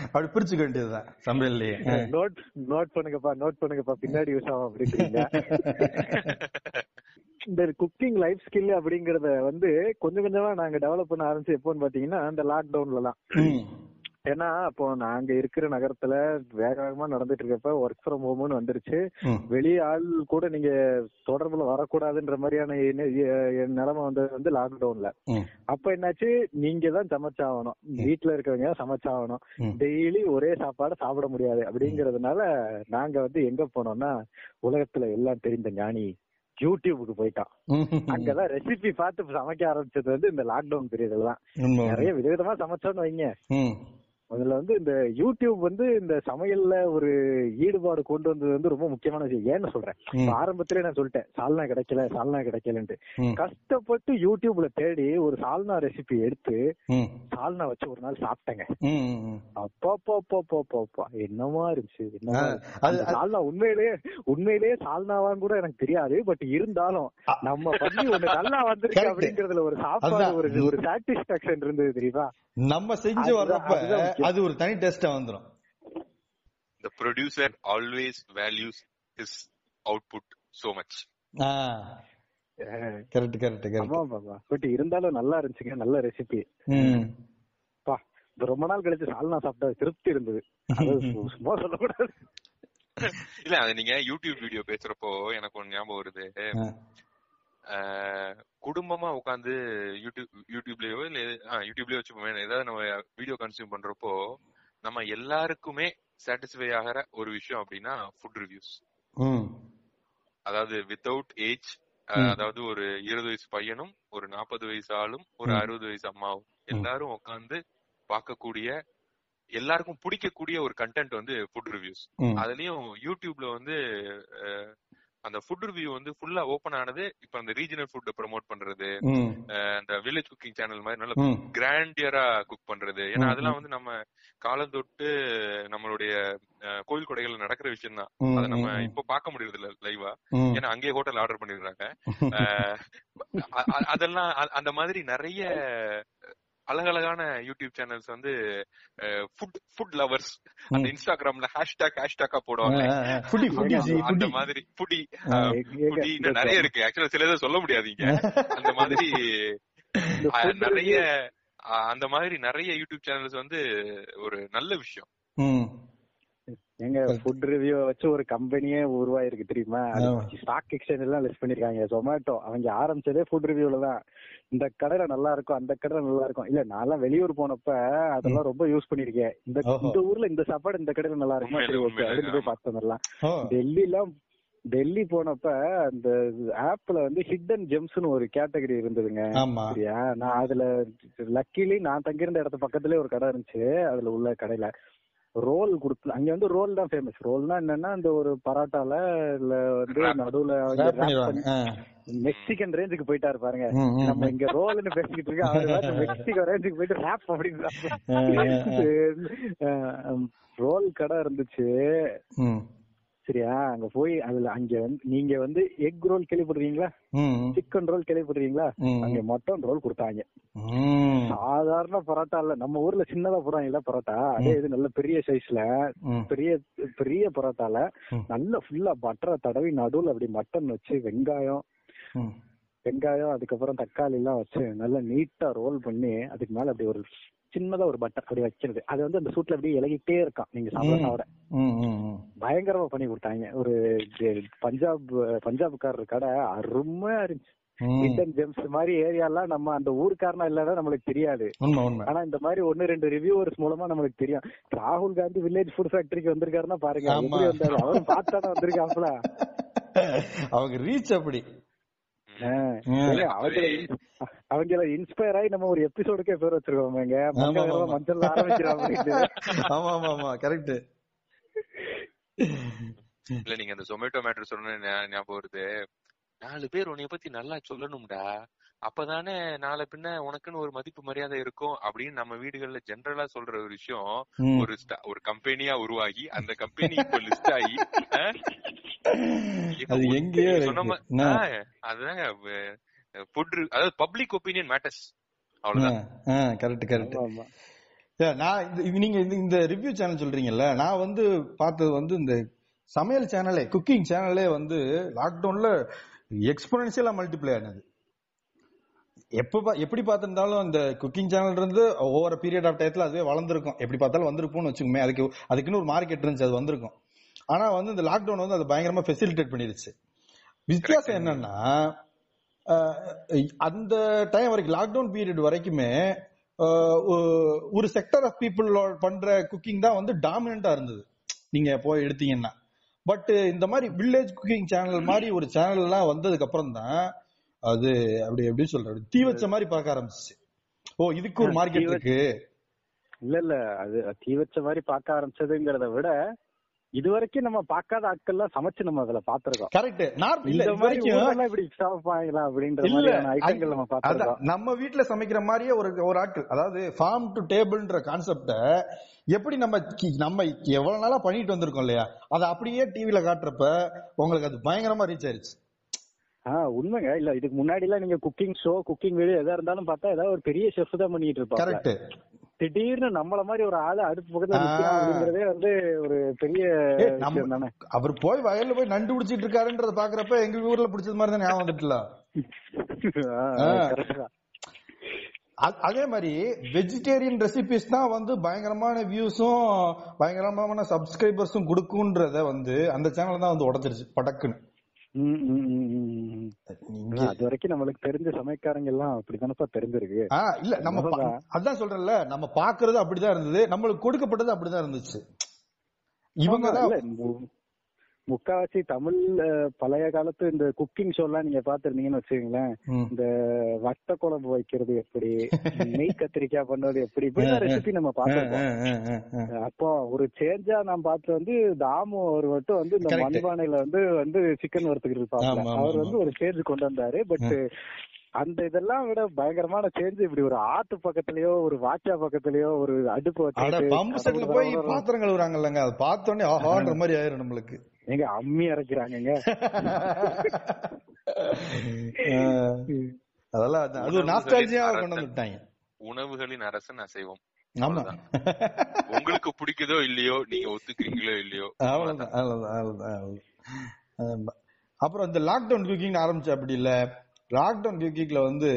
அப்படி பிரிச்சுக்க வேண்டியதுதான் சமையல்லையே. நோட் நோட் பண்ணுங்கப்பா நோட் பண்ணுங்கப்பா. பின்னாடி யூஸ் ஆகும் அப்படின்றீங்க இந்த குக்கிங் லைஃப் ஸ்கில் அப்படிங்கறத வந்து கொஞ்சம் கொஞ்சமா நாங்க டெவலப் பண்ண ஆரம்பிச்சு எப்போன்னு பாத்தீங்கன்னா இந்த லாக்டவுன்ல தான். ஏன்னா அப்போ நாங்க இருக்கிற நகரத்துல வேக வேகமா நடந்துட்டு இருக்கப்ப ஒர்க் ஃப்ரம் ஹோம்னு வந்துருச்சு. வெளிய ஆள் கூட நீங்க தொடர்புல வரக்கூடாதுன்ற மாதிரியான நிலைமை வந்தது வந்து லாக்டவுன்ல. அப்ப என்னாச்சு? நீங்க தான் சமைச்சாகணும். வீட்டுல இருக்கவங்க சமைச்சாகணும். டெய்லி ஒரே சாப்பாடு சாப்பிட முடியாது. அப்படிங்கறதுனால நாங்க வந்து எங்க போனோம்னா உலகத்துல எல்லாம் தெரிந்த ஞானி யூடியூபுக்கு போயிட்டான். அங்கதான் ரெசிபி பார்த்து சமைக்க ஆரம்பிச்சது வந்து இந்த லாக்டவுன் பீரியட்ல தான். நிறைய விதவிதமா சமைச்சோன்னு வைங்க. அதுல வந்து இந்த யூடியூப் வந்து இந்த சமையல்ல ஒரு ஈடுபாடு கொண்டு வந்தது வந்து ரொம்ப முக்கியமான விஷயம் ஏன்னு சொல்றேன் ஆரம்பத்திலே நான் சொல்லிட்டேன் சால்னா கிடைக்கல சால்னா கிடைக்கலன்ட்டு. கஷ்டப்பட்டு யூடியூப்ல தேடி ஒரு சால்னா ரெசிபி எடுத்து. சால்னா வச்சு ஒரு நாள் சாப்பிட்டேங்க. அப்பா அப்பா என்னமா இருந்துச்சு என்னமா சால்னா உண்மையிலேயே உண்மையிலேயே சால்னாவான்னு கூட எனக்கு தெரியாது பட் இருந்தாலும் நம்ம பண்ணி ஒண்ணு நல்லா வந்திருக்கு. அப்படிங்கறதுல ஒரு சாப்பாடு. ஒரு ஒரு சாட்டிஸ்பாக்சன் இருந்தது தெரியுமா நம்ம செஞ்சு வர்றப்ப. அது ஒரு தனி டேஸ்டா வந்துரும். The producer always values his output so much. Correct correct ஆமா கரெக்ட் பாபா பட் இருந்தாலும் நல்லா இருந்துச்சுங்க நல்ல ரெசிபி ம். ரொம்ப நாள் கழிச்சு சால்னா சாப்பிட்ட திருப்தி இருந்தது. சும்மா சொல்லக்கூடாது. இல்ல அது நீங்க யூடியூப் வீடியோ பேசுறப்போ எனக்கு ஒண்ணு ஞாபகம் வருது. குடும்பமா உட்காந்து யூடியூப் யூடியூப்லயோ இல்ல யூடியூப்லயோ வச்சுப்போமே ஏதாவது நம்ம வீடியோ கன்சியூம் பண்றப்போ நம்ம எல்லாருக்குமே சாட்டிஸ்ஃபை ஆகிற ஒரு விஷயம் அப்படின்னா ஃபுட் ரிவ்யூஸ் அதாவது வித்தவுட் ஏஜ். அதாவது ஒரு இருபது வயசு பையனும் ஒரு நாற்பது வயசு ஆளும் ஒரு. அறுபது வயசு அம்மாவும். எல்லாரும் உட்காந்து பார்க்கக்கூடிய எல்லாருக்கும் பிடிக்கக்கூடிய ஒரு கண்டென்ட் வந்து ஃபுட் ரிவ்யூஸ் அதுலயும் யூடியூப்ல வந்து அந்த ஃபுட் ரிவ்யூ வந்து ஃபுல்லா ஓபன் ஆனது இப்ப அந்த ரீஜனல் ஃபுட் ப்ரோமோட் பண்றது அந்த வில்லேஜ் குக்கிங் சேனல் மாதிரி நல்ல கிராண்டியரா குக் பண்றது. ஏன்னா அதெல்லாம் வந்து நம்ம காலம் தொட்டு நம்மளுடைய கோயில் கொடைகள்ல நடக்கிற விஷயம் தான் அதை நம்ம இப்ப பார்க்க முடியறது இல்ல லைவா. ஏன்னா அங்கேயே ஹோட்டல் ஆர்டர் பண்ணிடுறாங்க. அதெல்லாம் அந்த மாதிரி நிறைய அழகழகான யூடியூப் சேனல்ஸ் வந்து ஃபுட் ஃபுட் லவர்ஸ் அந்த. இன்ஸ்டாகிராம்ல ஹேஷ்டாக் ஹேஷ்டாக்கா போடுவாங்க அந்த மாதிரி ஃபுடி ஃபுடி நிறைய இருக்கு. ஆக்சுவலா சில இதை சொல்ல முடியாதீங்க அந்த மாதிரி நிறைய அந்த மாதிரி நிறைய யூடியூப் சேனல்ஸ் வந்து ஒரு நல்ல விஷயம். எங்க ஃபுட் ரிவ்யூ வச்சு ஒரு கம்பெனியே உருவாயிருக்கு தெரியுமா. ஸ்டாக் எக்ஸ்சேஞ்ச் எல்லாம் லிஸ்ட் பண்ணிருக்காங்க. ஜொமேட்டோ அவங்க ஆரம்பிச்சதே ஃபுட் ரிவ்யூல தான். இந்த கடையில நல்லா இருக்கும் அந்த கடையில நல்லா இருக்கும். இல்ல நான்லாம் வெளியூர் போனப்ப அதெல்லாம் ரொம்ப யூஸ் பண்ணிருக்கேன். இந்த. இந்த ஊர்ல இந்த சாப்பாடு இந்த கடையில நல்லா இருக்குமா? சரி ஓகே அப்படின்னு போய் ஆமா. பார்த்து வந்துடலாம் ஓ. டெல்லிலாம் டெல்லி போனப்ப அந்த ஆப்ல வந்து ஹிடன் ஜெம்ஸ்னு ஒரு கேட்டகரி இருந்ததுங்க. ஆமா. சரியா? நான் அதுல லக்கிலி நான் தங்கியிருந்த இடத்து பக்கத்துலயே ஒரு கடை இருந்துச்சு. அதுல உள்ள கடையில. ரோல் கொடுத்து அங்க வந்து ரோல் தான் ஃபேமஸ் ரோல்னா என்னன்னா இந்த ஒரு பரோட்டால இல்ல வந்து. நடுவுல. மெக்சிகன் ரேஞ்சுக்கு போயிட்டாரு பாருங்க. நம்ம. இங்க ரோல்னு பேசிக்கிட்டு இருக்கோம். அவர் மெக்சிகோ ரேஞ்சுக்கு போயிட்டு ரேப் அப்படின்னு ரோல் கடை இருந்துச்சு. சரியா? அங்க போய் அதுல அங்க வந்து நீங்க வந்து எக் ரோல் கேள்விப்படுறீங்களா சிக்கன் ரோல் கேள்விப்படுறீங்களா. அங்க மட்டன் ரோல் கொடுத்தாங்க. சாதாரண பரோட்டா இல்ல. நம்ம ஊர்ல சின்னதா போடுறாங்கல்ல பரோட்டா. அதே இது நல்ல பெரிய சைஸ்ல பெரிய பெரிய பரோட்டால. நல்ல ஃபுல்லா பட்டரை தடவி நடுவுல அப்படி மட்டன் வச்சு வெங்காயம் வெங்காயம் அதுக்கப்புறம் தக்காளி எல்லாம் வச்சு நல்லா நீட்டா ரோல் பண்ணி அதுக்கு மேல அப்படி ஒரு சின்னதா ஒரு பட்டர் அப்படி வைக்கிறது அது வந்து அந்த சூட்ல அப்படியே இலகிட்டே இருக்கான். நீங்க சாப்பிட பயங்கரமா பண்ணி கொடுத்தாங்க. ஒரு பஞ்சாப் பஞ்சாப்காரர் கடை அருமையா இருந்துச்சு. ஹிடன் ஜெம்ஸ் மாதிரி ஏரியாலாம் நம்ம அந்த ஊருக்காரனா இல்லன்னா நம்மளுக்கு தெரியாது. ஆனா இந்த மாதிரி ஒன்னு ரெண்டு ரிவ்யூவர்ஸ் மூலமா நம்மளுக்கு தெரியும். ராகுல் காந்தி வில்லேஜ் ஃபுட் ஃபேக்டரிக்கு வந்திருக்காருன்னா பாருங்க அவரும் பார்த்தானே வந்திருக்காப்ல அவங்க ரீச் அப்படி. அவங்கள இன்ஸ்பயர் ஆகி நம்ம ஒரு எபிசோடுக்கே பேர் வச்சிருக்கோமேங்க மஞ்சள் அப்படின்னு. ஆமா ஆமா ஆமா. கரெக்ட் இல்ல நீங்க அந்த ஜொமேட்டோ மேட்டர் சொன்ன ஞாபகம் வருது. நாலு பேர் உன்னைய பத்தி நல்லா சொல்லணும்டா. அப்பதானே நாளை பின்ன உனக்குன்னு ஒரு மதிப்பு மரியாதை இருக்கும் அப்படின்னு நம்ம வீடுகள்ல ஜெனரலா சொல்ற ஒரு விஷயம் ஒரு ஒரு கம்பெனியா உருவாகி அந்த கம்பெனி இப்ப லிஸ்ட் ஆகி அது எங்கேயோ அதுதாங்க ஃபுட் அதாவது பப்ளிக் ஒப்பீனியன் மேட்டர்ஸ் அவ்வளவுதான். Correct correct. நான் நீங்க இந்த- இந்த ரிவ்யூ சேனல் சொல்றீங்கல்ல நான் வந்து பார்த்தது வந்து இந்த சமையல் சேனலே குக்கிங் சேனலே வந்து லாக்டவுன்ல எக்ஸ்போனன்சியலா மல்டிப்ளை ஆனது. எப்ப எப்படி பார்த்திருந்தாலும் அந்த குக்கிங் சேனல் இருந்து ஒவ்வொரு பீரியட் ஆஃப் டயத்துல அதுவே வளர்ந்துருக்கும். எப்படி பார்த்தாலும் வந்திருக்கும்னு வச்சுக்கோமே அதுக்கு அதுக்குன்னு ஒரு மார்க்கெட் இருந்துச்சு அது வந்திருக்கும். ஆனா வந்து இந்த லாக்டவுன் வந்து அது பயங்கரமா ஃபெசிலிட்டேட் பண்ணிருச்சு வித்தியாசம் என்னன்னா அந்த டைம் வரைக்கும் லாக்டவுன் பீரியட் வரைக்குமே ஒரு செக்டர் ஆஃப் பீப்புள் பண்ற குக்கிங் தான் வந்து டாமினண்டா இருந்தது. நீங்க போய் எடுத்தீங்கன்னா. பட் இந்த மாதிரி வில்லேஜ் குக்கிங் சேனல் மாதிரி ஒரு சேனல் எல்லாம் வந்ததுக்கு அப்புறம் தான் அது அப்படி எப்படி சொல்றது தீ வச்ச மாதிரி பார்க்க ஆரம்பிச்சு ஓ இதுக்கு ஒரு மார்க்கெட் இருக்கு. இல்ல இல்ல அது தீ வச்ச மாதிரி பார்க்க ஆரம்பிச்சதுங்கிறத விட இது வரைக்கும் நம்ம பார்க்காத ஆட்கள்லாம் சமைச்சு நம்ம அதுல பாத்திருக்கோம் கரெக்ட் நார்த் இல்ல இது மாதிரி வரைக்கும் இப்படி சமைப்பாங்களா அப்படின்ற மாதிரியான ஐட்டங்கள் நம்ம பாத்திருக்கோம் நம்ம வீட்ல சமைக்கிற மாதிரியே ஒரு ஒரு ஆட்கள் அதாவது ஃபார்ம் டு டேபிள்ன்ற கான்செப்ட எப்படி நம்ம நம்ம எவ்வளவு நாளா பண்ணிட்டு வந்திருக்கோம் இல்லையா? அதை அப்படியே டிவில காட்டுறப்ப உங்களுக்கு அது பயங்கரமா ரீச் ஆயிருச்சு. ஆஹ் உண்மைங்க. இல்ல இதுக்கு முன்னாடி எல்லாம் நீங்க குக்கிங் ஷோ குக்கிங் வீடியோ எதா இருந்தாலும் பார்த்தா ஏதாவது ஒரு பெரிய செஃப் தான் பண்ணிட்டு இருப்பாங்க கரெக்ட் திடீர்னு நம்மள மாதிரி ஒரு ஆளு அடுப்பு பக்கத்துல வந்து ஒரு பெரிய அவர் போய் வயல்ல போய் நண்டு பிடிச்சிட்டு இருக்காருன்றத பாக்குறப்ப எங்க ஊர்ல பிடிச்சது மாதிரி தான் ஞாபகம் வந்துட்டுல. அதே மாதிரி வெஜிடேரியன் ரெசிபிஸ் தான் வந்து பயங்கரமான வியூஸும் பயங்கரமான சப்ஸ்கிரைபர்ஸும் கொடுக்குன்றத வந்து அந்த சேனல் தான் வந்து உடச்சிருச்சு படக்குன்னு. அது வரைக்கும் நம்மளுக்கு தெரிஞ்ச சமைக்காரங்க எல்லாம் அப்படித்தானப்பா தெரிஞ்சிருக்கு. இல்ல நம்ம. அதான் சொல்றேன்ல நம்ம பாக்குறது அப்படிதான் இருந்தது நம்மளுக்கு கொடுக்கப்பட்டது அப்படிதான் இருந்துச்சு. இவங்க முக்காவாசி தமிழ் பழைய காலத்து இந்த குக்கிங் ஷோ எல்லாம் நீங்க பாத்துருந்தீங்கன்னு வச்சுக்கீங்களேன். இந்த வட்ட குழம்பு வைக்கிறது எப்படி நெய் கத்திரிக்காய் பண்றது எப்படி இப்படிதான் ரெசிபி நம்ம பாத்துருக்கோம். அப்போ ஒரு சேஞ்சா நான் பார்த்து வந்து தாமு அவர் மட்டும் வந்து இந்த. மண்பானையில வந்து வந்து சிக்கன் ஆமா, ஆமா, அவர். வந்து ஒரு சேஞ்ச் கொண்டு வந்தாரு. பட் அந்த இதெல்லாம் விட பயங்கரமான சேஞ்ச் இப்படி ஒரு ஆத்து பக்கத்துலயோ ஒரு வாச்சா பக்கத்துலயோ ஒரு அடுப்பு அட வச்சுக்கிட்டு பம்பு செட்ல போய் பாத்திரம் கழுவுறாங்கல்லங்க. அது பார்த்தோன்னே ஆஹான்ற மாதிரி ஆயிரும் நம்மளுக்கு. எங்க அம்மி இறக்கிறாங்கங்க. ஆ, அதெல்லாம். அது நாஸ்டாலஜியா கொண்டு வந்துட்டாங்க. உணவுகளின் அரசன் அசைவம். உங்களுக்கு பிடிக்குதோ இல்லையோ நீங்க ஒத்துக்கிறீங்களோ இல்லையோ அவ்வளவுதான் அவ்வளவுதான். அப்புறம் இந்த லாக்டவுன் குக்கிங் ஆரம்பிச்சு அப்படி இல்ல? லாக்டவுன் குக்கிங்ல வந்து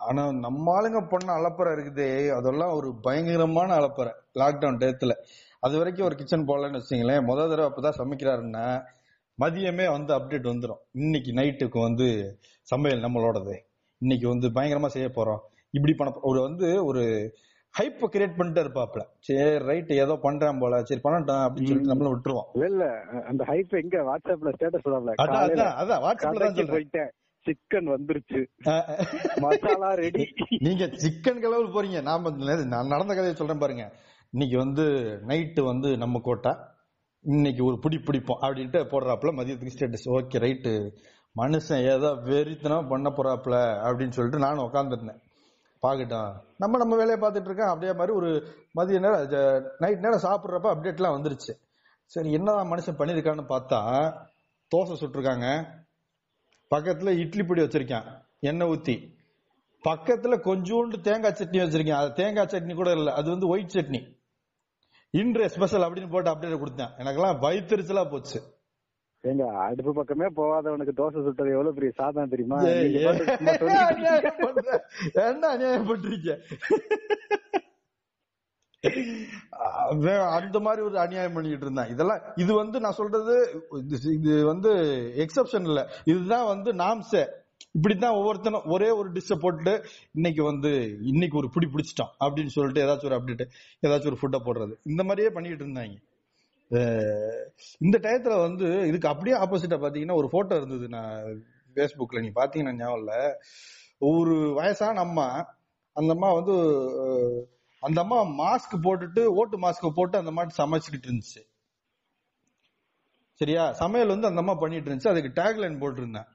ஆனா நம்ம ஆளுங்க பண்ண அலப்பறை இருக்குதே. அதெல்லாம் ஒரு பயங்கரமான அலப்பறை லாக்டவுன் டயத்துல. அது வரைக்கும் ஒரு கிச்சன் போகலன்னு வச்சுங்களேன் முத தடவை அப்பதான் சமைக்கிறாருன்னா மதியமே வந்து அப்டேட் வந்துரும். இன்னைக்கு நைட்டுக்கு வந்து சமையல் நம்மளோடது. இன்னைக்கு வந்து பயங்கரமா செய்ய போறோம். இப்படி பண்ண ஒரு வந்து ஒரு ஹைப்ப கிரியேட் பண்ணிட்டு இருப்பாப்ல சரி ரைட் ஏதோ பண்றேன் போல. சரி பண்ணட்டும் அப்படின்னு சொல்லிட்டு நம்மள விட்டுருவோம். இல்ல அந்த ஹைப் எங்க வாட்ஸ்அப்ல ஸ்டேட்டஸ் போடாமல அதான் அதான் வாட்ஸ்அப்ல தான் சொல்றேன். சிக்கன் வந்துருச்சு. மசாலா ரெடி நீங்க சிக்கன் கலவில் போறீங்க? நாம நான் நடந்த கதையை சொல்றேன் பாருங்க. இன்னைக்கு வந்து நைட்டு வந்து நம்ம கோட்டா. இன்னைக்கு ஒரு பிடி பிடிப்போம் அப்படின்ட்டு போடுறாப்புல மதியத்துக்கு ஸ்டேட்டஸ் ஓகே ரைட்டு மனுஷன் ஏதோ வெறித்தனம் பண்ண போறாப்புல அப்படின்னு சொல்லிட்டு நானும் உட்காந்துருந்தேன் பார்க்கட்டும். நம்ம நம்ம வேலையை பார்த்துட்டு இருக்கேன் அப்படியே மாதிரி ஒரு மதிய நேரம் நைட் நேரம் சாப்பிட்றப்ப அப்டேட்லாம் வந்துருச்சு. சரி என்னதான் மனுஷன் பண்ணியிருக்கான்னு பார்த்தா தோசை சுட்டிருக்காங்க. பக்கத்தில் இட்லி பொடி வச்சிருக்கேன். எண்ணெய் ஊற்றி பக்கத்தில் கொஞ்சோண்டு தேங்காய் சட்னி வச்சிருக்கேன். அது தேங்காய் சட்னி கூட இல்லை. அது வந்து ஒயிட் சட்னி. இன்றைய ஸ்பெஷல் அப்படின்னு போட்டு அப்டேட் கொடுத்தேன். எனக்கெல்லாம் வயிற்றுச்சலா போச்சு. எங்க அடுப்பு பக்கமே போகாதவனுக்கு தோசை சுட்டது எவ்வளவு பெரிய சாதனம் தெரியுமா. என்ன அவன் அந்த மாதிரி ஒரு அநியாயம் பண்ணிட்டு இருந்தான். இதெல்லாம் இது வந்து நான் சொல்றது இது வந்து எக்ஸப்ஷன் இல்ல. இதுதான் வந்து நாம்சே. இப்படித்தான் ஒவ்வொருத்தனும் ஒரே ஒரு டிஷ்ஷ போட்டு இன்னைக்கு வந்து இன்னைக்கு ஒரு பிடி பிடிச்சிட்டோம் அப்படின்னு சொல்லிட்டு ஏதாச்சும் ஒரு அப்டேட் ஏதாச்சும் ஒரு ஃபுட்டை போடுறது. இந்த மாதிரியே பண்ணிட்டு இருந்தாங்க. இந்த டயத்துல வந்து இதுக்கு அப்படியே ஆப்போசிட்டா பாத்தீங்கன்னா ஒரு போட்டோ இருந்தது நான் ஃபேஸ்புக்ல நீ பாத்தீங்கன்னா ஞாபகம் இல்ல ஒரு வயசான அம்மா அந்த அம்மா வந்து அந்த அம்மா மாஸ்க் போட்டுட்டு ஓட்டு மாஸ்க் போட்டு அந்த மாதிரி சமைச்சுக்கிட்டு இருந்துச்சு. சரியா? சமையல் வந்து அந்த அம்மா பண்ணிட்டு இருந்துச்சு. அதுக்கு டேக்லைன் போட்டிருந்தேன்.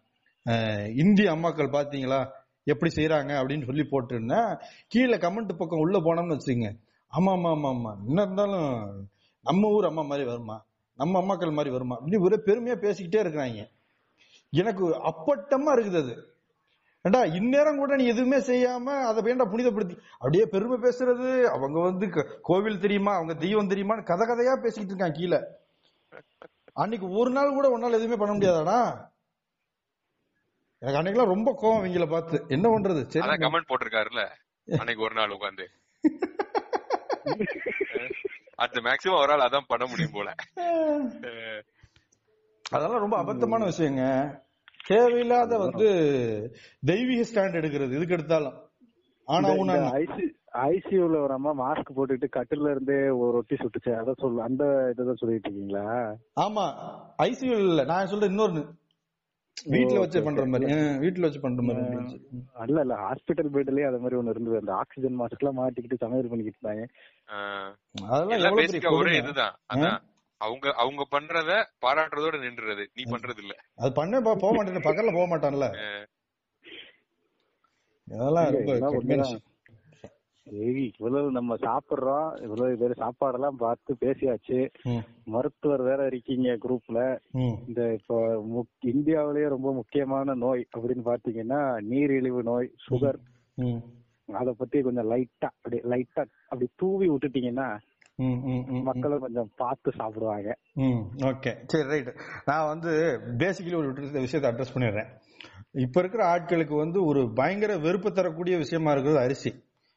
இந்திய அம்மாக்கள் பாத்தீங்களா? எப்படி செய்யறாங்க அப்படின்னு சொல்லி போட்டிருந்தேன் கீழே கமெண்ட் பக்கம் உள்ள போனோம்னு வச்சுங்க ஆமா ஆமா ஆமா ஆமா. என்ன இருந்தாலும் நம்ம ஊர் அம்மா மாதிரி வருமா? நம்ம அம்மாக்கள் மாதிரி வருமா? அப்படின்னு ஒரே பெருமையா பேசிக்கிட்டே இருக்கிறாங்க. எனக்கு அப்பட்டமா இருக்குது அது. ஏண்டா இந்நேரம் கூட நீ எதுவுமே செய்யாம அதை வேண்டாம் புனிதப்படுத்தி? அப்படியே பெருமை பேசுறது அவங்க வந்து கோவில் தெரியுமா? அவங்க தெய்வம் தெரியுமான்னு கதை கதையா பேசிக்கிட்டு இருக்கான் கீழே. அன்னைக்கு ஒரு நாள் கூட உன்னால எதுவுமே பண்ண முடியாதாடா? எனக்கு அன்னைக்கெல்லாம் ரொம்ப கோவம் இவங்கள பார்த்து. என்ன பண்றது? சரி கமெண்ட் போட்டிருக்காருல்ல? அன்னைக்கு ஒரு நாள் உட்காந்து. அடுத்த மேக்சிமம் அவரால் அதான் பண்ண முடியும் போல. அதெல்லாம் ரொம்ப அபத்தமான விஷயங்க. தேவையில்லாத வந்து தெய்வீக ஸ்டாண்ட் எடுக்கிறது எதுக்கு எடுத்தாலும். ஆனா ஐசியூல ஒரு அம்மா மாஸ்க் போட்டுட்டு கட்டில இருந்தே ஒரு ரொட்டி சுட்டுச்சு. அதான் சொல்லு அந்த இதான் சொல்லிட்டு இருக்கீங்களா? ஆமா ஐசியூ இல்ல. நான் சொல்றேன் இன்னொன்னு. வீட்ல வச்சு பண்ற. மாதிரி. வீட்ல வச்சு பண்ற மாதிரி. இல்ல இல்ல ஹாஸ்பிட்டல் பெட்லயே அது மாதிரி ஒண்ணு இருந்தது. அந்த ஆக்சிஜன் மாஸ்க் எல்லாம் மாட்டிக்கிட்டு சமையல் பண்ணிக்கிட்டு இருந்தாங்க. அதெல்லாம் பேசிக்கா ஒரே. இதுதான். அதான். அவங்க அவங்க பண்றத பாராட்டுறதோட நின்றுறது. நீ பண்றது இல்ல அது பண்ண போ- போக மாட்டேன் பக்கத்துல போக மாட்டான்ல. அதெல்லாம் ரொம்ப இதெல்லாம் கடுமையான உண்மைதான். விஷயம். சரி இவ்வளவு நம்ம சாப்பிடுறோம். இவ்வளவு பேர் சாப்பாடெல்லாம் பார்த்து பேசியாச்சு. மருத்துவர் வேற இருக்கீங்க குரூப்ல. இந்த இப்போ இந்தியாவிலேயே ரொம்ப முக்கியமான நோய் அப்படின்னு பாத்தீங்கன்னா நீரிழிவு நோய் சுகர். அத பத்தி கொஞ்சம் லைட்டா அப்படி லைட்டா அப்படி தூவி விட்டுட்டீங்கன்னா. மக்களும் கொஞ்சம் பார்த்து சாப்பிடுவாங்க. ஓகே. சரி ரைட் நான் வந்து பேசிக்கலி ஒரு விஷயத்தை அட்ரஸ் பண்ணிடுறேன். இப்ப இருக்கிற ஆட்களுக்கு வந்து ஒரு பயங்கர வெறுப்பு தரக்கூடிய விஷயமா இருக்கிறது அரிசி.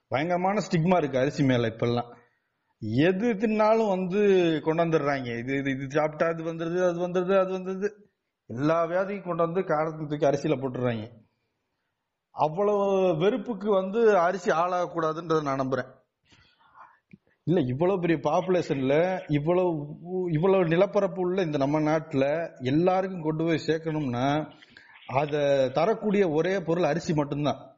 பயங்கரமான ஸ்டிக்மா இருக்கு அரிசி மேல இப்பெல்லாம். எது தின்னாலும் வந்து கொண்டு வந்துடுறாங்க. இது இது இது சாப்பிட்டா அது வந்துருது அது வந்துருது அது வந்துருது. எல்லா வியாதியும் கொண்டு வந்து காரத்துக்கு தூக்கி அரிசியில போட்டுடுறாங்க. அவ்வளவு வெறுப்புக்கு வந்து அரிசி ஆளாகக்கூடாதுன்றத நான் நம்புறேன். இல்ல இவ்வளவு பெரிய பாப்புலேஷன்ல இவ்வளவு இவ்வளவு நிலப்பரப்பு உள்ள இந்த நம்ம நாட்டுல எல்லாருக்கும் கொண்டு போய் சேர்க்கணும்னா அத தரக்கூடிய ஒரே பொருள் அரிசி மட்டும்தான்.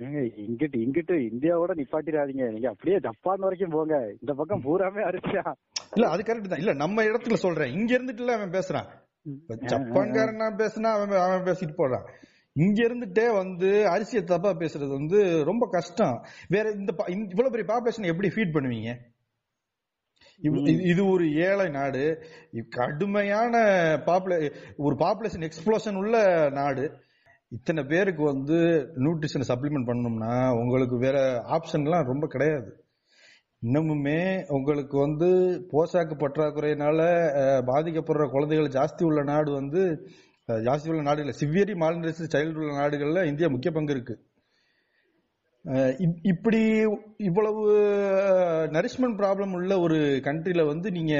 இங்கிட்டு இங்கிட்டு இந்தியாவோட நிப்பாட்டிடாதீங்க. நீங்க அப்படியே ஜப்பான் வரைக்கும் போங்க. இந்த பக்கம் பூராமே அரிசியா? இல்ல அது கரெக்ட் தான். இல்ல நம்ம இடத்துல சொல்றேன். இங்க இருந்துட்டுல அவன் பேசுறான். ஜப்பான்காரனா பேசினா அவன் அவன் பேசிட்டு போறான். இங்க இருந்துட்டே வந்து அரிசியை தப்பா பேசுறது வந்து ரொம்ப கஷ்டம். வேற இந்த இவ்வளவு பெரிய பாப்புலேஷன் எப்படி ஃபீட் பண்ணுவீங்க? இது- ஒரு ஏழை நாடு. கடுமையான பாப்புலே ஒரு பாப்புலேஷன் எக்ஸ்ப்ளோஷன் உள்ள நாடு. இத்தனை பேருக்கு வந்து நியூட்ரிஷனை சப்ளிமெண்ட் பண்ணணும்னா உங்களுக்கு வேற ஆப்ஷன்லாம் ரொம்ப கிடையாது. இன்னமுமே உங்களுக்கு வந்து போஷாக்கு பற்றாக்குறையினால பாதிக்கப்படுற குழந்தைகள் ஜாஸ்தி உள்ள நாடு வந்து ஜாஸ்தி உள்ள நாடுகள் சிவியரி மால்நரிஸ் சைல்டு உள்ள நாடுகளில் இந்தியா முக்கிய பங்கு இருக்கு. இப்- இப்படி இவ்வளவு நரிஷ்மெண்ட் ப்ராப்ளம் உள்ள ஒரு கண்ட்ரியில வந்து நீங்க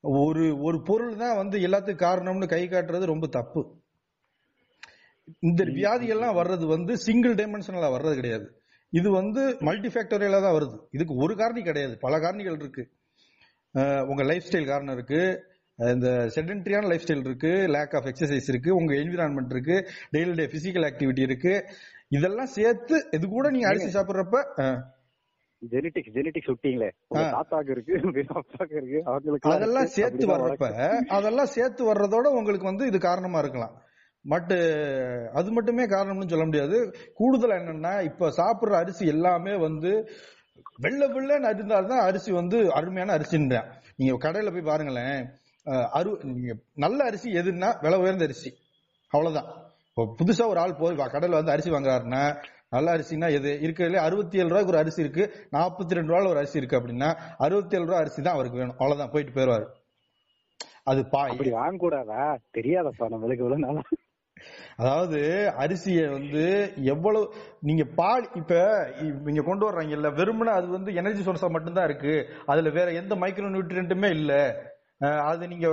ஒரு ஒரு பொருள் தான் வந்து எல்லாத்துக்கும் காரணம்னு கை காட்டுறது ரொம்ப தப்பு. இந்த வியாதிகள்லாம் வர்றது வந்து சிங்கிள் டைமென்ஷனலா வர்றது கிடையாது. இது வந்து மல்டி ஃபேக்டரியலா தான் வருது. இதுக்கு ஒரு காரணி கிடையாது. பல காரணிகள் இருக்கு. உங்க லைஃப் ஸ்டைல் காரணம் இருக்கு. இந்த செடென்ட்ரியான லைஃப் ஸ்டைல் இருக்கு. லேக் ஆஃப் எக்ஸசைஸ் இருக்கு. உங்க என்விரான்மெண்ட் இருக்கு. டெய்லி டே பிசிக்கல் ஆக்டிவிட்டி இருக்கு. இதெல்லாம் சேர்த்து இது கூட நீங்க அரிசி சாப்பிடுறப்ப அஹ், ஜெனட்டிக்ஸ் ஜெனட்டிக்ஸ் விட்டீங்களே. தாத்தாக்கு இருக்கு அப்பாக்கு இருக்கு அவங்களுக்கு அதெல்லாம் சேர்த்து வர்றப்ப அதெல்லாம் சேர்த்து வர்றதோட உங்களுக்கு வந்து இது காரணமா இருக்கலாம். பட் uh, அது மட்டுமே காரணம்னு சொல்ல முடியாது. கூடுதல் என்னன்னா இப்ப சாப்பிடுற அரிசி எல்லாமே வந்து வெள்ளை வெள்ளன்னு இருந்தால்தான் அரிசி வந்து அருமையான அரிசின்றேன். நீங்க கடையில போய் பாருங்களேன் அரு நீங்க நல்ல அரிசி எதுன்னா விலை உயர்ந்த அரிசி. அவ்வளவுதான். இப்போ புதுசா ஒரு ஆள் போய் வா- கடையில வந்து அரிசி வாங்குறாருன்னா நல்ல அரிசினா எது? இருக்கிறதுல அறுபத்தி ஏழு ரூபாய்க்கு ஒரு அரிசி இருக்கு. நாற்பத்தி ரெண்டு ரூபாய் ஒரு அரிசி இருக்கு அப்படின்னா அறுபத்தி ஏழு ரூபாய் அரிசி தான் அவருக்கு வேணும். அவ்வளவுதான் போயிட்டு போயிருவாரு. அது பா இப்படி வாங்க கூடாதா தெரியாதப்பா நம்மளுக்கு இவ்வளவு நாளா. அதாவது அரிசியை வந்து எவ்வளவு நீங்க பால் இப்ப நீங்க கொண்டு வர்றாங்கல்ல வெறுமனே அது வந்து எனர்ஜி சோர்ஸா மட்டும்தான் இருக்கு. அதுல வேற எந்த மைக்ரோ நியூட்ரியன்ட்டுமே இல்ல. அது நீங்க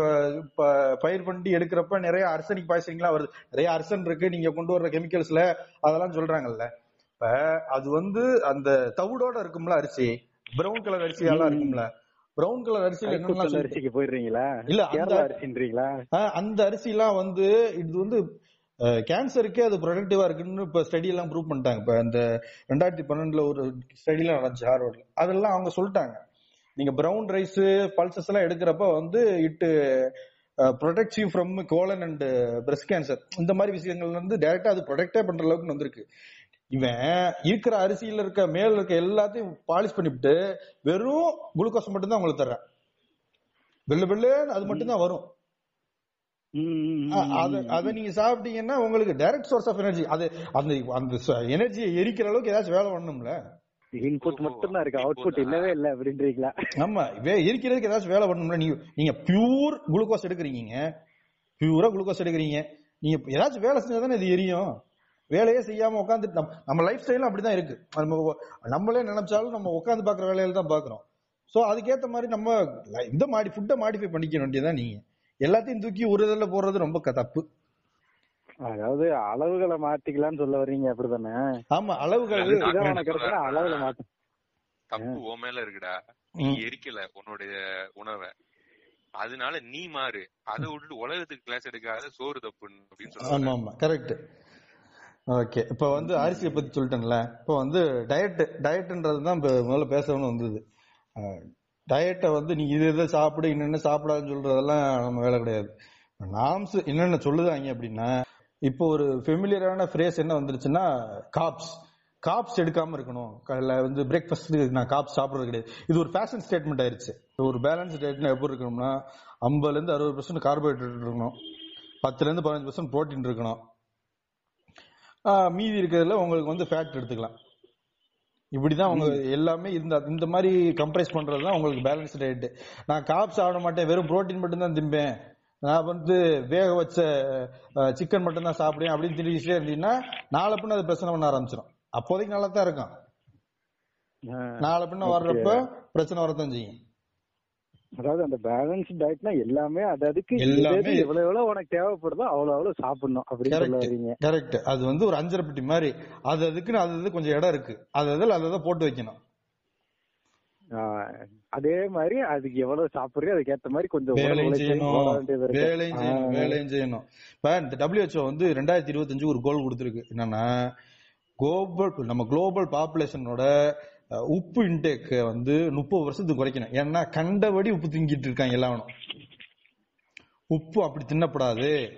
பயிர் பண்ணி எடுக்கிறப்ப நிறைய அர்சனிக் பாய்சனிங்லாம் வருது. நிறைய அர்சன் இருக்கு நீங்க கொண்டு வர்ற கெமிக்கல்ஸ்ல அதெல்லாம் சொல்றாங்கல்ல. இப்ப அது வந்து அந்த தவிடோட இருக்கும்ல அரிசி பிரவுன் கலர் அரிசியெல்லாம் இருக்கும்ல. பிரவுன் கலர் அரிசியில என்னெல்லாம் அரிசிக்கு போயிடுறீங்களா? இல்ல, அந்த- அரிசின்றீங்களா? அந்த அரிசிலாம் வந்து இது வந்து கேன்சருக்கே அது ப்ரொடக்டிவா இருக்குன்னு இப்ப ஸ்டடி எல்லாம் ப்ரூவ் பண்ணிட்டாங்க. இப்ப அந்த ரெண்டாயிரத்தி பன்னெண்டுல ஒரு ஸ்டடி எல்லாம் நடந்துச்சு ஹார்வர்ட்ல. அதெல்லாம் அவங்க சொல்லிட்டாங்க. நீங்க ப்ரௌன் ரைஸ் பல்சஸ் எல்லாம் எடுக்கிறப்ப வந்து it protect you from colon and breast cancer இந்த மாதிரி விஷயங்கள் வந்து டைரக்டா அது ப்ரொடெக்டே பண்ற அளவுக்கு வந்திருக்கு. இவன் இருக்கிற அரிசியில இருக்க மேல இருக்க எல்லாத்தையும் பாலிஷ் பண்ணிவிட்டு வெறும் குளுக்கோஸ் மட்டும் தான் உங்களுக்கு தர்றேன். வெள்ளை வெள்ளு அது மட்டும் தான் வரும். அத அத நீங்க சாப்பிட்டீங்கன்னா உங்களுக்கு டைரக்ட் சோர்ஸ் ஆஃப் எனர்ஜி அது அந்த அந்த எனர்ஜியை எரிக்கிற அளவுக்கு ஏதாச்சும் வேலை பண்ணணும்ல? இன்புட் மட்டும் தான் இருக்கு அவுட்புட் இல்லவே இல்ல அப்படின்றீங்களா? ஆமா வே- எரிக்கிறதுக்கு ஏதாச்சும் வேலை பண்ணணும்ல? நீங்க நீங்க பியூர் குளுக்கோஸ் எடுக்கிறீங்க. பியூரா குளுக்கோஸ் எடுக்கிறீங்க. நீங்க ஏதாச்சும் வேலை செஞ்சா தானே இது எரியும். வேலையே செய்யாம உட்காந்து நம்ம லைஃப் ஸ்டைலும் அப்படிதான் இருக்கு. நம்ம நம்மளே நினைச்சாலும் நம்ம உட்காந்து பாக்குற வேலையில தான் பாக்குறோம் சோ அதுக்கேத்த மாதிரி நம்ம இந்த மாடி ஃபுட்டை மாடிஃபை பண்ணிக்க வேண்டியதுதான் நீங்க. எல்லாத்தையும் தூக்கி ஒரு இதுல போடுறது ரொம்ப தப்பு. அதாவது அளவுகளை மாத்திக்கலாம்னு சொல்ல வர்றீங்க அப்படிதானே? ஆமா அளவுகள். அளவுல மாத்த. தப்பு உன் மேல இருக்குடா. நீ. எரிக்கல உன்னுடைய உணவை. அதனால நீ மாறு. அதை விட்டுட்டு உலகத்துக்கு கிளாஸ் எடுக்காத சோறு தப்பு அப்படின்னு ஆமா சொல்லுவாங்க ஆமா கரெக்ட் ஓகே இப்ப வந்து அரிசியை பத்தி சொல்லிட்டேன்ல. இப்போ வந்து டயட் டயட்ன்றது தான் இப்ப முதல்ல பேசணும்னு வந்தது. டயட்டை வந்து நீ இது இதை சாப்பிடு என்னென்ன சாப்பிடாதுன்னு சொல்றதெல்லாம் நம்ம வேலை கிடையாது. நாம்ஸ் என்னென்ன சொல்லுதாங்க அப்படின்னா இப்போ ஒரு ஃபெமிலியரான ஃப்ரேஸ் என்ன வந்துருச்சுன்னா காப்ஸ் காப்ஸ் எடுக்காம இருக்கணும். காலைல வந்து பிரேக்ஃபாஸ்ட் நான் காப்ஸ் சாப்பிடுறது கிடையாது. இது ஒரு ஃபேஷன் ஸ்டேட்மெண்ட் ஆயிருச்சு. ஒரு பேலன்ஸ் டயட்னா எப்படி இருக்கணும்னா ஐம்பதுலேருந்து அறுபது பர்சன்ட் கார்போஹைட்ரேட் இருக்கணும். பத்துலேருந்து பதினஞ்சு பர்சன்ட் ப்ரோட்டீன் இருக்கணும். மீதி இருக்கிறதுல உங்களுக்கு வந்து ஃபேட் எடுத்துக்கலாம். இப்படிதான் உங்க எல்லாமே இந்த இந்த மாதிரி கம்ப்ரைஸ் பண்றது தான் உங்களுக்கு பேலன்ஸ் டயட் நான் காப் சாப்பிட மாட்டேன் வெறும் புரோட்டீன் மட்டும் தான் திம்பேன். நான் வந்து வேக வச்ச சிக்கன் மட்டும் தான் சாப்பிடுவேன் அப்படின்னு திணிக்கிட்டே இருந்தீங்கன்னா நாளை பின்ன அது பிரச்சனை பண்ண ஆரம்பிச்சிடும் அப்போதைக்கு நல்லா தான் இருக்கும். நாளை பின்ன வர்றப்ப பிரச்சனை வரத்தான் செய்யும். அதாவது அந்த பேலன்ஸ் டயட்னா எல்லாமே அது அதுக்கு எல்லாமே- எவ்வளவு எவ்வளவு உனக்கு தேவைப்படுதோ அவ்வளவு அவ்வளவு சாப்பிடணும் அப்படின்னு சொல்ல வரீங்க கரெக்ட் அது வந்து ஒரு அஞ்சரை பெட்டி மாதிரி. அது அதுக்குன்னு அது அது கொஞ்சம் இடம் இருக்கு. அது அதில் அதை போட்டு வைக்கணும். அதே மாதிரி அதுக்கு எவ்வளவு சாப்பிடுறியோ அதுக்கு ஏத்த மாதிரி கொஞ்சம் வேலையும் செய்யணும். வேலையும் செய்யணும் வேலையும் செய்யணும். இப்ப இந்த WHO வந்து ரெண்டாயிரத்தி இருபத்தஞ்சு ஒரு கோல் கொடுத்துருக்கு. என்னன்னா குளோபல் நம்ம குளோபல் பாப்புலேஷனோட உப்பு இன்டேக் வந்து முப்பது வருஷத்துக்கு குறைக்கணும். ஏன்னா கண்டபடி உப்பு திங்கிட்டு இருக்காங்க எல்லாவனும் உப்பு அப்படி தின்னப்படாது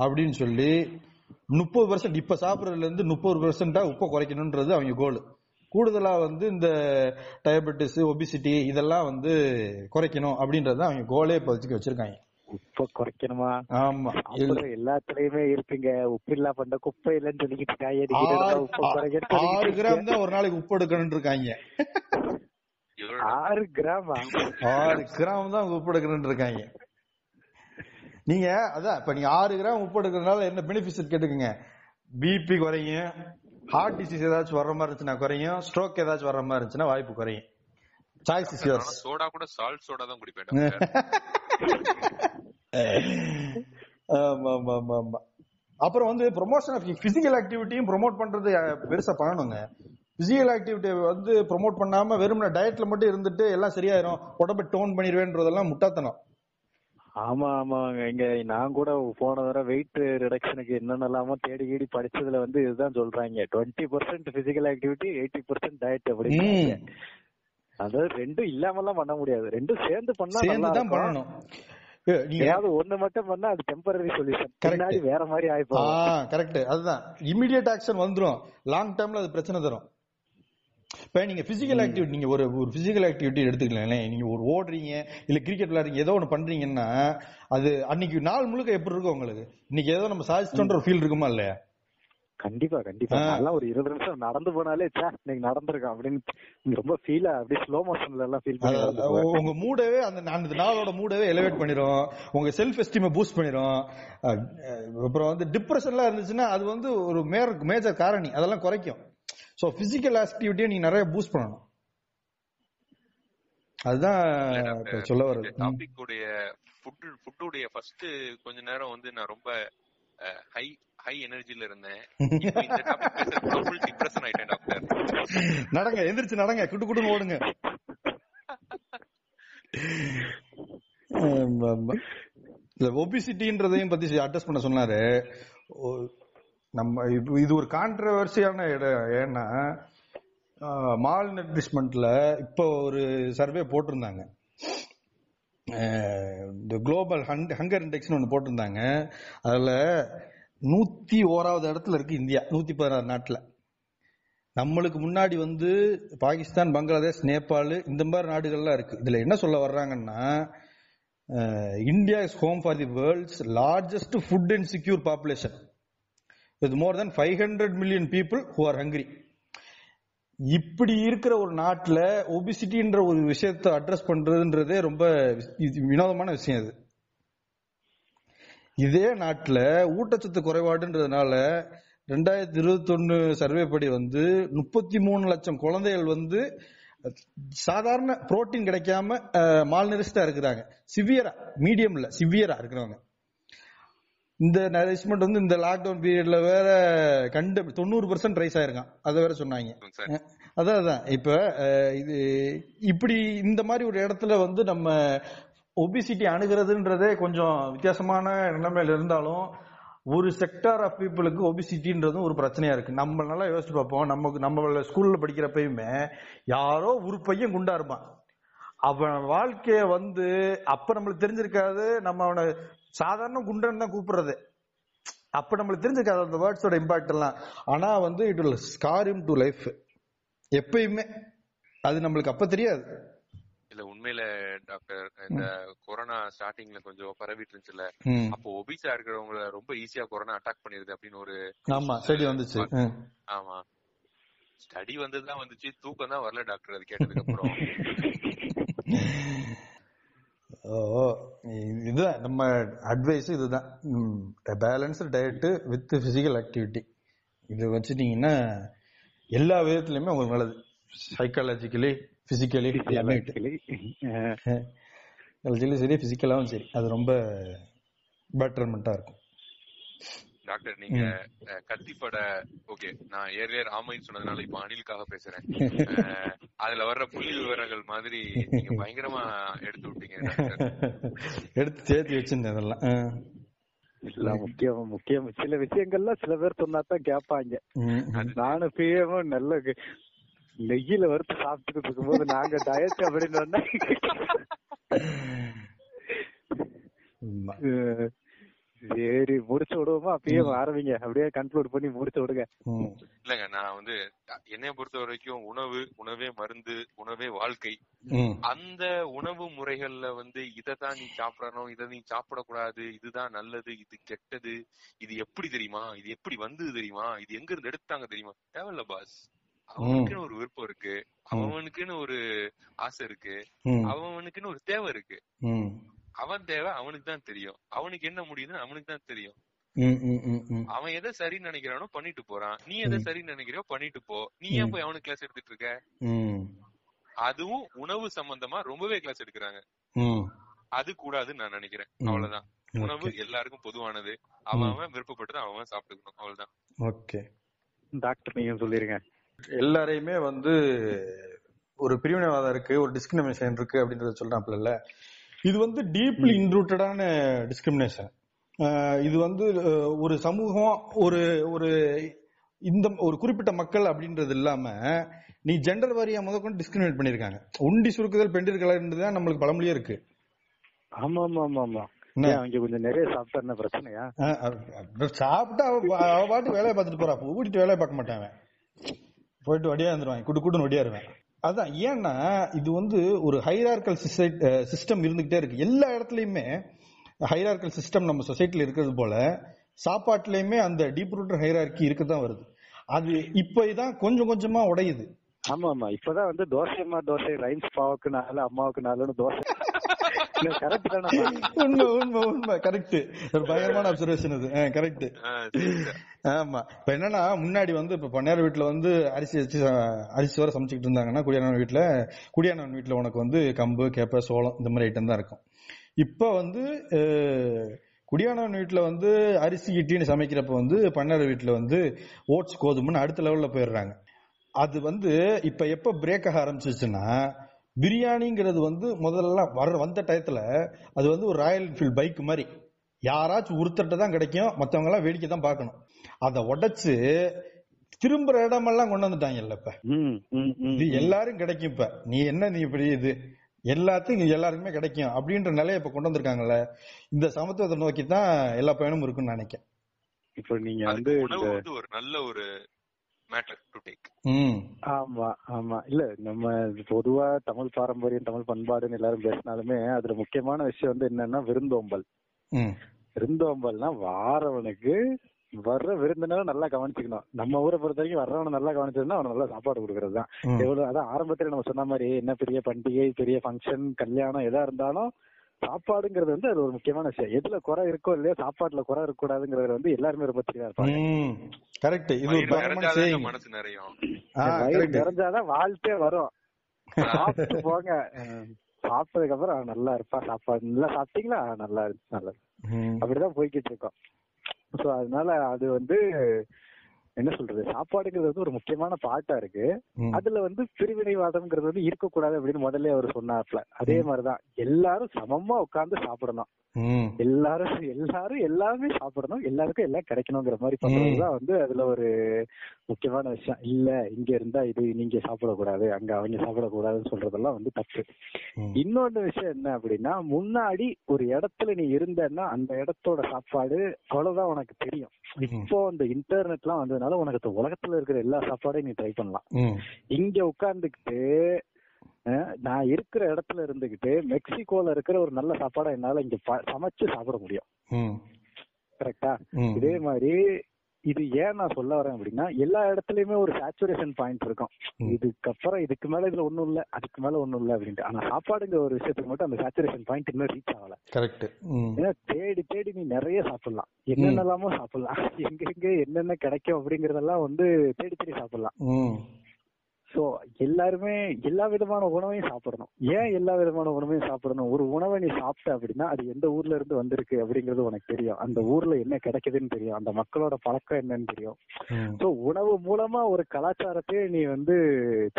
அப்படின்னு சொல்லி முப்பது பர்சன்ட் இப்ப சாப்பிட்றதுல இருந்து முப்பது பர்சன்டா உப்பை குறைக்கணும்ன்றது அவங்க கோல் கூடுதலா வந்து இந்த டயபெட்டிஸ் ஒபிசிட்டி இதெல்லாம் வந்து குறைக்கணும் அப்படின்றத அவங்க கோலே இப்போதைக்கு வச்சிருக்காங்க. உப்பை குறைக்கணுமா? ஆமா. எல்லாத்துலயுமே இருப்பீங்க உப்பு இல்லா பண்ண குப்பை இல்லைன்னு சொல்லிக்கிட்டு என்னடா உப்பை குறைக்கன்னு ஆறு கிராம். தான் ஒரு நாளைக்கு உப்பு எடுக்கணும்னு இருக்காங்க. ஆறு கிராமா? ஆறு கிராம் தான் உப்பு எடுக்கணும்னு இருக்காங்க. நீங்க அதான் இப்ப நீங்க ஆறு கிராம் உப்பு எடுக்கிறதுனால என்ன பெனிஃபிட் கேட்டுக்குங்க? பிபி குறையும். ஹார்ட் டிசீஸ் ஏதாச்சும் வர்ற மாதிரி இருந்துச்சுன்னா குறையும். ஸ்ட்ரோக் ஏதாச்சும் வர்ற மாதிரி இருந்துச்சுன்னா வாய்ப்பு குறையும். சாய்ஸ் இஸ் யோர்ஸ் சோடா கூட சால்ட் சோடா தான் குடிப்பேன் ஆமா ஆமா ஆமா ஆமா அப்புறம் வந்து ப்ரொமோஷன் ஆஃப் பிசிக்கல் ஆக்டிவிட்டியும் ப்ரோமோட் பண்றது பெருசா பண்ணணுங்க. பிசிக்கல் ஆக்டிவிட்டி வந்து ப்ரோமோட் பண்ணாம வெறும் டயட்ல மட்டும் இருந்துட்டு எல்லாம் சரியாயிரும் உடம்ப டோன் பண்ணிடுவேன்றதெல்லாம் முட்டாத்தனம். ஆமா ஆமாங்க இங்க நான் கூட போன தடவை வெயிட் ரிடக்ஷனுக்கு என்னென்னலாமோ தேடி கீடி படிச்சதுல வந்து இதுதான் சொல்றாங்க. Twenty percent physical activity eighty percent diet அப்படின்னு. அதாவது ரெண்டும் இல்லாமலாம் பண்ண முடியாது. ரெண்டும் சேர்ந்து பண்ணா நல்லா தான் பண்ணணும். ஏதாவது ஒண்ணு மட்டும் பண்ணா அது டெம்பரரி சொல்யூஷன். பின்னாடி வேற மாதிரி ஆ ஆயிப்போம் கரெக்ட் அதுதான். இமிடியட் ஆக்ஷன் வந்துரும். லாங் டேர்ம்ல அது பிரச்சனை தரும். இப்ப நீங்க பிசிக்கல் ஆக்டிவிட்டி நீங்க ஒரு ஒரு பிசிக்கல் ஆக்டிவிட்டி எடுத்துக்கலாம் நீங்க ஒரு ஓடுறீங்க இல்ல கிரிக்கெட் விளையாடுறீங்க ஏதோ ஒண்ணு பண்றீங்கன்னா அது அன்னைக்கு நாள் முழுக்க எப்படி இருக்கும் உங்களுக்கு? இன்னைக்கு ஏதோ நம்ம சாதிச்சிட்டோன்ற ஒரு ஃபீல் இருக்குமா இல்லையா? கண்டிப்பா கண்டிப்பா. நல்லா ஒரு இருபது நிமிஷம் நடந்து போனாலே சே இன்னைக்கு நடந்திருக்கோம் அப்படின்னு ரொம்ப ஃபீலா அப்படியே ஸ்லோ மோஷன்ல எல்லாம் ஃபீல் பண்ணி. உங்க மூடவே அந்த அந்த நாளோட மூடவே எலிவேட் பண்ணிரும். உங்க செல்ஃப் எஸ்டீமை பூஸ்ட் பண்ணிரும் அப்புறம் வந்து டிப்ரெஷன்லாம் இருந்துச்சுன்னா அது வந்து ஒரு மேர் மேஜர் காரணி. அதெல்லாம் குறைக்கும். சோ பிசிக்கல் ஆக்டிவிட்டியை நீங்க நிறைய பூஸ்ட் பண்ணணும். அதுதான் சொல்ல வருது. டாபிக் உடைய ஃபுட் ஃபுட்டுடைய ஃபர்ஸ்ட் கொஞ்ச நேரம் வந்து நான் ரொம்ப ஹை ஹை எனர்ஜில இருந்தேன். டிப்ரெஷன் ஆயிட்டேன் டாக்டர் நடங்க எந்திரிச்சு நடங்க குட்டு குட்டுன்னு ஓடுங்க. இல்ல ஒபிசிட்டின்றதையும் பத்தி அட்ரஸ் பண்ண சொன்னாரு. ஓ- நம்ம இது- இது ஒரு கான்ட்ரவர்சியான இடம் ஏன்னா மால் நியூட்ரிஷ்மெண்ட்ல இப்போ ஒரு சர்வே போட்டிருந்தாங்க. இந்த குளோபல் ஹங்கர் இண்டெக்ஸ்னு ஒன்று போட்டிருந்தாங்க. அதுல நூத்தி ஓராவது இடத்துல இருக்கு இந்தியா நூத்தி பதினாறு நாட்டுல. நம்மளுக்கு முன்னாடி வந்து பாகிஸ்தான் பங்களாதேஷ் நேபாள் இந்த மாதிரி நாடுகள்லாம் இருக்கு. இதுல என்ன சொல்ல வர்றாங்கன்னா India is home for the world's largest food and secure population with more than five hundred million people who are hungry இப்படி இருக்கிற ஒரு நாட்டில் ஒபிசிட்டின்ற ஒரு விஷயத்தை அட்ரஸ் பண்றதுன்றதே ரொம்ப வினோதமான விஷயம் அது இதே நாட்டுல ஊட்டச்சத்து குறைபாடுன்றதுனால ரெண்டாயிரத்தி இருபத்தி ஒன்னு சர்வே படி வந்து முப்பத்தி மூணு லட்சம் குழந்தைகள் வந்து சாதாரண புரோட்டீன் கிடைக்காம மால்நரிஸ்டா இருக்கிறாங்க. சிவியரா மீடியம்ல சிவியரா இருக்கிறவங்க. இந்த நரிஷ்மெண்ட் வந்து இந்த லாக்டவுன் பீரியட்ல வேற கண்டு தொண்ணூறு பர்சன்ட் ரைஸ் ஆயிருக்கான். அதை வேற சொன்னாங்க. அதான் அதான். இப்ப இது இப்படி இந்த மாதிரி ஒரு இடத்துல வந்து நம்ம ஒபிசிட்டி அணுகிறதுன்றதே கொஞ்சம் வித்தியாசமான நிலைமையில இருந்தாலும் ஒரு செக்டார் ஆஃப் பீப்புளுக்கு ஒபிசிட்டின்றதும் ஒரு பிரச்சனையா இருக்கு. நம்ம நல்லா யோசிச்சு பார்ப்போம். நமக்கு நம்ம ஸ்கூல்ல படிக்கிறப்பயுமே யாரோ ஒரு பையன் குண்டா இருப்பான் அவன் வாழ்க்கைய வந்து அப்ப நம்மளுக்கு தெரிஞ்சிருக்காது. நம்ம அவனை சாதாரண குண்டன் தான் கூப்பிடுறது. அப்ப நம்மளுக்கு தெரிஞ்சிருக்காது அந்த வேர்ட்ஸோட இம்பாக்ட் எல்லாம். ஆனா வந்து it will scar him to life எப்பயுமே. அது நம்மளுக்கு அப்ப தெரியாது. இல்ல உண்மையில டாக்டர் இந்த கொரோனா ஸ்டார்டிங்ல கொஞ்சம் பரவிட்டு இருந்துச்சுல. அப்போ ஒபிசா இருக்கிறவங்கள ரொம்ப ஈஸியா கொரோனா அட்டாக் பண்ணிருது அப்படின்னு ஒரு ஆமா செடி வந்துச்சு. ஆமா. ஸ்டடி வந்ததுதான் வந்துச்சு தூக்கம் தான் வரல டாக்டர் அது கேட்டதுக்கு அப்புறம் ஓ இதுதான் நம்ம அட்வைஸ் இதுதான். Balanced diet with physical activity இது வச்சுட்டீங்கன்னா எல்லா விதத்துலயுமே உங்களுக்கு நல்லது. சைக்காலஜிக்கலி பிசிக்கலி எல்லாமே சைக்காலஜிலும் சரி பிசிக்கலாவும் சரி. அது ரொம்ப பெட்டர்மெண்டா இருக்கும். டாக்டர் நீங்க கத்திப்பட ஓகே நான் ஏர்லியர் ஆமைன்னு சொன்னதுனால இப்ப அனிலுக்காக பேசுறேன். அதுல வர்ற புள்ளி விவரங்கள் மாதிரி நீங்க பயங்கரமா எடுத்து விட்டீங்க டாக்டர். எடுத்து சேர்த்து வச்சிருந்தேன் அதெல்லாம். எல்லாம் முக்கியம் முக்கியம். சில விஷயங்கள்லாம் சில பேர் சொன்னாதான் கேட்பாங்க. ம், ம். நானும் பிரியமும் நல்ல நெய்யில வறுத்து சாப்பிட்டுக்கிட்டு இருக்கும்போது நாங்க டயட் அப்படின்னு. அஹ் சரி முடிச்சு விடுவோமா? அப்பயே ஆரம்பிங்க. அப்படியே கன்க்ளூட் பண்ணி முடிச்சு விடுங்க. இல்லங்க நான் வந்து என்னைய பொறுத்த வரைக்கும் உணவு உணவே மருந்து உணவே வாழ்க்கை. அந்த உணவு முறைகள்ல வந்து இததான் நீ சாப்பிடணும் இதை நீ சாப்பிடக்கூடாது இதுதான் நல்லது இது கெட்டது இது எப்படி தெரியுமா? இது எப்படி வந்தது தெரியுமா? இது எங்க இருந்து எடுத்தாங்க தெரியுமா? தேவையில்ல பாஸ் அவனுக்குன்னு ஒரு விருப்பம் இருக்கு. அவனுக்குன்னு ஒரு ஆசை இருக்கு. அவனுக்குன்னு ஒரு தேவை இருக்கு. ம். அவன் தேவை அவனுக்கு தான் தெரியும். அவனுக்கு என்ன முடியுதுன்னு அவனுக்கு தான் தெரியும். ம், ம், ம், ம். அவன் எதை சரின்னு நினைக்கிறானோ பண்ணிட்டு போறான். நீ எதை சரின்னு நினைக்கிறியோ பண்ணிட்டு போ. நீ ஏன் போய் அவனுக்கு கிளாஸ் எடுத்துட்டு இருக்க? ம். அதுவும் உணவு சம்பந்தமா ரொம்பவே கிளாஸ் எடுக்கிறாங்க. ம். அது கூடாதுன்னு நான் நினைக்கிறேன். அவ்வளவுதான். உணவு எல்லாருக்கும் பொதுவானது. அவன் அவன் விருப்பப்பட்டதை அவன் அவன் சாப்பிட்டுக்கணும். அவ்வளவுதான். ஓகே. டாக்டர் நீங்க சொல்லிருங்க. எல்லாரையுமே வந்து ஒரு பிரிவினைவாதம் இருக்கு ஒரு டிஸ்கிரிமினேஷன் இருக்கு அப்படின்றத சொல்றாப்ல இது வந்து டீப்லி இன்ரூட்டடான டிஸ்கிரிமினேஷன் இது வந்து ஒரு சமூகம் ஒரு ஒரு இந்த ஒரு குறிப்பிட்ட மக்கள் அப்படின்றது இல்லாம நீ ஜெண்டர் வாரியா முதற்கொண்டு டிஸ்கிரிமினேட் பண்ணிருக்காங்க. உண்டி சுருக்குதல் பெண்டிர்கள்ன்றதுதான் நம்மளுக்கு பழமொழியே இருக்கு. ஆமா ஆமா ஆமா ஆமா அவங்க கொஞ்சம் நிறைய சாப்பிட்டா பிரச்சனையா? சாப்பிட்டா அவ பாட்டு வேலையை பார்த்துட்டு போறா. ஊட்டிட்டு வேலையை பார்க்க அவன். போயிட்டு வடியா இருந்துருவான் குடு குடுன்னு வடியாருவேன் அதான் ஏன்னா இது வந்து ஒரு ஹைரார்கல் சிஸ்டம் இருந்துகிட்டே இருக்கு. எல்லா இடத்துலயுமே ஹைரார்கல் சிஸ்டம் நம்ம சொசைட்டில இருக்கிறது போல சாப்பாட்டுலயுமே அந்த டீப் ரூட்டர் ஹைரார்கி இருக்கதான் வருது. அது இப்போ தான் கொஞ்சம் கொஞ்சமா உடையுது. ஆமா ஆமா. இப்பதான் வந்து தோசை அம்மா தோசை ரைம்ஸ் பாவுக்கு நாள் அம்மாவுக்கு நாலுன்னு தோசை உண்மை உண்மை உண்மை. கரெக்ட் ஒரு பயங்கரமான அப்சர்வேஷன் அது. கரெக்ட். ஆமா. இப்ப என்னன்னா முன்னாடி வந்து இப்ப பண்ணையார் வீட்டுல வந்து அரிசி வச்சு அரிசி வர சமைச்சுக்கிட்டு இருந்தாங்கன்னா குடியானவன் வீட்டுல குடியானவன் வீட்டுல உனக்கு வந்து கம்பு கேப்ப சோளம் இந்த மாதிரி ஐட்டம் தான் இருக்கும். இப்ப வந்து குடியானவன் வீட்டுல வந்து அரிசி இட்லின்னு சமைக்கிறப்ப வந்து பண்ணையார் வீட்டுல வந்து ஓட்ஸ் கோதுமைன்னு அடுத்த லெவல்ல போயிடுறாங்க. அது வந்து இப்ப எப்ப பிரேக் ஆக ஆரம்பிச்சிச்சுன்னா பிரியாணிங்கிறது வந்து முதல்ல வர வந்த டயத்துல அது வந்து ஒரு ராயல் என்ஃபீல்ட் பைக் மாதிரி. யாராச்சும் ஒருத்தர்ட்ட தான் கிடைக்கும் மத்தவங்க எல்லாம் வேடிக்கை தான் பார்க்கணும். அதை உடைச்சு திரும்புற இடமெல்லாம் கொண்டு வந்துட்டாங்கல்ல இப்ப. ம், ம், ம், இது. எல்லாரும் கிடைக்கும் இப்ப. நீ என்ன நீ இப்படி இது? எல்லாத்தையும் இங்க எல்லாருக்குமே கிடைக்கும் அப்படின்ற நிலையை இப்ப கொண்டு வந்திருக்காங்கல்ல. இந்த சமத்துவத்தை நோக்கி தான் எல்லா பயணமும் இருக்குன்னு நினைக்கிறேன். இப்போ நீங்க வந்து ஒரு நல்ல ஒரு மேட்டர் டு டேக் ம். ஆமா ஆமா. இல்ல நம்ம பொதுவா தமிழ் பாரம்பரியம் தமிழ் பண்பாடுன்னு எல்லாரும் பேசினாலுமே அதுல முக்கியமான விஷயம் வந்து என்னன்னா விருந்தோம்பல். ம். விருந்தோம்பல்னா வாரவனுக்கு வர்ற விருந்தினரை நல்லா கவனிச்சுக்கணும். நம்ம ஊரை பொறுத்த வரைக்கும் வர்றவனை நல்லா கவனிச்சதுன்னா அவன் நல்லா சாப்பாடு கொடுக்கறது தான். எவ்வளவு அதான் ஆரம்பத்துல நம்ம சொன்ன மாதிரி என்ன பெரிய பண்டிகை பெரிய ஃபங்க்ஷன் கல்யாணம் எதா இருந்தாலும் சாப்பாடுங்கிறது வந்து அது ஒரு முக்கியமான விஷயம். எதுல குறை இருக்கோ இல்லையோ சாப்பாட்டுல குறை இருக்க கூடாதுங்கிறது வந்து எல்லாருமே ரொம்ப தெளிவா இருப்பாங்க. கரெக்ட் இது. மனசு நிறையும். நிறைஞ்சாதான் வாழ்த்தே வரும். சாப்பிட்டு போங்க. சாப்பிட்டதுக்கு அப்புறம் "ஆ, நல்லா இருப்பா. சாப்பாடு நல்லா சாப்பிட்டீங்களா? "ஆ, நல்லா இருந்துச்சு நல்லா இருந்துச்சு." ம். அப்படிதான் போய்கிட்டு இருக்கோம். சோ அதனால அது வந்து என்ன சொல்றது சாப்பாடுங்கிறது வந்து ஒரு முக்கியமான பாட்டா இருக்கு. அதுல வந்து பிரிவினைவாதம்ங்கிறது வந்து இருக்கக்கூடாது அப்படின்னு முதல்ல அவர் சொன்னார்ல அதே மாதிரிதான் எல்லாரும் சமமா உட்கார்ந்து சாப்பிடணும். எல்லாரும் எல்லாரும் எல்லாமே சாப்பிடணும். எல்லாருக்கும் எல்லாம் கிடைக்கணுங்கிற மாதிரி பண்றதுதான் வந்து அதுல ஒரு முக்கியமான விஷயம். இல்ல இங்க இருந்தா இது நீங்க சாப்பிடக்கூடாது அங்க அவங்க சாப்பிடக்கூடாதுன்னு சொல்றதெல்லாம் வந்து தப்பு. இன்னொன்னு விஷயம் என்ன அப்படின்னா முன்னாடி ஒரு இடத்துல நீ இருந்தன்னா அந்த இடத்தோட சாப்பாடு அவ்வளவுதான் உனக்கு தெரியும். இப்போ இந்த இன்டர்நெட்லாம் வந்ததுனால உனக்கு உலகத்துல இருக்கிற எல்லா சாப்பாடையும் நீ ட்ரை பண்ணலாம். இங்க உட்கார்ந்துகிட்டு அஹ், நான் இருக்கிற இடத்துல இருந்துகிட்டு மெக்சிகோல இருக்கிற ஒரு நல்ல சாப்பாடை என்னால இங்க சமைச்சு சாப்பிட முடியும். கரெக்டா. இதே மாதிரி இது ஏன் நான் சொல்ல வரேன் அப்படின்னா எல்லா இடத்துலயுமே ஒரு சேச்சுரேஷன் பாயிண்ட் இருக்கும். இதுக்கப்புறம் இதுக்கு மேல இதுல ஒண்ணும் இல்ல அதுக்கு மேல ஒண்ணும் இல்ல அப்படின்ட்டு. ஆனா சாப்பாடுங்கிற ஒரு விஷயத்துக்கு மட்டும் அந்த சேச்சுரேஷன் பாயிண்ட் இன்னும் ரீச் ஆகல. கரெக்ட் ஏன்னா தேடி தேடி நீ நிறைய சாப்பிடலாம். என்னென்னலாமோ சாப்பிடலாம். எங்க எங்க என்னென்ன கிடைக்கும் அப்படிங்கறதெல்லாம் வந்து தேடி தேடி சாப்பிடலாம். சோ எல்லாருமே எல்லா விதமான உணவையும் சாப்பிடணும். ஏன் எல்லா விதமான உணவையும் சாப்பிடணும்? ஒரு உணவை நீ சாப்பிட்ட அப்படின்னா அது எந்த ஊர்ல இருந்து வந்திருக்கு அப்படிங்கிறது உனக்கு தெரியும். அந்த ஊர்ல என்ன கிடைக்குதுன்னு தெரியும். அந்த மக்களோட பழக்கம் என்னன்னு தெரியும். சோ உணவு மூலமா ஒரு கலாச்சாரத்தையே நீ வந்து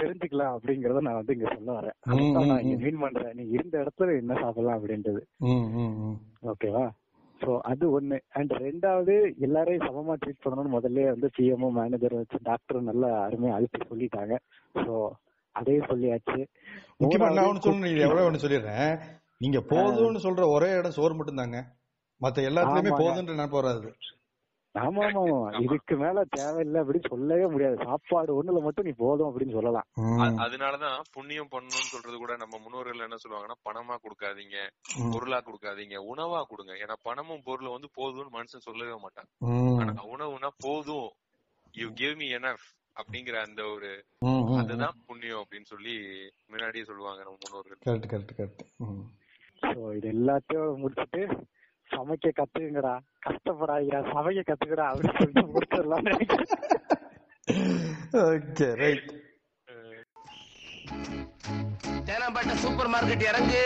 தெரிஞ்சுக்கலாம் அப்படிங்கறத நான் வந்து இங்க சொல்ல வரேன். நான் இங்க மீன் பண்றேன். நீ இருந்த இடத்துல என்ன சாப்பிடலாம் அப்படின்றது. ஓகேவா? சோ அது ஒண்ணு. அண்ட் ரெண்டாவது எல்லாரையும் சமமா ட்ரீட் பண்ணணும்னு முதல்ல வந்து பிஎம்ஓ மேனேஜர் வச்சு டாக்டர் நல்லா அருமையா அழுத்தி சொல்லிட்டாங்க. சோ அதையும் சொல்லியாச்சு. முக்கியமா நான் ஒண்ணு சொல்லணும் இது எவ்வளவு ஒண்ணு சொல்லிடுறேன். நீங்க போதும்னு சொல்ற ஒரே இடம் சோறு மட்டும் தாங்க மத்த எல்லாத்துலயுமே. போதுன்ற நான் போறாது ஆமா ஆமா. ஆமா இதுக்கு மேல தேவையில்லை அப்படின்னு சொல்லவே முடியாது. சாப்பாடு ஒண்ணுல மட்டும் நீ போதும் அப்படின்னு சொல்லலாம். அதனாலதான் புண்ணியம் பண்ணணும்னு சொல்றது கூட நம்ம முன்னோர்கள் என்ன சொல்லுவாங்கன்னா பணமா கொடுக்காதீங்க பொருளா கொடுக்காதீங்க உணவா கொடுங்க. ஏன்னா பணமும் பொருளும் வந்து போதும்னு மனுஷன் சொல்லவே மாட்டான். ஆனா உணவுனா போதும். யூ கிவ் மீ எனஃப் அப்படிங்கிற அந்த ஒரு அதுதான் புண்ணியம் அப்படின்னு சொல்லி முன்னாடியே சொல்லுவாங்க நம்ம முன்னோர்கள். Correct correct correct. சோ இது எல்லாத்தையும் முடிச்சுட்டு சமைக்க கத்துக்குங்கடா. கஷ்டப்படாதீங்க சமைக்க கத்துக்கடா அப்படின்னு சொல்லிட்டு முடிச்சிடலாம் okay right Teynampet supermarket இறங்கு.